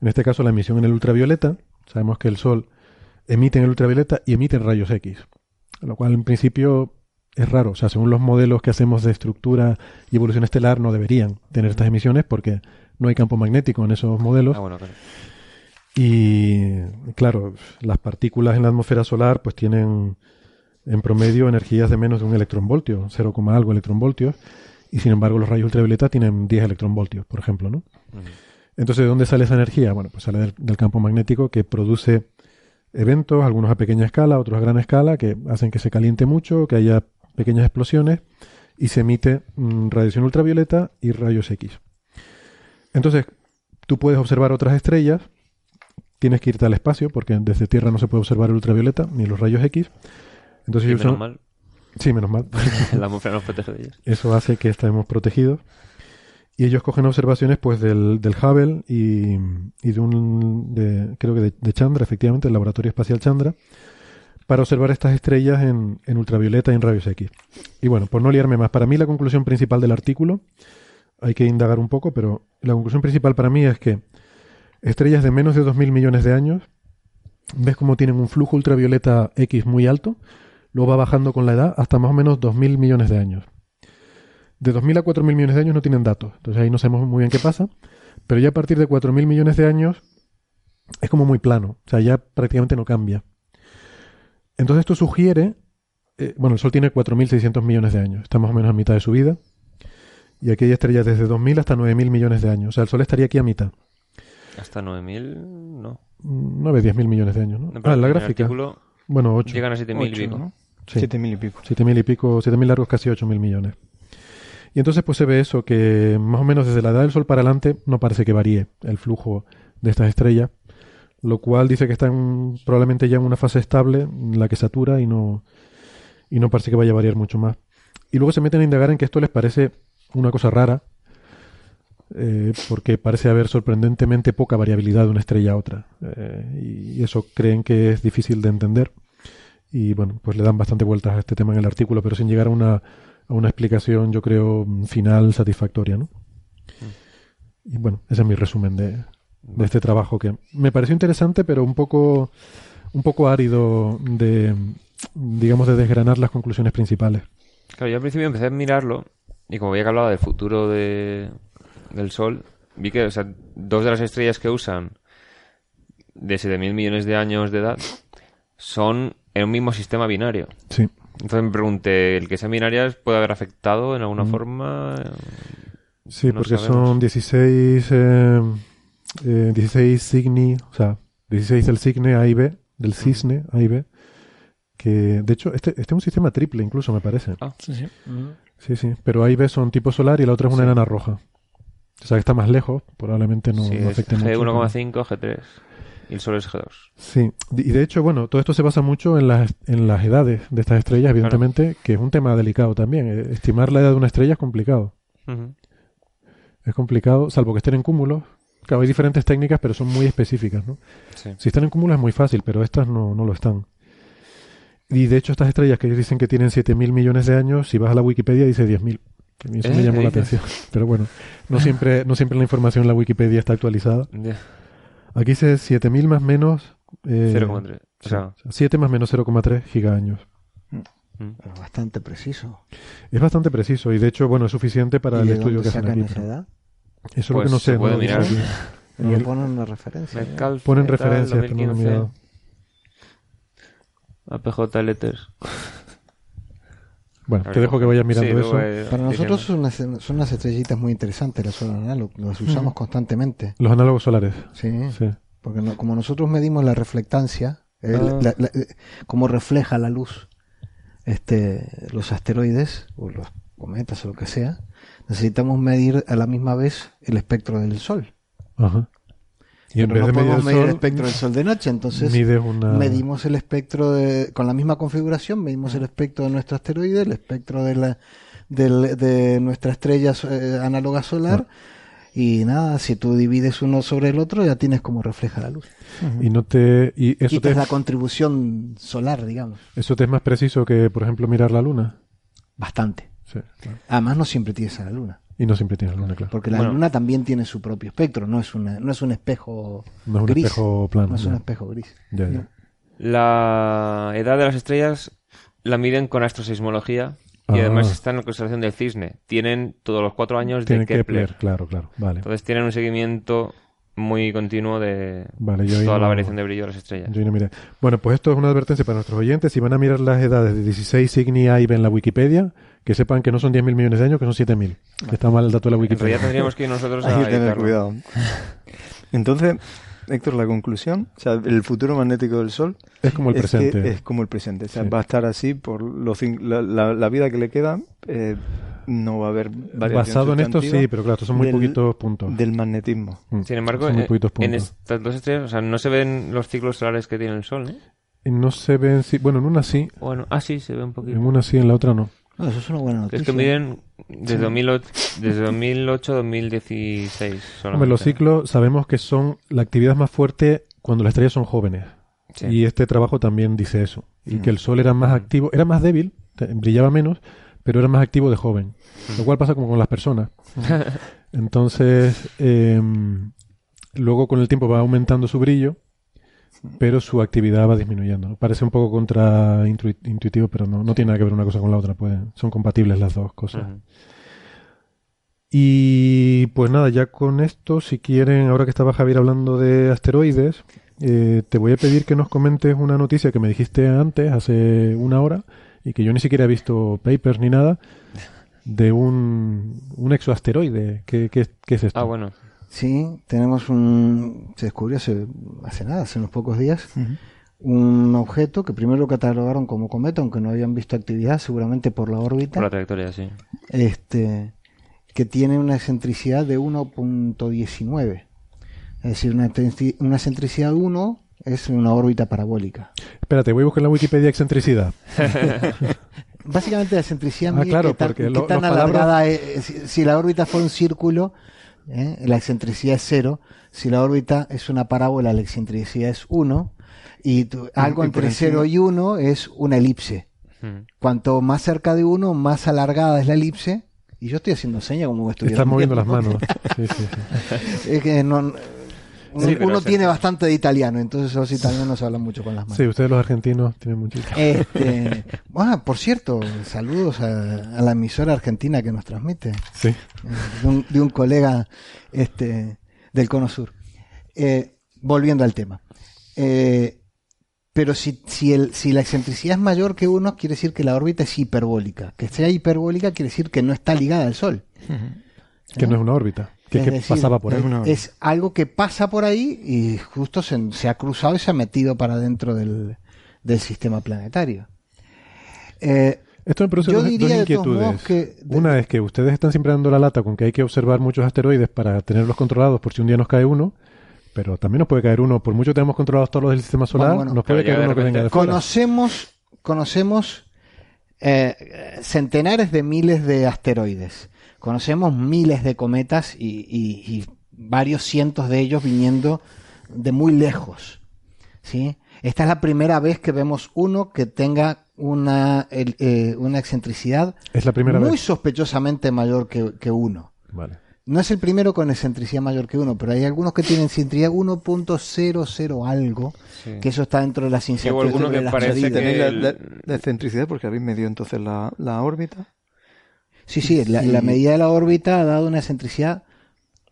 en este caso la emisión en el ultravioleta. Sabemos que el Sol emite en el ultravioleta y emite en rayos X. Lo cual en principio es raro. O sea, según los modelos que hacemos de estructura y evolución estelar, no deberían tener estas emisiones porque no hay campo magnético en esos modelos. ah, bueno, claro. Y claro, las partículas en la atmósfera solar pues tienen en promedio energías de menos de un electronvoltio, 0, algo electronvoltios, y sin embargo los rayos ultravioleta tienen 10 electronvoltios, por ejemplo, ¿no? Entonces, ¿de dónde sale esa energía? Bueno, pues sale del, del campo magnético que produce eventos, algunos a pequeña escala, otros a gran escala, que hacen que se caliente mucho, que haya pequeñas explosiones y se emite mm, radiación ultravioleta y rayos X. Entonces, tú puedes observar otras estrellas, tienes que irte al espacio, porque desde Tierra no se puede observar el ultravioleta ni los rayos X. Entonces, Y menos son- mal, Sí, menos mal. la atmósfera nos protege de ellos. Eso hace que estemos protegidos. Y ellos cogen observaciones pues del, del Hubble y, y de un, de, creo que de, de Chandra, efectivamente, el Laboratorio Espacial Chandra, para observar estas estrellas en, ultravioleta y en rayos X. Y bueno, por no liarme más, para mí la conclusión principal del artículo, hay que indagar un poco, pero la conclusión principal para mí es que estrellas de menos de 2.000 millones de años, ves cómo tienen un flujo ultravioleta X muy alto, luego va bajando con la edad hasta más o menos 2.000 millones de años. De 2.000 a 4.000 millones de años no tienen datos, entonces ahí no sabemos muy bien qué pasa, pero ya a partir de 4.000 millones de años es como muy plano, o sea, ya prácticamente no cambia. Entonces esto sugiere, eh, bueno, el Sol tiene 4.600 millones de años, está más o menos a mitad de su vida, y aquí hay estrellas desde 2.000 hasta 9.000 millones de años, o sea, el Sol estaría aquí a mitad. Hasta 9.000, no. 9, 10.000 millones de años, ¿no? No, Ah, en la gráfica. artículo Bueno, 8. Llegan a 7.000 y pico. ¿no? Sí. Siete mil y pico. 7.000 y pico, 7.000 largos, casi 8.000 millones. Y entonces pues se ve eso, que más o menos desde la edad del Sol para adelante no parece que varíe el flujo de estas estrellas, lo cual dice que están probablemente ya en una fase estable en la que satura y no, y no parece que vaya a variar mucho más. Y luego se meten a indagar en que esto les parece una cosa rara, eh, porque parece haber sorprendentemente poca variabilidad de una estrella a otra. Eh, y eso creen que es difícil de entender. Y bueno, pues le dan bastante vueltas a este tema en el artículo, pero sin llegar a una, a una explicación, yo creo, final satisfactoria, ¿no? Y bueno, ese es mi resumen de, de este trabajo que me pareció interesante, pero un poco, un poco árido de, digamos, de desgranar las conclusiones principales. Claro, yo al principio empecé a mirarlo y como veía que hablaba del futuro de, del Sol, vi que o sea, dos de las estrellas que usan de 7.000 millones de años de edad son en un mismo sistema binario. Sí. Entonces me pregunté, ¿el que sean binarias puede haber afectado en alguna Mm. forma? Sí, No porque sabemos. son 16, eh, eh, 16 signi, o sea, 16 del signe A y B, del cisne A y B, que de hecho este, este es un sistema triple incluso, me parece. Ah. Sí, sí. Sí, sí, pero A y B son tipo solar y la otra es una Sí. enana roja. O sea, que está más lejos, probablemente no, sí, no es afecte mucho. pero- G1,5, G3 y el Sol es G2. Sí, y de hecho, bueno, todo esto se basa mucho en las, en las edades de estas estrellas, evidentemente, que es un tema delicado también. Eh, Estimar la edad de una estrella es complicado. Es complicado, salvo que estén en cúmulos. Claro, hay diferentes técnicas, pero son muy específicas, ¿no? Sí. Si están en cúmulos es muy fácil, pero estas no, no lo están. Y de hecho, estas estrellas que ellos dicen que tienen 7.000 millones de años, si vas a la Wikipedia dice 10.000. A mí Eso me Eh, llamó ¿qué la atención. Pero bueno, no siempre, no siempre la información en la Wikipedia está actualizada. Aquí dice 7.000 más menos... eh, 0,3. O sí, sea, 7 más menos 0,3 gigaaños. mm. Pero bastante preciso. Es bastante preciso y de hecho, bueno, es suficiente para ¿Y el de estudio dónde que hacen sacan aquí. esa edad? Eso es lo Pues que no se sé. puede no mirar. No el- ponen una referencia. ¿eh? Metcalfe, ponen referencias, pero no lo he 2015. mirado. APJ Letters. Bueno, te dejo que vayas mirando sí, eso. eh, Para nosotros son unas, son unas estrellitas muy interesantes las solar analog, las usamos constantemente. Los análogos solares. Sí, Sí. porque no- como nosotros medimos la reflectancia, eh, Ah. la- la- eh, cómo refleja la luz este, los asteroides o los cometas o lo que sea, necesitamos medir a la misma vez el espectro del Sol. Ajá. Y en Pero vez no de medir podemos el medir el sol, espectro del sol de noche, entonces una... medimos el espectro de, con la misma configuración, medimos el espectro de nuestro asteroide, el espectro de, la, de nuestra estrella eh, análoga solar. Y nada, si tú divides uno sobre el otro, ya tienes como refleja la luz. Y no te... Y eso te, Quitas es, la contribución solar, digamos. eso te es más preciso que, por ejemplo, mirar la luna. Bastante. Sí, claro. Además, no siempre tienes a la luna. Y no siempre tienes la luna, claro. Porque la Bueno. luna también tiene su propio espectro, no es, una, no es un espejo No es un gris. espejo plano. No es ya. un espejo gris. Ya, ya. La edad de las estrellas la miden con astroseismología y Ah. además está en la constelación del cisne. Tienen todos los cuatro años Tienen de Kepler. claro, claro. Vale. Entonces tienen un seguimiento muy continuo de Vale, yo toda la no- variación de brillo de las estrellas. Yo no miré. Bueno, pues esto es una advertencia para nuestros oyentes. Si van a mirar las edades de 16 Cygni A y B en la Wikipedia, que sepan que no son 10.000 millones de años, que son 7.000. Que está mal el dato de la En Wikipedia. realidad tendríamos que ir nosotros a Hay que tener cuidado. Entonces, Héctor, la conclusión, o sea, el futuro magnético del Sol Es como el es que presente. es como el presente. O sea, Sí. va a estar así por los la, la- la vida que le queda. eh, no va a haber Basado en esto, sí, pero claro, estos son muy del- poquitos puntos. Del magnetismo. Mm. Sin embargo, Son muy eh, en puntos. estas dos estrellas, o sea, no se ven los ciclos solares que tiene el Sol, ¿eh? Y no se ven, sí, bueno, en una sí, Bueno, ah, sí, se ve un poquito. en una sí, en la otra no. No, eso es una buena noticia. Es que miden desde 2008, desde 2008 2016 solamente. Hombre, los ciclos sabemos que son la actividad más fuerte cuando las estrellas son jóvenes. Sí. Y este trabajo también dice eso. Y Mm. que el Sol era más activo, era más débil, brillaba menos, pero era más activo de joven. Lo cual pasa como con las personas. Entonces, em, luego con el tiempo va aumentando su brillo, pero su actividad va disminuyendo. ¿no? Parece un poco contraintuitivo, pero no, no tiene nada que ver una cosa con la otra. Pueden, son compatibles las dos cosas. Y pues nada, ya con esto, si quieren, ahora que estaba Javier hablando de asteroides, eh, te voy a pedir que nos comentes una noticia que me dijiste antes, hace una hora, y que yo ni siquiera he visto papers ni nada, de un, un exoasteroide. ¿Qué, qué, qué es esto? Ah, bueno. Sí, tenemos un... Se descubrió hace, hace nada, hace unos pocos días, un objeto que primero lo catalogaron como cometa, aunque no habían visto actividad, seguramente por la órbita, Por la trayectoria, sí. este, que tiene una excentricidad de 1.19. Es decir, una, una excentricidad 1 es una órbita parabólica. Espérate, voy a buscar en la Wikipedia excentricidad. Básicamente la excentricidad Ah, mide claro, qué tan, porque qué lo- tan los palabras- alargada es. Si, si la órbita fuera un círculo, ¿eh? la excentricidad es cero. Si la órbita es una parábola, la excentricidad es 1. Y tu- algo y entre por 0 encima- y 1 es una elipse. Cuanto más cerca de 1, más alargada es la elipse. Y yo estoy haciendo señas como estuviera. Estás moviendo las manos. Sí, sí, sí. Es que no, uno, Sí, uno tiene bastante de italiano, entonces los italianos hablan mucho con las manos. Sí, ustedes los argentinos tienen mucho. Este, ah, por cierto, saludos a, a la emisora argentina que nos transmite, Sí. eh, de un, de un colega este, del Cono Sur. Eh, volviendo al tema. Eh, pero si, si, el, si la excentricidad es mayor que uno, quiere decir que la órbita es hiperbólica. Que sea hiperbólica quiere decir que no está ligada al Sol. Que no es una órbita. Es, que decir, pasaba por ahí. es una órbita. Es algo que pasa por ahí y justo se, se ha cruzado y se ha metido para dentro del, del sistema planetario. Eh, Esto me produce dos, diría dos inquietudes. Una es que ustedes están siempre dando la lata con que hay que observar muchos asteroides para tenerlos controlados por si un día nos cae uno, pero también nos puede caer uno. Por mucho que tengamos controlados todos los del sistema solar, bueno, nos puede caer uno que venga de fuera. conocemos conocemos eh, centenares de miles de asteroides. Conocemos miles de cometas y, y- y varios cientos de ellos viniendo de muy lejos. ¿sí? Esta es la primera vez que vemos uno que tenga una, el- eh, una excentricidad Es la primera muy vez. sospechosamente mayor que, que uno. Vale. No es el primero con excentricidad mayor que uno, pero hay algunos que tienen excentricidad 1.00 algo, Sí. que eso está dentro de las Hubo alguno incertidumbres que parece medidas. que- Tenéis la, la- la excentricidad porque habéis medido entonces la, la órbita. Sí, sí, la, medida de la órbita ha dado una excentricidad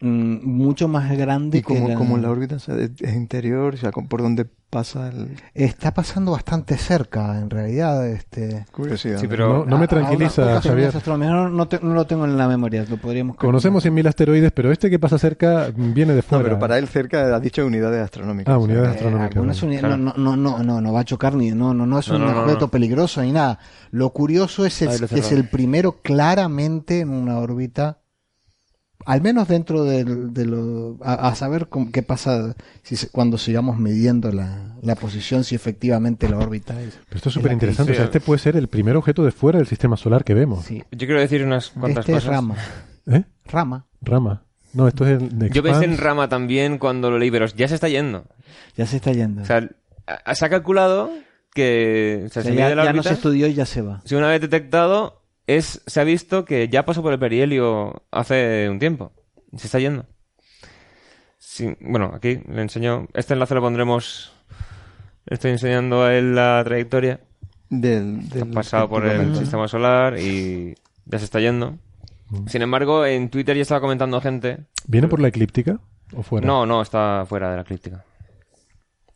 mucho más grande Y que como, la... como la órbita es, interior, o sea, por donde pasa el... Está pasando bastante cerca, en realidad. Este... Curiosidad. Sí, ¿no? pero No, no me tranquiliza, Javier. No, no te- no lo tengo en la memoria, lo podríamos Conocemos 100.000 asteroides, pero este que pasa cerca viene de No, fuera. pero para él cerca ha dicho unidades astronómicas. Ah, o sea, unidades Eh, astronómicas. unidades- no, no, no, no, no, no va a chocar ni, no, no, no es No, un no, no, objeto no. peligroso ni nada. Lo curioso es, el- que es el primero claramente en una órbita al menos dentro del- de, lo, a, a saber cómo- qué pasa si se- cuando sigamos midiendo la, la posición, si efectivamente la órbita es. Pero esto es súper interesante. sí. O sea, este puede ser el primer objeto de fuera del sistema solar que vemos. Sí. Yo quiero decir unas cuantas Este es cosas. Rama. ¿Eh? Rama. Rama. No, esto es el de Yo pensé en. Rama también cuando lo leí, pero ya se está yendo. Ya se está yendo. O sea, se ha calculado que o sea, O sea, se ya mide la ya no se estudió y ya se va. Si una vez detectado, es, se ha visto que ya pasó por el perihelio hace un tiempo. Se está yendo. Sí, bueno, aquí le enseño. Este enlace lo pondremos. Estoy enseñando a él la trayectoria. Del, ha pasado por el sistema solar y ya se está yendo. Sin embargo, en Twitter ya estaba comentando gente. ¿Viene por la eclíptica o fuera? No, no, está fuera de la crítica.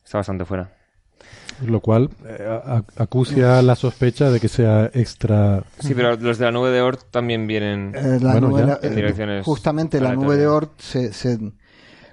Está bastante fuera. Lo cual eh, acucia la sospecha de que sea extra. Sí, pero los de la nube de Oort también vienen. Eh, la Bueno, nube- la- En direcciones justamente la nube de Oort se, se-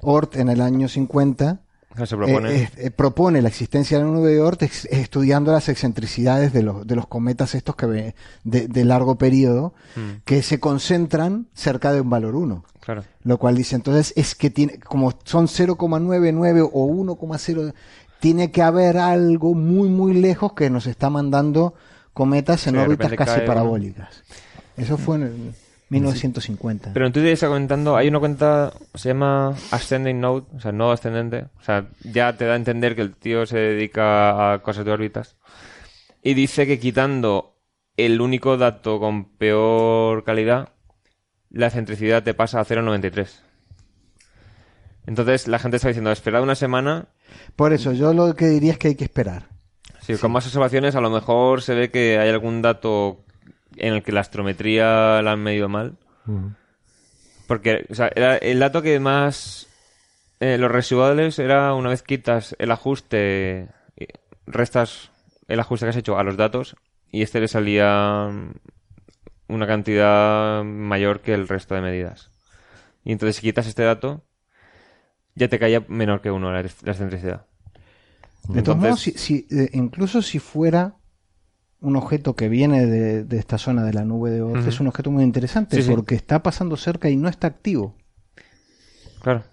Oort en el año 50 se propone. eh, eh, eh, propone la existencia de la nube de Oort ex- estudiando las excentricidades de los, de los cometas estos que ve, de, de largo periodo Mm, que se concentran cerca de un valor 1. claro. Lo cual dice, entonces es que tiene, como son 0,99 o 1,0, tiene que haber algo muy, muy lejos que nos está mandando cometas en Sí, órbitas casi parabólicas. Eso fue en el 1950. Pero en Twitter está comentando, hay una cuenta, se llama Ascending Node, o sea, nodo ascendente. O sea, ya te da a entender que el tío se dedica a cosas de órbitas. Y dice que quitando el único dato con peor calidad, la excentricidad te pasa a 0,93. Entonces la gente está diciendo, esperad una semana. Por eso, yo lo que diría es que hay que esperar. Si con más observaciones a lo mejor se ve que hay algún dato en el que la astrometría la han medido mal. Porque, o sea, era el dato que más. eh, los residuales era una vez quitas el ajuste, y restas el ajuste que has hecho a los datos y este le salía una cantidad mayor que el resto de medidas. Y entonces si quitas este dato, ya te caía menor que uno la, la excentricidad. De todos Entonces- modos, si, si, eh, incluso si fuera un objeto que viene de, de esta zona de la nube de Oort, es un objeto muy interesante Sí, sí. porque está pasando cerca y no está activo. Claro.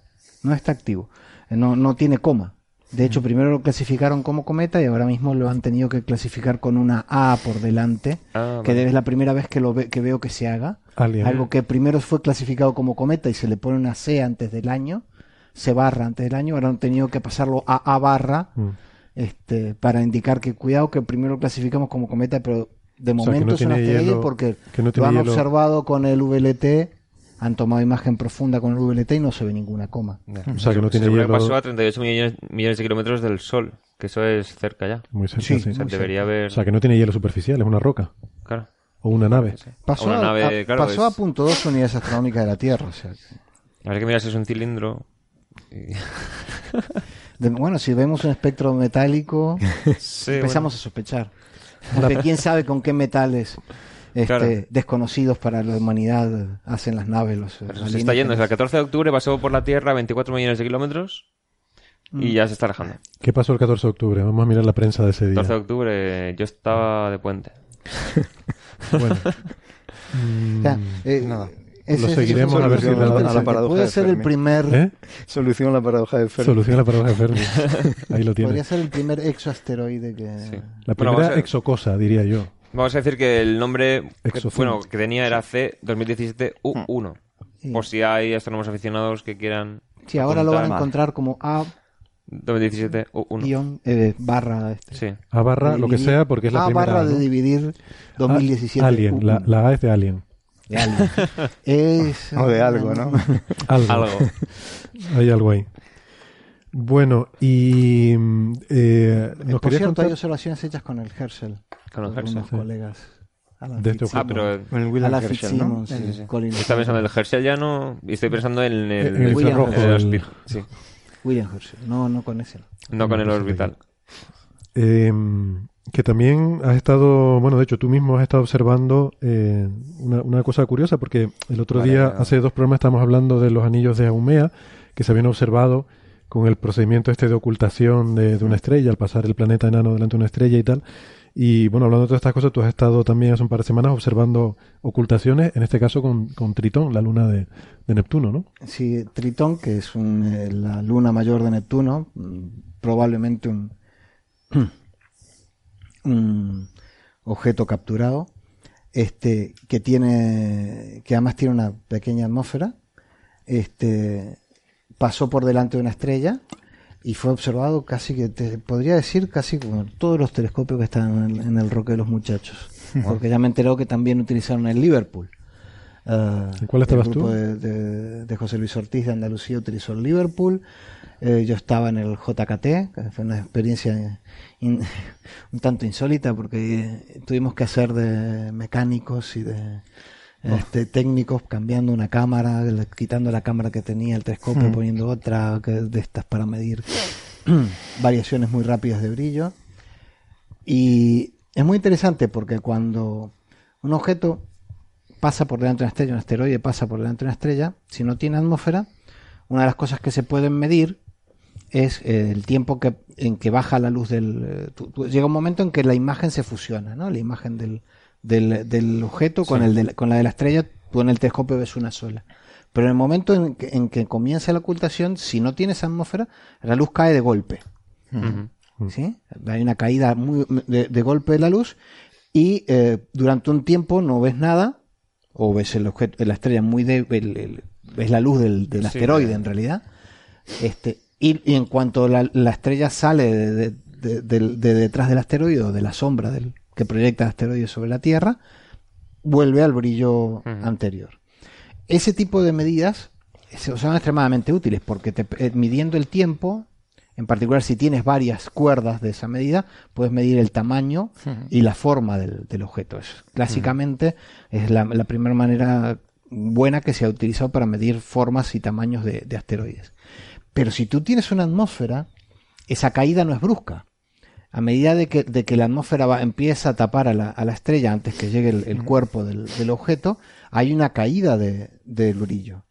No está activo. Eh, No, no tiene coma. De hecho, primero lo clasificaron como cometa y ahora mismo lo han tenido que clasificar con una A por delante, Ah, que vale. es la primera vez que, lo ve- que veo que se haga. Alien. Algo que primero fue clasificado como cometa y se le pone una C antes del año, C barra antes del año, ahora han tenido que pasarlo a A barra Mm. este, para indicar que cuidado que primero lo clasificamos como cometa, pero de O sea, momento no es estrella hielo- porque que no lo han hielo. observado con el VLT, han tomado imagen profunda con el VLT y no se ve ninguna coma. O sea, que no tiene hielo. pasó a 38 millones, millones de kilómetros del Sol, que eso es cerca ya. Muy cerca, Sí, sí. O sea, debería haber... O sea, que no tiene hielo superficial, es una roca. Claro. O una nave. Sí. Pasó, Una a, nave, a- claro, pasó es- a punto dos unidades astronómicas de la Tierra. O sea, que- Habría que mirar si es un cilindro. de- bueno, si vemos un espectro metálico, Sí, empezamos a sospechar. Porque quién sabe con qué metales este, Claro. desconocidos para la humanidad hacen las naves. Los. Pero se está yendo. El 14 de octubre pasó por la Tierra 24 millones de kilómetros y ya se está alejando. ¿Qué pasó el 14 de octubre? Vamos a mirar la prensa de ese día. 14 de octubre yo estaba de puente. Bueno. O sea, Mm, eh, nada. Ese- Lo seguiremos a ver si a la- a la paradoja Puede de ser el primer ¿Eh? Solución a la paradoja de Fermi. Solución a la paradoja de Fermi. Ahí lo tiene. podría ser el primer exoasteroide que Sí. La Bueno, primera vamos a- exocosa, diría yo. Vamos a decir que el nombre que, bueno, que tenía era C 2017-U1. Sí. Por si hay astrónomos aficionados que quieran. Sí, ahora lo van a encontrar como A 2017-U1. guion eh, barra este. Sí. A barra, lo que sea, porque es la A primera. barra ¿no? de dividir 2017 Ah, Alien, la, U1. la A es de Alien. De algo. Es, O de algo, ¿no? Algo. Algo. Hay algo ahí. Bueno, y mm, eh, Eh, nos Por cierto, hay observaciones hechas con el Herschel. Con el Herschel. Sí. colegas. Alan De este. Ah, pero Con el Alan Herschel, ¿no? Sí, sí, Está pensando en el Herschel ya no. Y estoy pensando en el. En el William el Sí. William Herschel. No, no con ese. no. No con el orbital. eh, que también has estado, bueno, de hecho tú mismo has estado observando eh, una, una cosa curiosa, porque el otro Vale, día, hace dos programas, estábamos hablando de los anillos de Haumea, que se habían observado con el procedimiento este de ocultación de, de una estrella, al pasar el planeta enano delante de una estrella y tal. Y bueno, hablando de todas estas cosas, tú has estado también hace un par de semanas observando ocultaciones, en este caso con, con Tritón, la luna de, de Neptuno, ¿no? Sí, Tritón, que es un, eh, la luna mayor de Neptuno, mm, probablemente un, un objeto capturado, este, que tiene, que además tiene una pequeña atmósfera, este, pasó por delante de una estrella y fue observado casi que te podría decir casi con todos los telescopios que están en el, en el roque de los muchachos, porque ya me enteró que también utilizaron el Liverpool. Ah, ¿En cuál estabas el grupo tú? De, de- de José Luis Ortiz de Andalucía utilizó el Liverpool. Eh, yo estaba en el JKT, que fue una experiencia in- un tanto insólita porque eh, tuvimos que hacer de mecánicos y de este, técnicos cambiando una cámara, quitando la cámara que tenía el telescopio, poniendo otra que- de estas para medir variaciones muy rápidas de brillo. Y es muy interesante porque cuando un objeto pasa por delante de una estrella, un asteroide pasa por delante de una estrella, si no tiene atmósfera, una de las cosas que se pueden medir es eh, el tiempo que, en que baja la luz del... eh, tú- tú- llega un momento en que la imagen se fusiona, ¿no? La imagen del, del, del objeto con, el de la- con la de la estrella, tú en el telescopio ves una sola. Pero en el momento en que, en que comienza la ocultación, si no tienes atmósfera, la luz cae de golpe. ¿Sí? Hay una caída muy, de, de golpe de la luz y eh, durante un tiempo no ves nada o ves el objeto, la estrella muy ves la luz del, del Sí. asteroide en realidad. Este, y, y en cuanto la, la estrella sale de, detrás del asteroide o de la sombra del, que proyecta el asteroide sobre la Tierra, vuelve al brillo anterior. Ese tipo de medidas son extremadamente útiles porque te, eh, midiendo el tiempo, en particular si tienes varias cuerdas de esa medida, puedes medir el tamaño y la forma del, del objeto. Es, clásicamente es la, la primera manera buena que se ha utilizado para medir formas y tamaños de, de asteroides. Pero si tú tienes una atmósfera, esa caída no es brusca. A medida de que, de que la atmósfera va- empieza a tapar a la, a la estrella antes que llegue el, el cuerpo del, del objeto, hay una caída de- del brillo.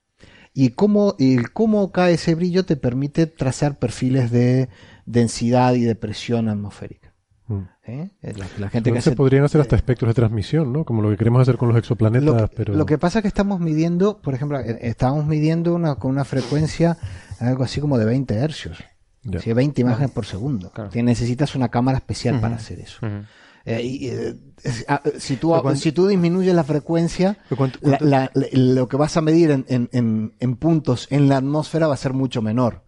Y cómo, y el cómo cae ese brillo te permite trazar perfiles de densidad y de presión atmosférica. Mm. ¿eh? La, la gente que hace- podrían hacer hasta espectros de transmisión, ¿no? Como lo que queremos hacer con los exoplanetas, lo, que, pero... lo que pasa es que estamos midiendo, por ejemplo, eh, estamos midiendo una, con una frecuencia algo así como de 20 hercios. Ya. Sí, 20 imágenes por segundo. Claro. Que necesitas una cámara especial para hacer eso. Eh, y, eh, ah, si, tú, si tú disminuyes la frecuencia, Pero cuánto- la- cuánto- la- la- lo que vas a medir en, en- en- en puntos en la atmósfera va a ser mucho menor.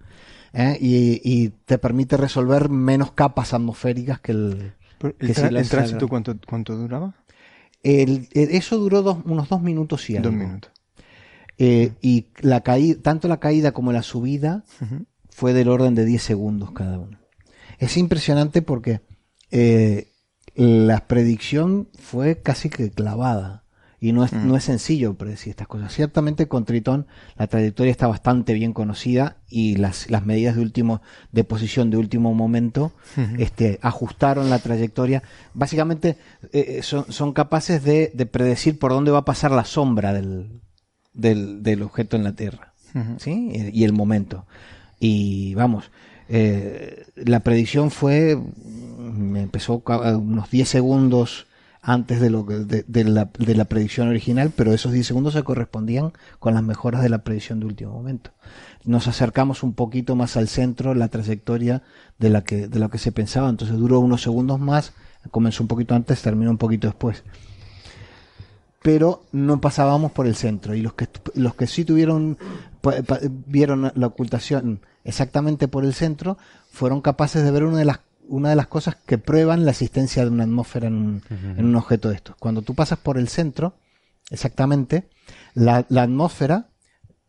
¿eh? Y, y te permite resolver menos capas atmosféricas que el... Pero que ¿El, si tránsito cuánto, cuánto duraba? el- eso duró dos- unos dos minutos y algo. Dos minutos. Eh, y la caída, tanto la caída como la subida fue del orden de 10 segundos cada uno. Es impresionante porque eh, la predicción fue casi que clavada. Y no es, no es sencillo predecir estas cosas. Ciertamente con Tritón la trayectoria está bastante bien conocida y las, las medidas de último, de posición de último momento, este, ajustaron la trayectoria. Básicamente eh, son, son capaces de, de predecir por dónde va a pasar la sombra del, del, del objeto en la Tierra. ¿sí? Y el momento. Y vamos, eh, la predicción fue, mm, empezó ca- unos 10 segundos antes de, lo de, de la, de la predicción original, pero esos 10 segundos se correspondían con las mejoras de la predicción de último momento. Nos acercamos un poquito más al centro, la trayectoria de la que, de lo que se pensaba, entonces duró unos segundos más, comenzó un poquito antes, terminó un poquito después pero no pasábamos por el centro y los que los que sí tuvieron vieron la ocultación exactamente por el centro fueron capaces de ver una de las una de las cosas que prueban la existencia de una atmósfera en un, en un objeto de estos. Cuando tú pasas por el centro, exactamente, la, la atmósfera,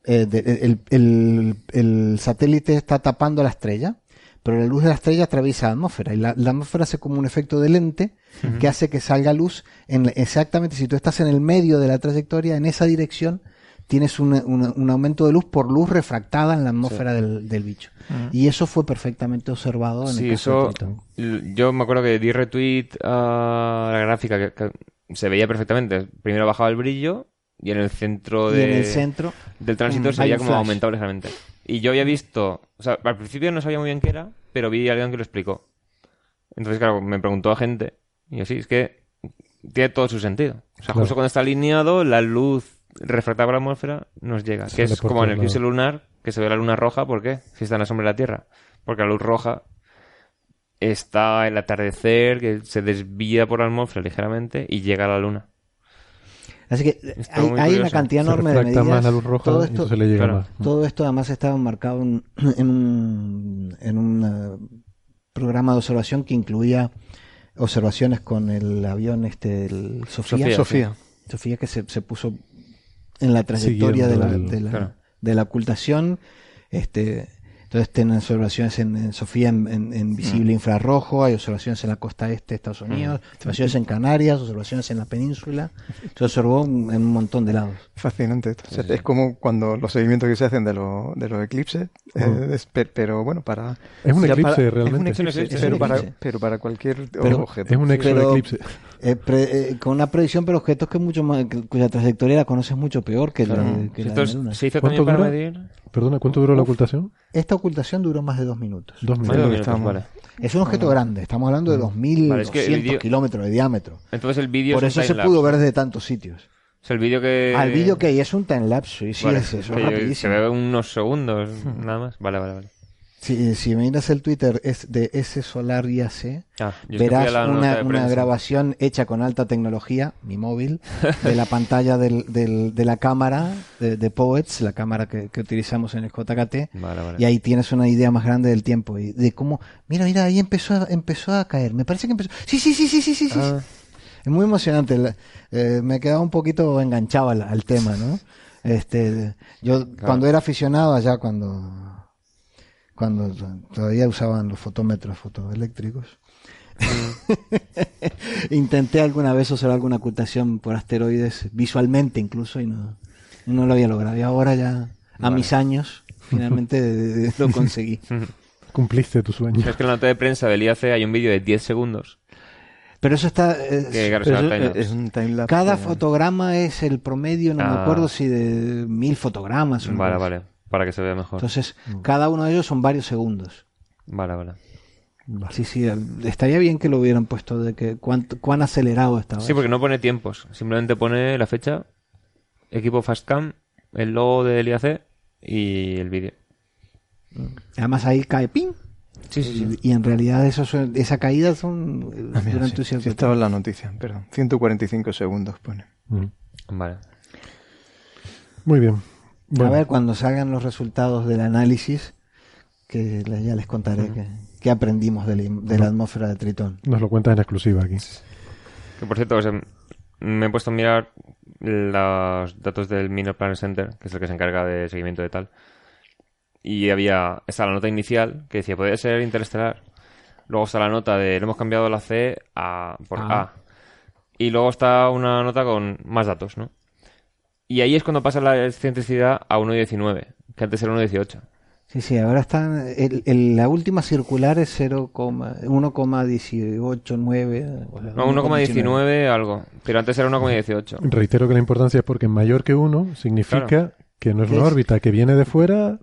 eh, de- el, el- el satélite está tapando la estrella, pero la luz de la estrella atraviesa la atmósfera y la, la atmósfera hace como un efecto de lente que hace que salga luz en, exactamente si tú estás en el medio de la trayectoria, en esa dirección tienes un, un- un aumento de luz por luz refractada en la atmósfera del, del bicho. Y eso fue perfectamente observado en Sí, el caso de eso. L- Yo me acuerdo que di retweet a la gráfica que, que se veía perfectamente. Primero bajaba el brillo y en el centro de, en el centro del tránsito mm, se veía como flash. aumentado ligeramente. Y yo había visto. O sea, al principio no sabía muy bien qué era, pero vi a alguien que lo explicó. Entonces, claro, me preguntó a gente Y así, es que tiene todo su sentido. O sea, Claro. justo cuando está alineado, la luz refractada por la atmósfera nos llega. Que es como en el eclipse lunar, que se ve la luna roja, ¿por qué? Si está en la sombra de la Tierra. Porque la luz roja está el atardecer, que se desvía por la atmósfera ligeramente y llega a la luna. Así que Está hay, una cantidad Se enorme de medidas. más la luz roja todo esto, le llega claro. más. todo esto además estaba marcado en, en un, en un eh, programa de observación que incluía observaciones con el avión este el Sofía Sofía, Sofía. Sofía que se, se puso en la trayectoria de la, de, la, claro. de la ocultación. Este, entonces tienen observaciones en, en Sofía en, en- en visible infrarrojo, hay observaciones en la costa este de Estados Unidos, observaciones en Canarias, observaciones en la península. Se observó en un montón de lados. Fascinante esto. O sea, Es como cuando los seguimientos que se hacen de, lo- de los eclipses, eh, es- per- pero bueno, para... Es un eclipse, para- realmente. Es un eclipse, Es un pero, eclipse. Para, pero para cualquier Pero- objeto. Es un exoeclipse. Eh, pre- eh, con una predicción, pero objetos que mucho más, que- cuya trayectoria la conoces mucho peor que la, de- que la de es- la Luna. se hizo ¿Cuánto también para medir... Perdona, ¿cuánto duró la ocultación? Esta ocultación duró más de dos minutos. Dos Más de minutos. dos minutos, vale. Es un objeto grande, estamos hablando de 2.200 Vale, es que el vídeo- kilómetros de diámetro. Entonces el vídeo Por es eso se pudo ver desde tantos sitios. Es el vídeo que... Al vídeo que hay es un timelapse, sí, sí, Vale, es, eso es rapidísimo. se ve unos segundos, nada más. Vale, vale, vale. Si, si miras el Twitter es de S Solar IAC, Ah, verás una, grabación hecha con alta tecnología, mi móvil, de la pantalla del, del- de la cámara de, de Poets, la cámara que, que utilizamos en el JKT, Vale, vale. y ahí tienes una idea más grande del tiempo y de cómo, mira, mira, ahí empezó a, empezó a caer, me parece que empezó, sí, sí, sí, sí, sí, sí, sí. Ah, Es muy emocionante. eh, me quedaba un poquito enganchado al, al tema, ¿no? Este, yo cuando era aficionado allá, cuando cuando todavía usaban los fotómetros fotoeléctricos, intenté alguna vez hacer alguna ocultación por asteroides visualmente incluso y no, no lo había logrado. Y ahora ya a mis años finalmente lo conseguí. Cumpliste tu sueño. Es que en la nota de prensa del IAC hay un vídeo de 10 segundos. Pero eso está eh, Que claro, Pero se eso llama es, timelapse. es un timelapse. Cada fotograma es el promedio, no me Ah. acuerdo si de mil fotogramas. o Vale, vale. Para que se vea mejor. Entonces, cada uno de ellos son varios segundos. Vale, vale. Sí, sí, estaría bien que lo hubieran puesto de que cuánto, cuán acelerado estaba. Sí, porque no pone tiempos. Simplemente pone la fecha, equipo Fastcam, el logo del IAC y el vídeo. Además ahí cae ping. Sí, sí, sí. Y en realidad eso son- esa caída son Ah, mira, durante sí, sí, estaba en la noticia, perdón. 145 segundos pone. Mm. Vale. Muy bien. Bueno, A ver, cuando salgan los resultados del análisis, que ya les contaré que, que aprendimos de la, de la atmósfera de Tritón. nos lo cuentas en exclusiva aquí. Que por cierto, o sea, me he puesto a mirar los datos del Minor Planet Center, que es el que se encarga de seguimiento de tal. Y había, está la nota inicial que decía, podría ser interestelar. Luego está la nota de, le hemos cambiado la C a, por Ah. A. Y luego está una nota con más datos, ¿no? Y ahí es cuando pasa la excentricidad a 1.19, que antes era 1.18. Sí, sí, ahora están. El, el- la última circular es 0, 1,189. o sea, No, 1,19 algo, pero antes era 1,18. Reitero que la importancia es porque mayor que uno significa Claro. que no es ¿Qué una es? órbita, que viene de fuera,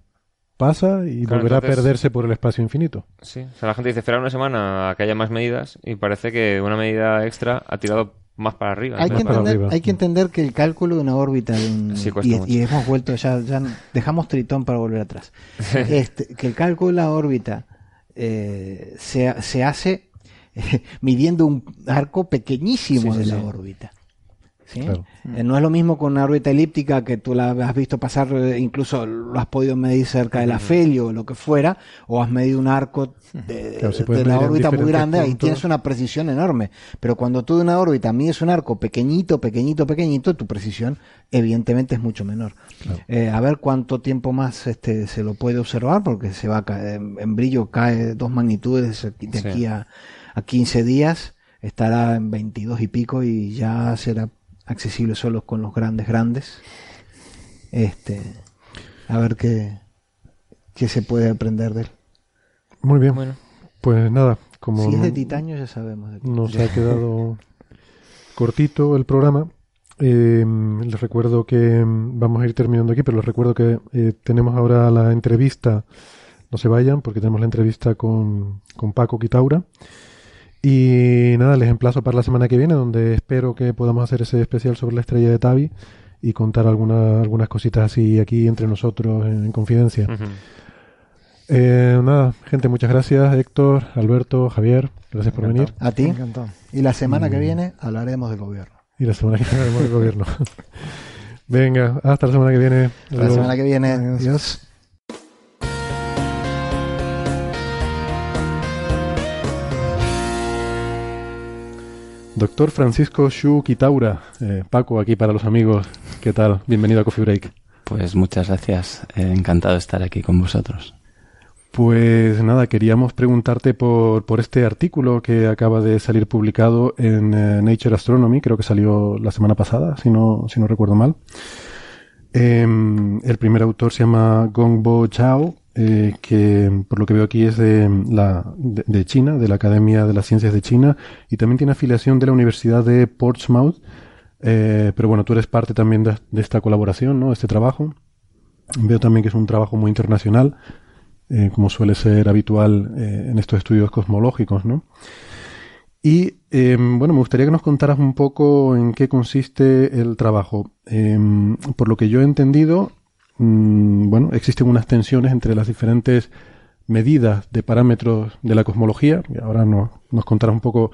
pasa y Claro, volverá entonces- a perderse por el espacio infinito. Sí, o sea, la gente dice, espera una semana a que haya más medidas y parece que una medida extra ha tirado más para arriba. Hay que, entender, arriba. hay que entender que el cálculo de una órbita de un- Sí, y, hemos vuelto ya, ya dejamos Tritón para volver atrás. Este, que el cálculo de la órbita eh, se, se hace eh, midiendo un arco pequeñísimo Sí, sí, de la órbita. ¿Sí? Claro. Eh, no es lo mismo con una órbita elíptica que tú la has visto pasar, eh, incluso lo has podido medir cerca del afelio o lo que fuera, o has medido un arco de, Claro, de la órbita muy grande, ahí puntos. tienes una precisión enorme. Pero cuando tú de una órbita mides un arco pequeñito, pequeñito, pequeñito, tu precisión evidentemente es mucho menor. Eh, a ver cuánto tiempo más este se lo puede observar, porque se va a caer, en, brillo cae dos magnitudes aquí- de Sí. aquí a, a 15 días, estará en 22 y pico y ya será accesible solo con los grandes grandes. Este, a ver qué, qué se puede aprender de él. Muy bien. Bueno. Pues nada, como Si es de titanio ya sabemos de nos ha quedado cortito el programa, eh, les recuerdo que mm, vamos a ir terminando aquí, pero les recuerdo que eh, tenemos ahora la entrevista, no se vayan porque tenemos la entrevista con, con Paco Quitaura Y nada, les emplazo para la semana que viene, donde espero que podamos hacer ese especial sobre la estrella de Tavi y contar alguna, algunas cositas así aquí entre nosotros en, en confidencia. Eh, nada, gente, muchas gracias. Héctor, Alberto, Javier, gracias por venir. A ti. Encantado. Y la semana que viene hablaremos del gobierno. Y la semana que viene haremos el gobierno. Venga, hasta la semana que viene. La Adiós. semana que viene. Adiós. Adiós. Doctor Francisco Shu Kitaura, eh, Paco, aquí para los amigos. ¿Qué tal? Bienvenido a Coffee Break. Pues muchas gracias. Eh, encantado de estar aquí con vosotros. Pues nada, queríamos preguntarte por, por este artículo que acaba de salir publicado en eh, Nature Astronomy, creo que salió la semana pasada, si no, si no recuerdo mal. Em, el primer autor se llama Gongbo Chao, eh, que por lo que veo aquí es de, la, de, China, de la Academia de las Ciencias de China, y también tiene afiliación de la Universidad de Portsmouth. Eh, pero bueno, tú eres parte también de, esta colaboración, ¿no? Este trabajo. Veo también que es un trabajo muy internacional eh, como suele ser habitual en estos estudios cosmológicos, ¿no? Y bueno, me gustaría que nos contaras un poco en qué consiste el trabajo. Por lo que yo he entendido, mm, bueno, existen unas tensiones entre las diferentes medidas de parámetros de la cosmología. Y ahora no- nos contarás un poco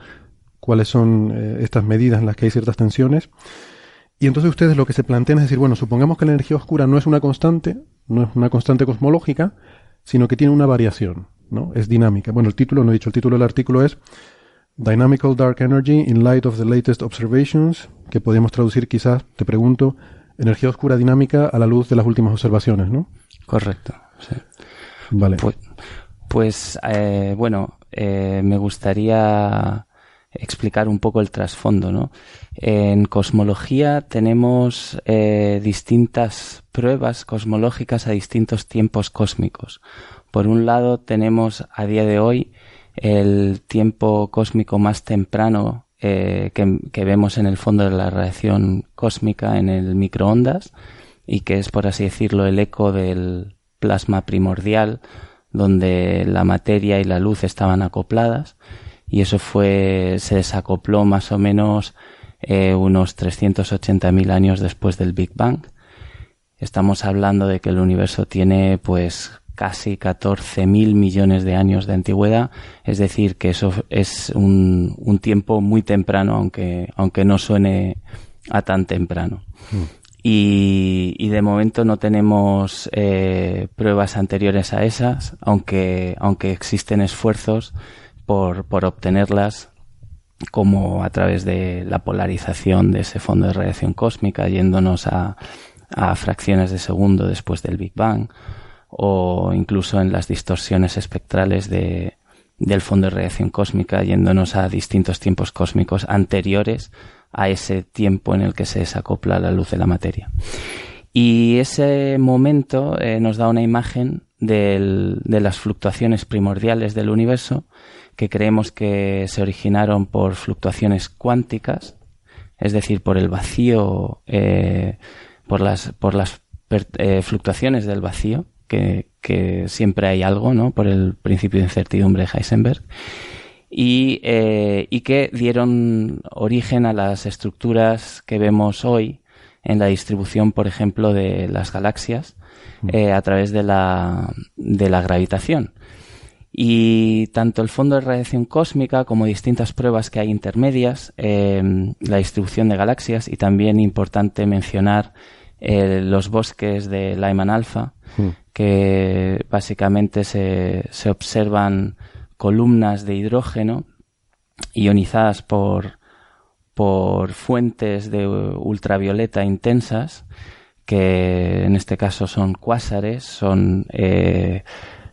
cuáles son eh, estas medidas en las que hay ciertas tensiones. Y entonces ustedes lo que se plantean es decir, bueno, supongamos que la energía oscura no es una constante, no es una constante cosmológica, sino que tiene una variación, ¿no? Es dinámica. Bueno, el título, no he dicho, el título del artículo es Dynamical Dark Energy in Light of the Latest Observations, que podríamos traducir quizás, te pregunto, energía oscura dinámica a la luz de las últimas observaciones, ¿no? Correcto. sí. Vale. Pues, pues eh, bueno, eh, me gustaría explicar un poco el trasfondo, ¿no? En cosmología tenemos eh, distintas pruebas cosmológicas a distintos tiempos cósmicos. Por un lado tenemos a día de hoy el tiempo cósmico más temprano eh, que, que vemos en el fondo de la radiación cósmica en el microondas y que es, por así decirlo, el eco del plasma primordial donde la materia y la luz estaban acopladas y eso fue se desacopló más o menos eh, unos 380.000 años después del Big Bang. Estamos hablando de que el universo tiene pues casi 14.000 millones de años de antigüedad, es decir, que eso es un, un tiempo muy temprano, aunque, aunque no suene a tan temprano. Y, y de momento no tenemos eh, pruebas anteriores a esas, aunque, aunque existen esfuerzos por, por obtenerlas como a través de la polarización de ese fondo de radiación cósmica, yéndonos a, a fracciones de segundo después del Big Bang, o incluso en las distorsiones espectrales de, del fondo de radiación cósmica, yéndonos a distintos tiempos cósmicos anteriores a ese tiempo en el que se desacopla la luz de la materia. Y ese momento eh, nos da una imagen de las fluctuaciones primordiales del universo que creemos que se originaron por fluctuaciones cuánticas, es decir, por el vacío, eh, por las, eh, fluctuaciones del vacío, que, que siempre hay algo, ¿no? Por el principio de incertidumbre de Heisenberg y, eh, y que dieron origen a las estructuras que vemos hoy en la distribución, por ejemplo, de las galaxias eh, a través de la, de la gravitación. Y tanto el fondo de radiación cósmica como distintas pruebas que hay intermedias, eh, la distribución de galaxias y también importante mencionar eh, los bosques de Lyman alfa, que básicamente se, se observan columnas de hidrógeno ionizadas por, por fuentes de ultravioleta intensas, que en este caso son cuásares, son eh,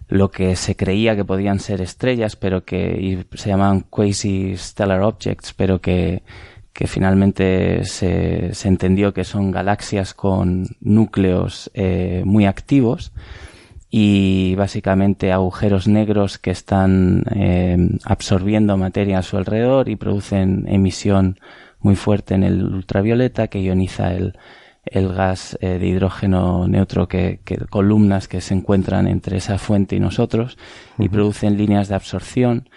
lo que se creía que podían ser estrellas, pero que se llaman quasi-stellar objects, pero que, que finalmente se, se entendió que son galaxias con núcleos eh, muy activos y básicamente agujeros negros que están eh, absorbiendo materia a su alrededor y producen emisión muy fuerte en el ultravioleta que ioniza el, el gas eh, de hidrógeno neutro que, que columnas que se encuentran entre esa fuente y nosotros y producen líneas de absorción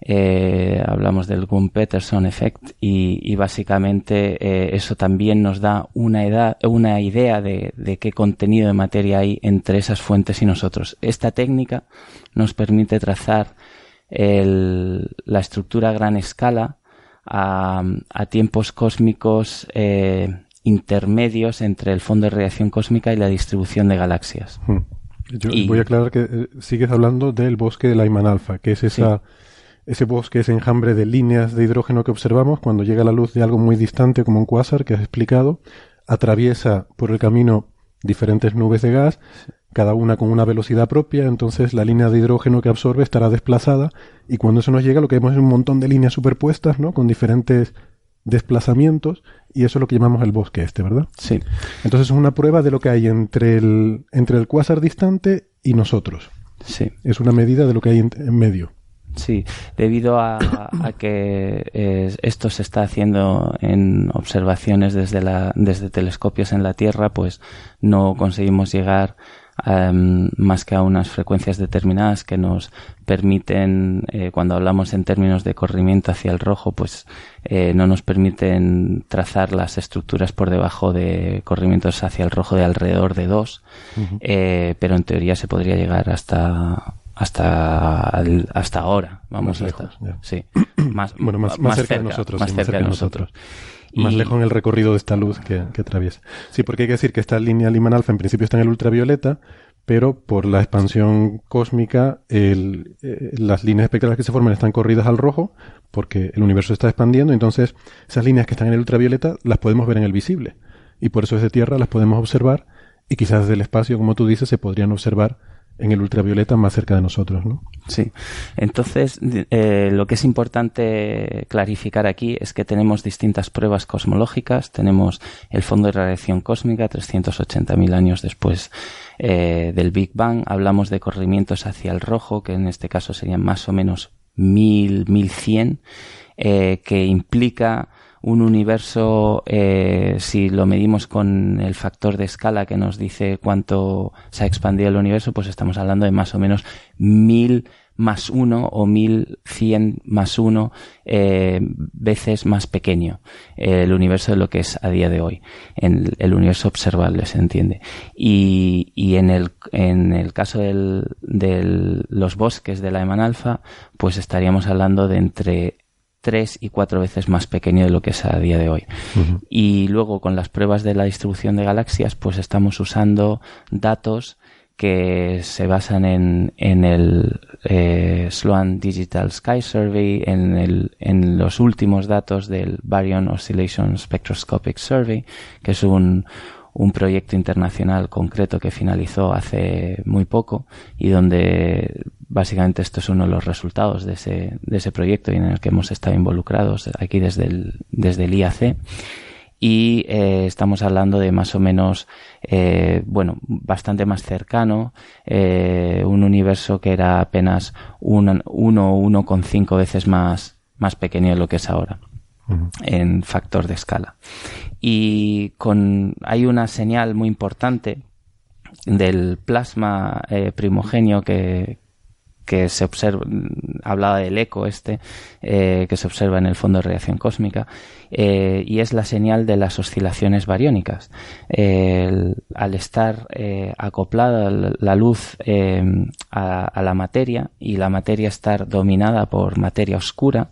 eh, hablamos del Gunn-Peterson Effect y, básicamente eh, eso también nos da una, edad, una idea de, qué contenido de materia hay entre esas fuentes y nosotros. Esta técnica nos permite trazar la estructura a gran escala a, tiempos cósmicos eh, intermedios entre el fondo de radiación cósmica y la distribución de galaxias. Hmm. Yo voy a aclarar que sigues hablando del bosque de Lyman alfa, que es esa ese bosque, ese enjambre de líneas de hidrógeno que observamos cuando llega la luz de algo muy distante como un cuásar que has explicado, atraviesa por el camino diferentes nubes de gas, cada una con una velocidad propia, entonces la línea de hidrógeno que absorbe estará desplazada y cuando eso nos llega lo que vemos es un montón de líneas superpuestas, ¿no? Con diferentes desplazamientos y eso es lo que llamamos el bosque este, ¿verdad? Sí. Entonces es una prueba de lo que hay entre el, entre el cuásar distante y nosotros. Sí. Es una medida de lo que hay en medio. Sí, debido a, que eh, esto se está haciendo en observaciones desde, la, desde telescopios en la Tierra, pues no conseguimos llegar em, más que a unas frecuencias determinadas que nos permiten, eh, cuando hablamos en términos de corrimiento hacia el rojo, pues eh, no nos permiten trazar las estructuras por debajo de corrimientos hacia el rojo de alrededor de 2, pero en teoría se podría llegar hasta hasta hasta ahora vamos más lejos sí. Más bueno más, cerca, de nosotros más, cerca, de nosotros, más lejos en el recorrido de esta luz que, que, atraviesa. Sí porque hay que decir que esta línea Lyman alfa en principio está en el ultravioleta pero por la expansión cósmica el, eh, las líneas espectrales que se forman están corridas al rojo porque el universo está expandiendo entonces esas líneas que están en el ultravioleta las podemos ver en el visible. Y por eso desde tierra las podemos observar y quizás desde el espacio como tú dices se podrían observar en el ultravioleta más cerca de nosotros, ¿no? Sí. Entonces, eh, lo que es importante clarificar aquí es que tenemos distintas pruebas cosmológicas. Tenemos el fondo de radiación cósmica, 380.000 años después eh, del Big Bang. Hablamos de corrimientos hacia el rojo, que en este caso serían más o menos 1000, 1100, eh, que implica un universo, eh, si lo medimos con el factor de escala que nos dice cuánto se ha expandido el universo, pues estamos hablando de más o menos mil más uno o mil cien más uno eh, veces más pequeño el universo de lo que es a día de hoy. En el universo observable se entiende. Y, y en el en el caso de los bosques de la Eman alfa pues estaríamos hablando de entre tres y cuatro veces más pequeño de lo que es a día de hoy. Y luego con las pruebas de la distribución de galaxias, pues estamos usando datos que se basan en, en el eh, Sloan Digital Sky Survey, en, el, en los últimos datos del Baryon Oscillation Spectroscopic Survey, que es un, un proyecto internacional concreto que finalizó hace muy poco y donde básicamente esto es uno de los resultados de ese, de ese proyecto y en el que hemos estado involucrados aquí desde el, desde el IAC y eh, estamos hablando de más o menos eh, bueno bastante más cercano eh, un universo que era apenas uno uno con cinco veces más más pequeño de lo que es ahora en factor de escala. Y con, hay una señal muy importante del plasma primogenio que, que se observa, hablaba del eco este, eh, que se observa en el fondo de radiación cósmica, eh, y es la señal de las oscilaciones bariónicas. al estar acoplada la luz a, la materia y la materia estar dominada por materia oscura,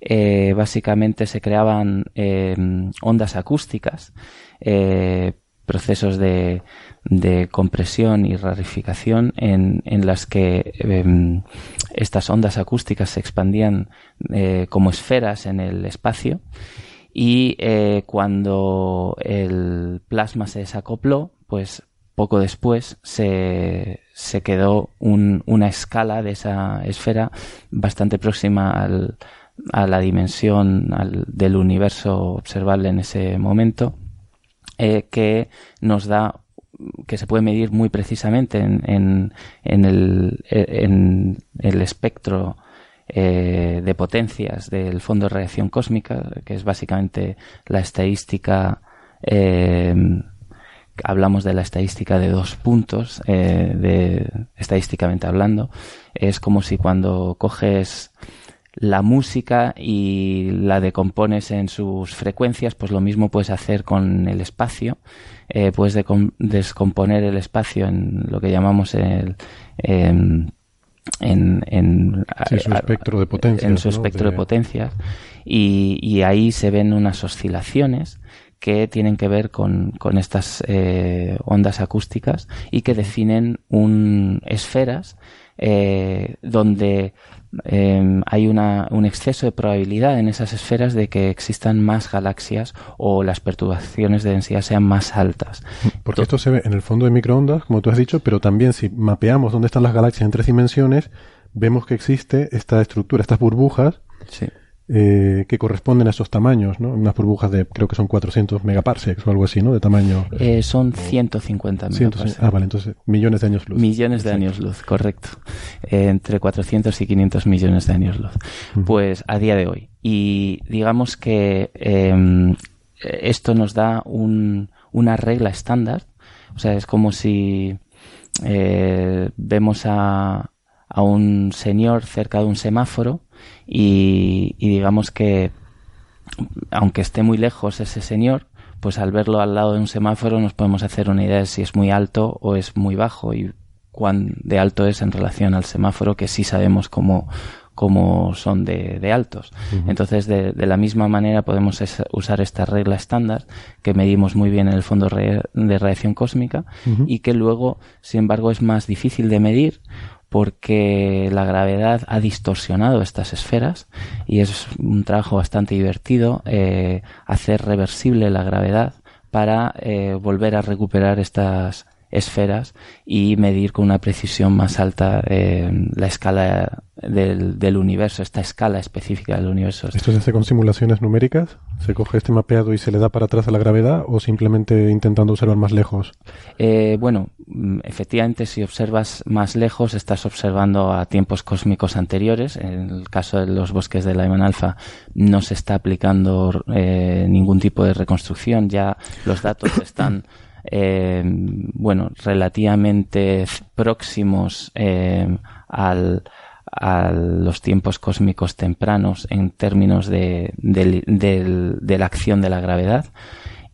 eh, básicamente se creaban eh, ondas acústicas, eh, procesos de, de, compresión y rarificación en, en las que em, estas ondas acústicas se expandían como esferas en el espacio y cuando el plasma se desacopló, pues poco después se, se quedó un, una escala de esa esfera bastante próxima al, a la dimensión del universo observable en ese momento, eh, que nos da que se puede medir muy precisamente en, en, el, en el, espectro eh, de potencias del fondo de radiación cósmica, que es básicamente la estadística, eh, hablamos de la estadística de dos puntos, de, estadísticamente hablando, es como si cuando coges la música y la decompones en sus frecuencias, pues lo mismo puedes hacer con el espacio. Eh, puedes descomponer el espacio en lo que llamamos el, em, en, en, su espectro de potencias. En su espectro de... potencias. Y, y, ahí se ven unas oscilaciones que tienen que ver con, con estas eh, ondas acústicas y que definen un, esferas eh, donde eh, hay una, un exceso de probabilidad en esas esferas de que existan más galaxias o las perturbaciones de densidad sean más altas. Porque esto se ve en el fondo de microondas, como tú has dicho, pero también si mapeamos dónde están las galaxias en tres dimensiones, vemos que existe esta estructura, estas burbujas. Sí eh, que corresponden a esos tamaños, ¿no? Unas burbujas de, creo que son 400 megaparsecs o algo así, ¿no? De tamaño. Eh, son 150 megaparsecs. Ah, vale, entonces millones de años luz. Millones de años luz, correcto. Eh, entre 400 y 500 millones de años luz. Pues a día de hoy. Y digamos que em, esto nos da un, una regla estándar. O sea, es como si eh, vemos a, a un señor cerca de un semáforo y, digamos que aunque esté muy lejos ese señor, pues al verlo al lado de un semáforo nos podemos hacer una idea de si es muy alto o es muy bajo y cuán de alto es en relación al semáforo, que sí sabemos cómo, cómo son de, altos. Entonces, de, la misma manera podemos usar esta regla estándar que medimos muy bien en el fondo de radiación cósmica y que luego, sin embargo, es más difícil de medir porque la gravedad ha distorsionado estas esferas y es un trabajo bastante divertido eh, hacer reversible la gravedad para eh, volver a recuperar estas esferas y medir con una precisión más alta eh, la escala del, del, universo, esta escala específica del universo. ¿Esto se hace con simulaciones numéricas? ¿Se coge este mapeado y se le da para atrás a la gravedad o simplemente intentando observar más lejos? Eh, bueno, mm, efectivamente si observas más lejos estás observando a tiempos cósmicos anteriores. En el caso de los bosques de Lyman Alpha no se está aplicando eh, ningún tipo de reconstrucción, ya los datos están eh, bueno, relativamente próximos eh, al, a los tiempos cósmicos tempranos en términos de, de, la acción de la gravedad.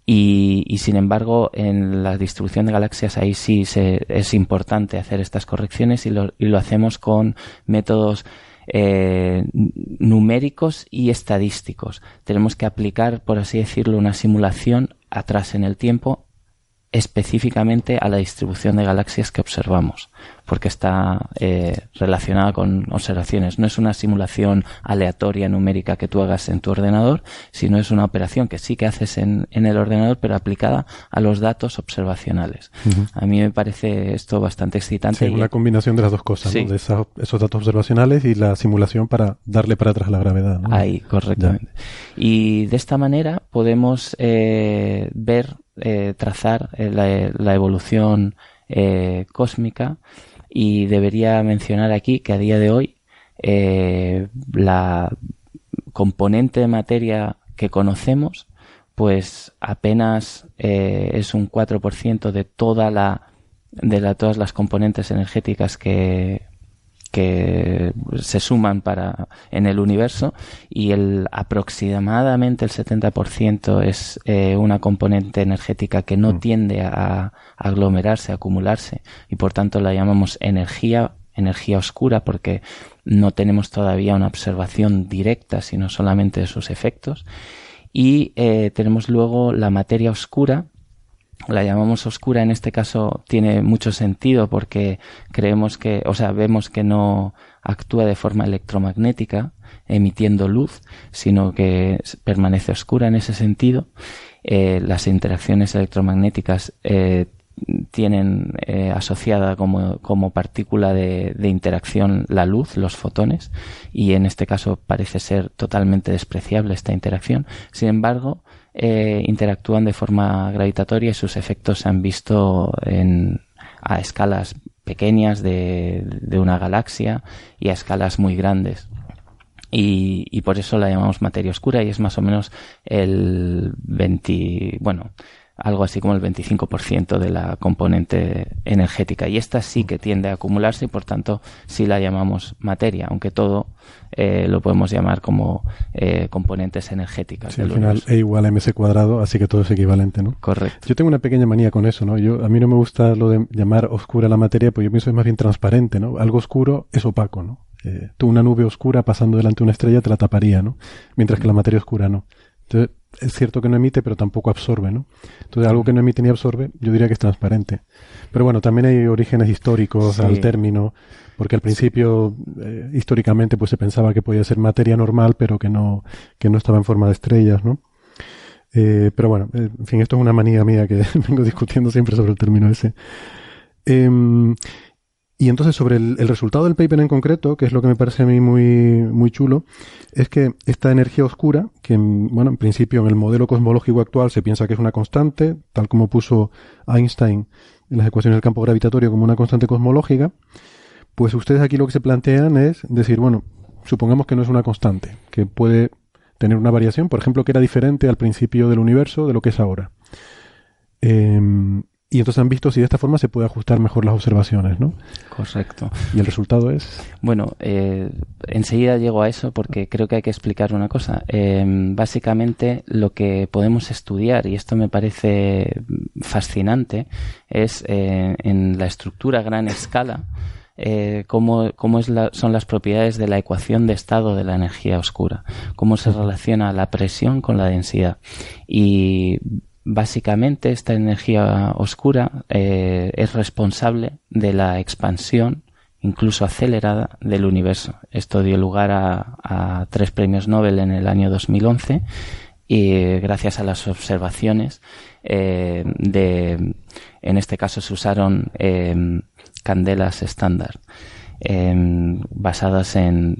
Y, y, sin embargo, en la distribución de galaxias ahí sí se, es importante hacer estas correcciones y lo, y lo hacemos con métodos eh, numéricos y estadísticos. Tenemos que aplicar, por así decirlo, una simulación atrás en el tiempo específicamente a la distribución de galaxias que observamos, porque está eh, relacionada con observaciones. No es una simulación aleatoria numérica que tú hagas en tu ordenador, sino es una operación que sí que haces en, en el ordenador, pero aplicada a los datos observacionales. A mí me parece esto bastante excitante. Sí, una combinación de las dos cosas, de esos, datos observacionales y la simulación para darle para atrás la gravedad. Ahí, correctamente. Y de esta manera podemos eh, ver eh, trazar eh, la, evolución eh, cósmica. Y debería mencionar aquí que a día de hoy la componente de materia que conocemos pues apenas es un 4% de toda la de la, todas las componentes energéticas que, que se suman para en el universo y el aproximadamente el 70% es eh, una componente energética que no mm. tiende a, aglomerarse, a acumularse y por tanto la llamamos energía energía oscura porque no tenemos todavía una observación directa sino solamente de sus efectos y eh, tenemos luego la materia oscura la llamamos oscura en este caso tiene mucho sentido porque creemos que, o sea, vemos que no actúa de forma electromagnética emitiendo luz, sino que permanece oscura en ese sentido. Eh, las interacciones electromagnéticas eh, tienen eh, asociada como, como partícula de, de, interacción la luz, los fotones, y en este caso parece ser totalmente despreciable esta interacción. Sin embargo, eh, interactúan de forma gravitatoria y sus efectos se han visto en, a escalas pequeñas de, una galaxia y a escalas muy grandes. Y, y, por eso la llamamos materia oscura y es más o menos el 20, bueno, algo así como el 25% de la componente energética. Y esta sí que tiende a acumularse y por tanto sí la llamamos materia, aunque todo eh, lo podemos llamar como eh, componentes energéticas. al final E igual a mc cuadrado, así que todo es equivalente, ¿no? Correcto. Yo tengo una pequeña manía con eso, ¿no? Yo, a mí no me gusta lo de llamar oscura la materia, pues yo pienso que es más bien transparente, ¿no? Algo oscuro es opaco, ¿no? Eh, tú una nube oscura pasando delante de una estrella te la taparía, ¿no? Mientras que la materia oscura no. Entonces, es cierto que no emite, pero tampoco absorbe, ¿no? Entonces, algo que no emite ni absorbe, yo diría que es transparente. Pero bueno, también hay orígenes históricos al término, porque al principio, eh, históricamente, pues se pensaba que podía ser materia normal, pero que no, que no estaba en forma de estrellas, ¿no? Eh, pero bueno, eh, en fin, esto es una manía mía que vengo discutiendo siempre sobre el término ese. Em, y entonces sobre el, resultado del paper en concreto, que es lo que me parece a mí muy, muy chulo, es que esta energía oscura, que bueno, en principio en el modelo cosmológico actual se piensa que es una constante, tal como puso Einstein en las ecuaciones del campo gravitatorio como una constante cosmológica, pues ustedes aquí lo que se plantean es decir, bueno, supongamos que no es una constante, que puede tener una variación, por ejemplo, que era diferente al principio del universo de lo que es ahora. Eh, y entonces han visto si de esta forma se puede ajustar mejor las observaciones, ¿no? Correcto. ¿Y el resultado es? Bueno, eh, enseguida llego a eso porque creo que hay que explicar una cosa. Eh, básicamente lo que podemos estudiar, y esto me parece fascinante, es eh, en la estructura a gran escala, eh, cómo, cómo es la, son las propiedades de la ecuación de estado de la energía oscura, cómo se relaciona la presión con la densidad. Y Básicamente esta energía oscura eh, es responsable de la expansión incluso acelerada del universo. Esto dio lugar a, tres premios Nobel en el año 2011 y gracias a las observaciones eh, de, en este caso se usaron eh, candelas estándar. basadas en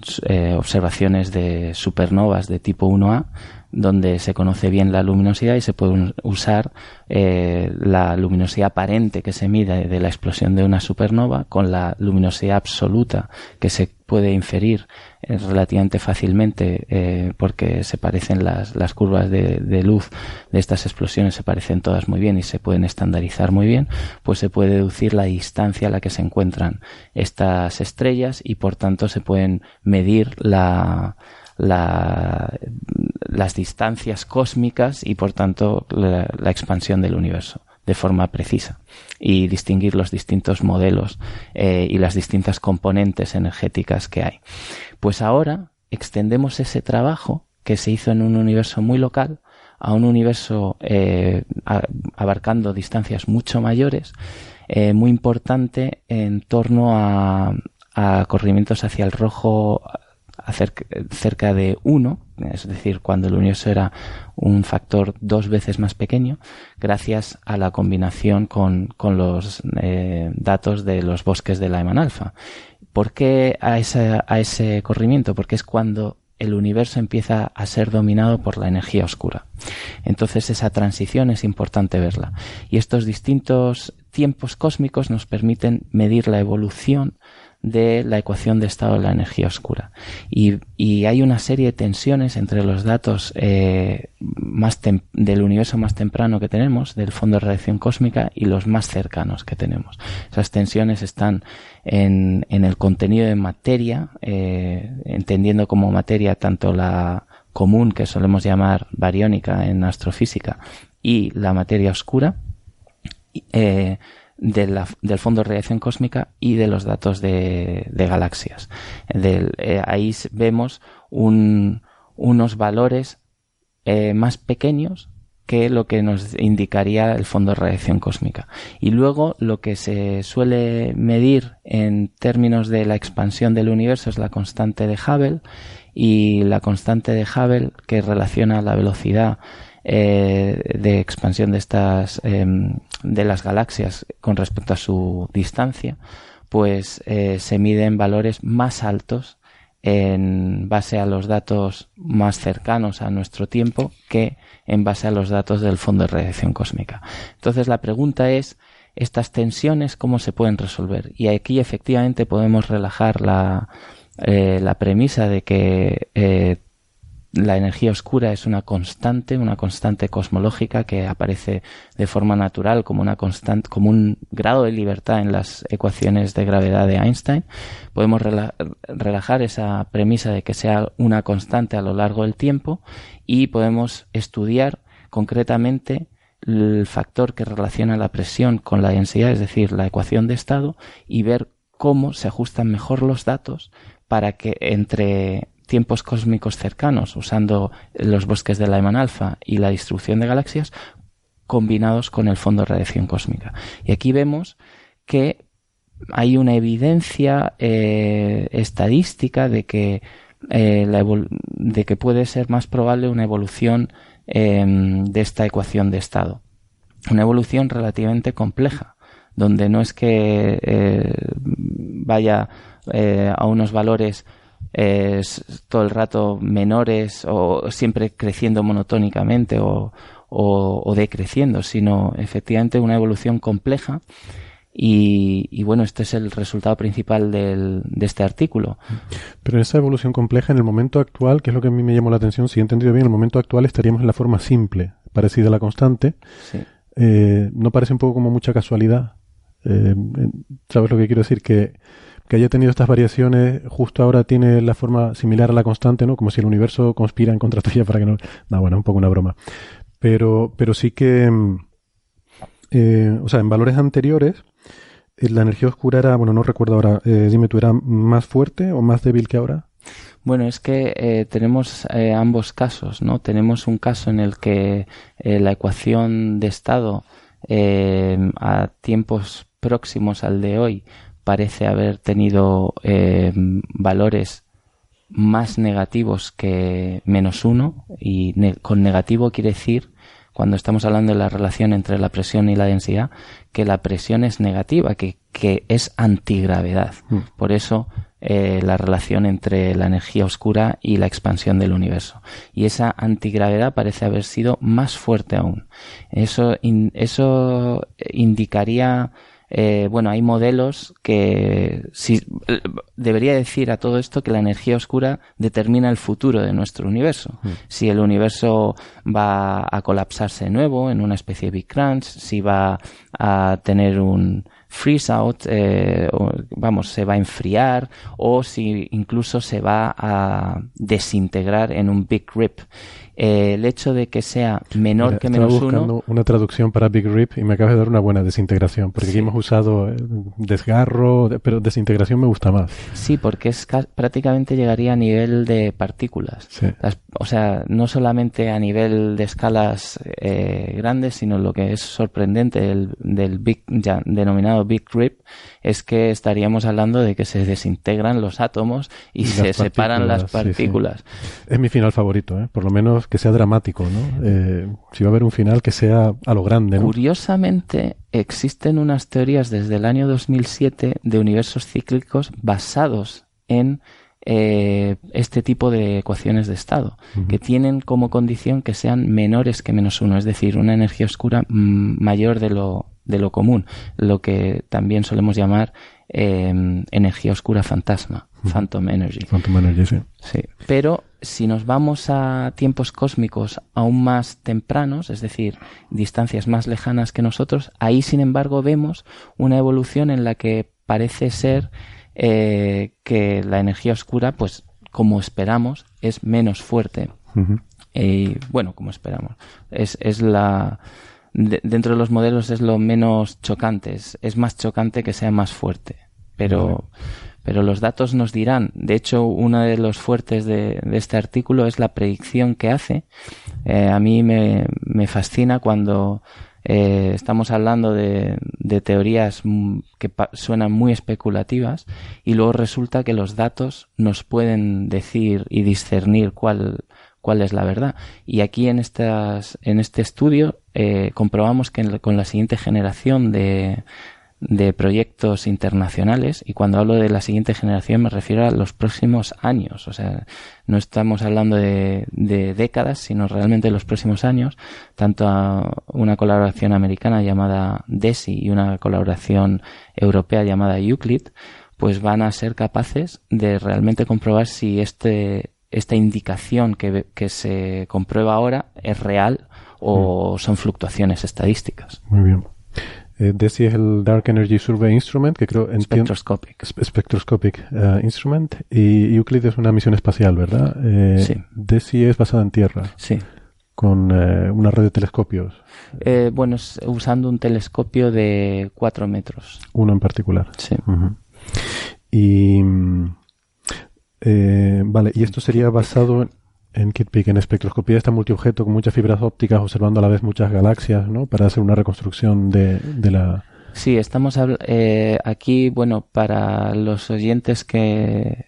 observaciones de supernovas de tipo 1A donde se conoce bien la luminosidad y se puede usar eh, la luminosidad aparente que se mide de la explosión de una supernova con la luminosidad absoluta que se puede inferir eh, relativamente fácilmente eh, porque se parecen las, las curvas de, de, luz de estas explosiones se parecen todas muy bien y se pueden estandarizar muy bien pues se puede deducir la distancia a la que se encuentran estas estrellas y por tanto se pueden medir la la, las distancias cósmicas y por tanto la, expansión del universo de forma precisa y distinguir los distintos modelos eh, y las distintas componentes energéticas que hay. Pues ahora extendemos ese trabajo que se hizo en un universo muy local a un universo eh, abarcando distancias mucho mayores, eh, muy importante en torno a, a corrimientos hacia el rojo cerca de 1, es decir, cuando el universo era un factor dos veces más pequeño, gracias a la combinación con, con los eh, datos de los bosques de la Eman alfa. ¿Por qué a, ese, a ese corrimiento? Porque es cuando el universo empieza a ser dominado por la energía oscura. Entonces esa transición es importante verla. Y estos distintos tiempos cósmicos nos permiten medir la evolución de la ecuación de estado de la energía oscura. Y, hay una serie de tensiones entre los datos eh, más del universo más temprano que tenemos, del fondo de radiación cósmica, y los más cercanos que tenemos. Esas tensiones están en, en el contenido de materia, eh, entendiendo como materia tanto la común, que solemos llamar bariónica en astrofísica, y la materia oscura. Eh, del fondo de radiación cósmica y de los datos de, galaxias. Eh, ahí vemos unos valores eh, más pequeños que lo que nos indicaría el fondo de radiación cósmica. Y luego lo que se suele medir en términos de la expansión del universo es la constante de Hubble y la constante de Hubble que relaciona la velocidad eh, de expansión de estas em, de las galaxias con respecto a su distancia, pues eh, se miden valores más altos en base a los datos más cercanos a nuestro tiempo que en base a los datos del fondo de radiación cósmica. Entonces la pregunta es estas tensiones cómo se pueden resolver y aquí efectivamente podemos relajar la, eh, la premisa de que la energía oscura es una constante, una constante cosmológica que aparece de forma natural como una constante, como un grado de libertad en las ecuaciones de gravedad de Einstein. Podemos relajar esa premisa de que sea una constante a lo largo del tiempo y podemos estudiar concretamente el factor que relaciona la presión con la densidad, es decir, la ecuación de estado, y ver cómo se ajustan mejor los datos para que entre tiempos cósmicos cercanos, usando los bosques de Lyman alfa y la distribución de galaxias, combinados con el fondo de radiación cósmica. Y aquí vemos que hay una evidencia eh, estadística de que, eh, de que puede ser más probable una evolución em, de esta ecuación de estado. Una evolución relativamente compleja, donde no es que eh, vaya a unos valores es todo el rato menores o siempre creciendo monotónicamente o, o, decreciendo, sino efectivamente una evolución compleja. Y, bueno, este es el resultado principal del, de este artículo. Pero esa evolución compleja en el momento actual, que es lo que a mí me llamó la atención, si he entendido bien, en el momento actual estaríamos en la forma simple, parecida a la constante. Eh, ¿No parece un poco como mucha casualidad? Eh, ¿Sabes lo que quiero decir? Que que haya tenido estas variaciones justo ahora tiene la forma similar a la constante, ¿no? Como si el universo conspira en contra tuya para que no... No, bueno, un poco una broma. Pero, pero sí que... Mm, eh, o sea, en valores anteriores, eh, la energía oscura era, bueno, no recuerdo ahora, eh, dime tú, ¿era más fuerte o más débil que ahora? Bueno, es que tenemos ambos casos, ¿no? Tenemos un caso en el que la ecuación de estado a tiempos próximos al de hoy parece haber tenido eh, valores más negativos que menos uno y con negativo quiere decir cuando estamos hablando de la relación entre la presión y la densidad que la presión es negativa que, que es antigravedad. Mm. por eso eh, la relación entre la energía oscura y la expansión del universo. Y esa antigravedad parece haber sido más fuerte aún. Eso eso indicaría eh, bueno, hay modelos que si, debería decir a todo esto que la energía oscura determina el futuro de nuestro universo. Mm. Si el universo va a colapsarse de nuevo en una especie de Big Crunch, si va a tener un freeze out, eh, vamos, se va a enfriar o si incluso se va a desintegrar en un Big Rip. Eh, el hecho de que sea menor que menos buscando uno. una traducción para Big Rip y me acabas de dar una buena desintegración, porque aquí hemos usado eh, desgarro, pero desintegración me gusta más. Sí, porque es prácticamente llegaría a nivel de partículas. o sea, no solamente a nivel de escalas eh, grandes, sino lo que es sorprendente del, del Big, ya, denominado Big Rip es que estaríamos hablando de que se desintegran los átomos y, se separan las partículas. Es mi final favorito, ¿eh? por lo menos que sea dramático, ¿no? Eh, si va a haber un final que sea a lo grande, ¿no? Curiosamente, existen unas teorías desde el año 2007 de universos cíclicos basados en eh, este tipo de ecuaciones de estado, que tienen como condición que sean menores que menos uno, es decir, una energía oscura mm, mayor de lo, de lo común, lo que también solemos llamar em, energía oscura fantasma, phantom energy. Phantom energy, sí. sí. Pero si nos vamos a tiempos cósmicos aún más tempranos, es decir, distancias más lejanas que nosotros, ahí sin embargo vemos una evolución en la que parece ser eh, que la energía oscura, pues como esperamos, es menos fuerte. Y bueno, como esperamos. Es, es la dentro de los modelos es lo menos chocante, es, más chocante que sea más fuerte, pero, pero los datos nos dirán, de hecho uno de los fuertes de, este artículo es la predicción que hace, eh, a mí me, me fascina cuando eh, estamos hablando de, de teorías que suenan muy especulativas y luego resulta que los datos nos pueden decir y discernir cuál, cuál es la verdad. Y aquí en, estas, en este estudio eh, comprobamos que con la siguiente generación de, de proyectos internacionales y cuando hablo de la siguiente generación me refiero a los próximos años o sea no estamos hablando de, de décadas sino realmente los próximos años tanto a una colaboración americana llamada DESI y una colaboración europea llamada Euclid pues van a ser capaces de realmente comprobar si este esta indicación que, que se comprueba ahora es real o son fluctuaciones estadísticas. Muy bien. Eh, DESI es el Dark Energy Survey Instrument, que creo... Spectroscopic. Spectroscopic uh, Instrument. Y Euclid es una misión espacial, ¿verdad? Eh, Sí. DESI es basada en Tierra, Sí. con eh, una red de telescopios, bueno, es usando un telescopio de 4 metros. uno en particular. Sí. Y... eh, vale, y esto sería basado en, en KitPeak, en espectroscopía esta multiobjeto con muchas fibras ópticas, observando a la vez muchas galaxias, ¿no? Para hacer una reconstrucción de, de la... Sí, estamos eh, aquí, bueno, para los oyentes que,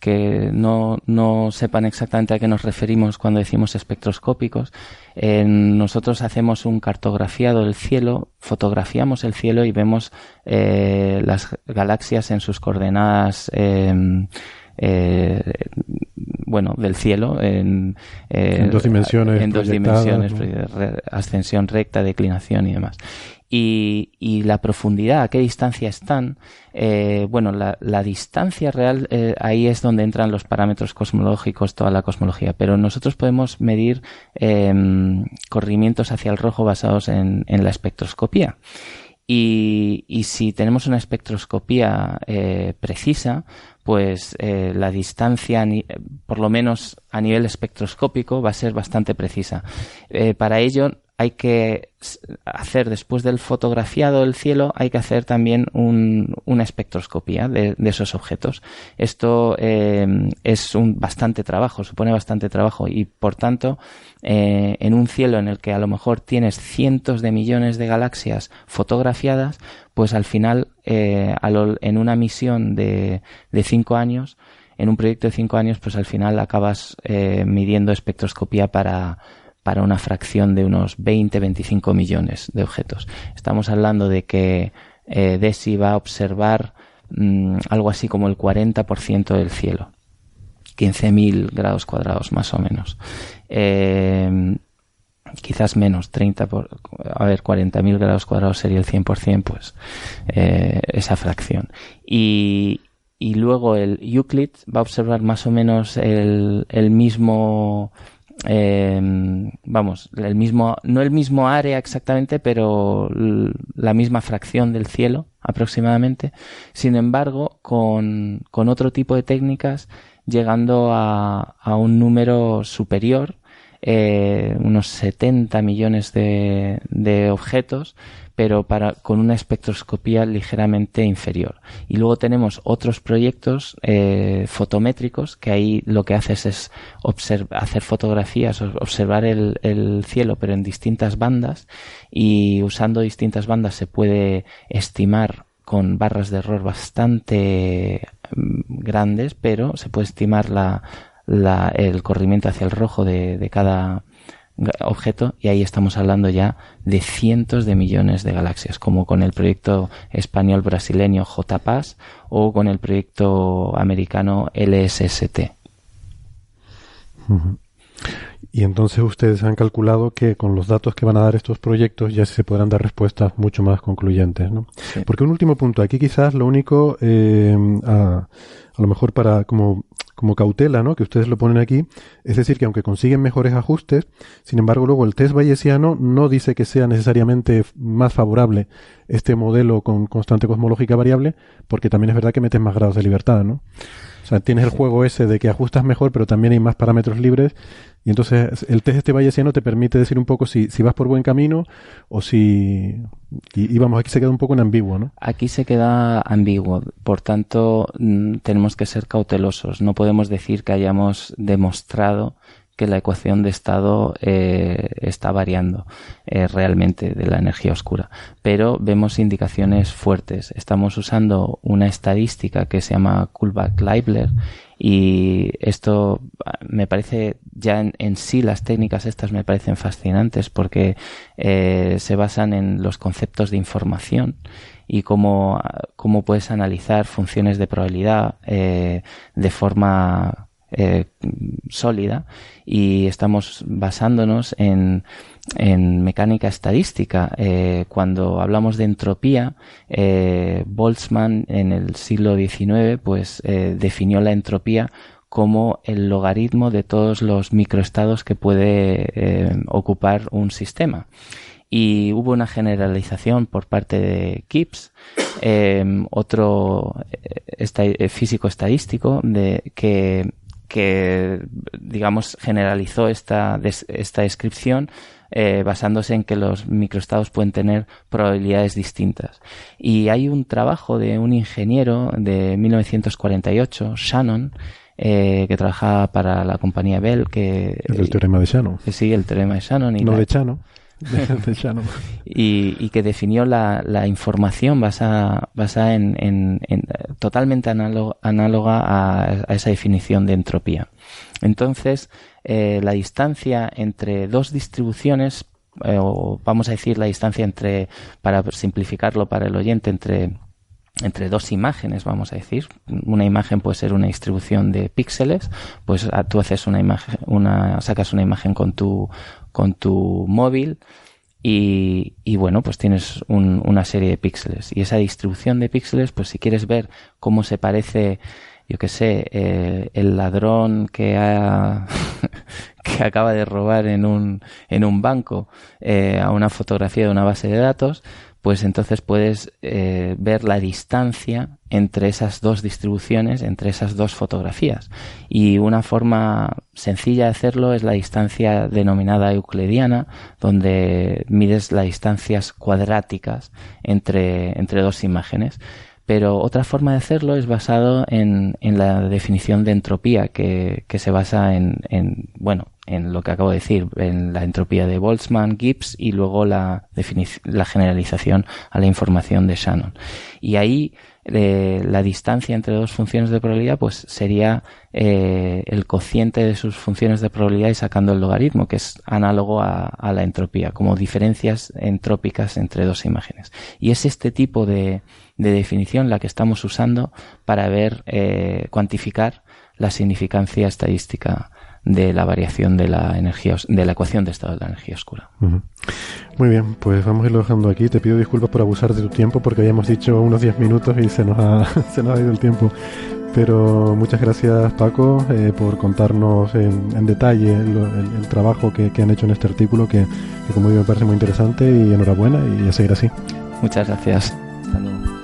que no, no sepan exactamente a qué nos referimos cuando decimos espectroscópicos, eh, nosotros hacemos un cartografiado del cielo, fotografiamos el cielo y vemos eh, las galaxias en sus coordenadas. Eh, bueno, del cielo en, eh, En dos dimensiones en dos dimensiones, ascensión recta, declinación y demás. Y, y la profundidad, a qué distancia están, eh, bueno, la, la distancia real, eh, ahí es donde entran los parámetros cosmológicos, toda la cosmología, pero nosotros podemos medir eh, corrimientos hacia el rojo basados en, en la espectroscopía. Y, y si tenemos una espectroscopía precisa, pues eh, la distancia, ni- por lo menos a nivel espectroscópico, va a ser bastante precisa. Eh, para ello hay que hacer, después del fotografiado del cielo, hay que hacer también un- una espectroscopía de, esos objetos. Esto eh, es un bastante trabajo, supone bastante trabajo y, por tanto, eh, en un cielo en el que a lo mejor tienes cientos de millones de galaxias fotografiadas, pues al final, eh, en una misión de, de cinco años, en un proyecto de cinco años, pues al final acabas eh, midiendo espectroscopía para, para una fracción de unos 20-25 millones de objetos. Estamos hablando de que eh, DESI va a observar mm, algo así como el 40% del cielo. 15.000 grados cuadrados más o menos. Eh, quizás menos, 30 por, a ver, 40.000 grados cuadrados sería el 100%, pues eh, esa fracción. Y, y luego el Euclid va a observar más o menos el, el mismo, eh, vamos, el mismo, no el mismo área exactamente, pero la misma fracción del cielo aproximadamente. Sin embargo, con, con otro tipo de técnicas, llegando a, a un número superior, eh, unos 70 millones de, de objetos, pero para, con una espectroscopía ligeramente inferior. Y luego tenemos otros proyectos eh, fotométricos que ahí lo que haces es hacer fotografías, observar el, el cielo, pero en distintas bandas y usando distintas bandas se puede estimar con barras de error bastante mm, grandes, pero se puede estimar la, la- el corrimiento hacia el rojo de, de cada objeto y ahí estamos hablando ya de cientos de millones de galaxias, como con el proyecto español brasileño JPAS o con el proyecto americano LSST. Ujú. Y entonces ustedes han calculado que con los datos que van a dar estos proyectos ya se podrán dar respuestas mucho más concluyentes, ¿no? Sí. Porque un último punto, aquí quizás lo único, eh, a, a lo mejor para como, como cautela, ¿no? Que ustedes lo ponen aquí, es decir, que aunque consiguen mejores ajustes, sin embargo luego el test bayesiano no dice que sea necesariamente más favorable este modelo con constante cosmológica variable, porque también es verdad que metes más grados de libertad, ¿no? O sea, tienes el juego ese de que ajustas mejor, pero también hay más parámetros libres. Y entonces el test este bayesiano te permite decir un poco si, si vas por buen camino o si... Y, vamos, aquí se queda un poco en ambiguo, ¿no? Aquí se queda ambiguo, por tanto mm, tenemos que ser cautelosos. No podemos decir que hayamos demostrado que la ecuación de estado eh, está variando eh, realmente de la energía oscura, pero vemos indicaciones fuertes. Estamos usando una estadística que se llama Kullback-Leibler y esto ah, me parece ya en, en sí las técnicas estas me parecen fascinantes porque eh, se basan en los conceptos de información y cómo, cómo puedes analizar funciones de probabilidad eh, de forma eh, sólida y estamos basándonos en, mecánica estadística. Eh, cuando hablamos de entropía, eh, Boltzmann en el siglo XIX pues definió la entropía como el logaritmo de todos los microestados que puede ocupar un sistema. Y hubo una generalización por parte de Gibbs, otro físico estadístico, de, que, que, digamos, generalizó esta, esta descripción eh, basándose en que los microestados pueden tener probabilidades distintas. Y hay un trabajo de un ingeniero de 1948, Shannon, eh, que trabajaba para la compañía Bell. Que, el, teorema de Shannon. sí, el teorema de Shannon. Y no de Shannon. Y, que definió la, información basada, basada en, totalmente análoga, a, a, esa definición de entropía. Entonces, eh, la distancia entre dos distribuciones, eh, o vamos a decir la distancia entre, para simplificarlo para el oyente, entre entre dos imágenes, vamos a decir. Una imagen puede ser una distribución de píxeles, pues ah, tú haces una imagen, una, sacas una imagen con tu, con tu móvil y, y bueno, pues tienes una serie de píxeles. Y esa distribución de píxeles, pues si quieres ver cómo se parece yo qué sé, eh, el ladrón que ha que acaba de robar en un, en un banco eh, a una fotografía de una base de datos, pues entonces puedes eh, ver la distancia entre esas dos distribuciones, entre esas dos fotografías. Y una forma sencilla de hacerlo es la distancia denominada euclidiana, donde mides las distancias cuadráticas entre, entre dos imágenes. Pero otra forma de hacerlo es basado en, en la definición de entropía, que, que se basa en, en, bueno, en lo que acabo de decir, en la entropía de Boltzmann, Gibbs y luego la, la generalización a la información de Shannon. Y ahí eh, la distancia entre dos funciones de probabilidad pues sería eh, el cociente de sus funciones de probabilidad y sacando el logaritmo, que es análogo a, a la entropía, como diferencias entrópicas entre dos imágenes. Y es este tipo de, de definición la que estamos usando para ver, eh, cuantificar la significancia estadística de la variación de la energía, de la ecuación de estado de la energía oscura. Muy bien, pues vamos a irlo dejando aquí. Te pido disculpas por abusar de tu tiempo porque habíamos dicho unos 10 minutos y se nos ha, se nos ha ido el tiempo. Pero muchas gracias Paco eh, por contarnos en, detalle el, trabajo que, han hecho en este artículo que, que, como digo me parece muy interesante y enhorabuena y a seguir así. Muchas gracias. Hi,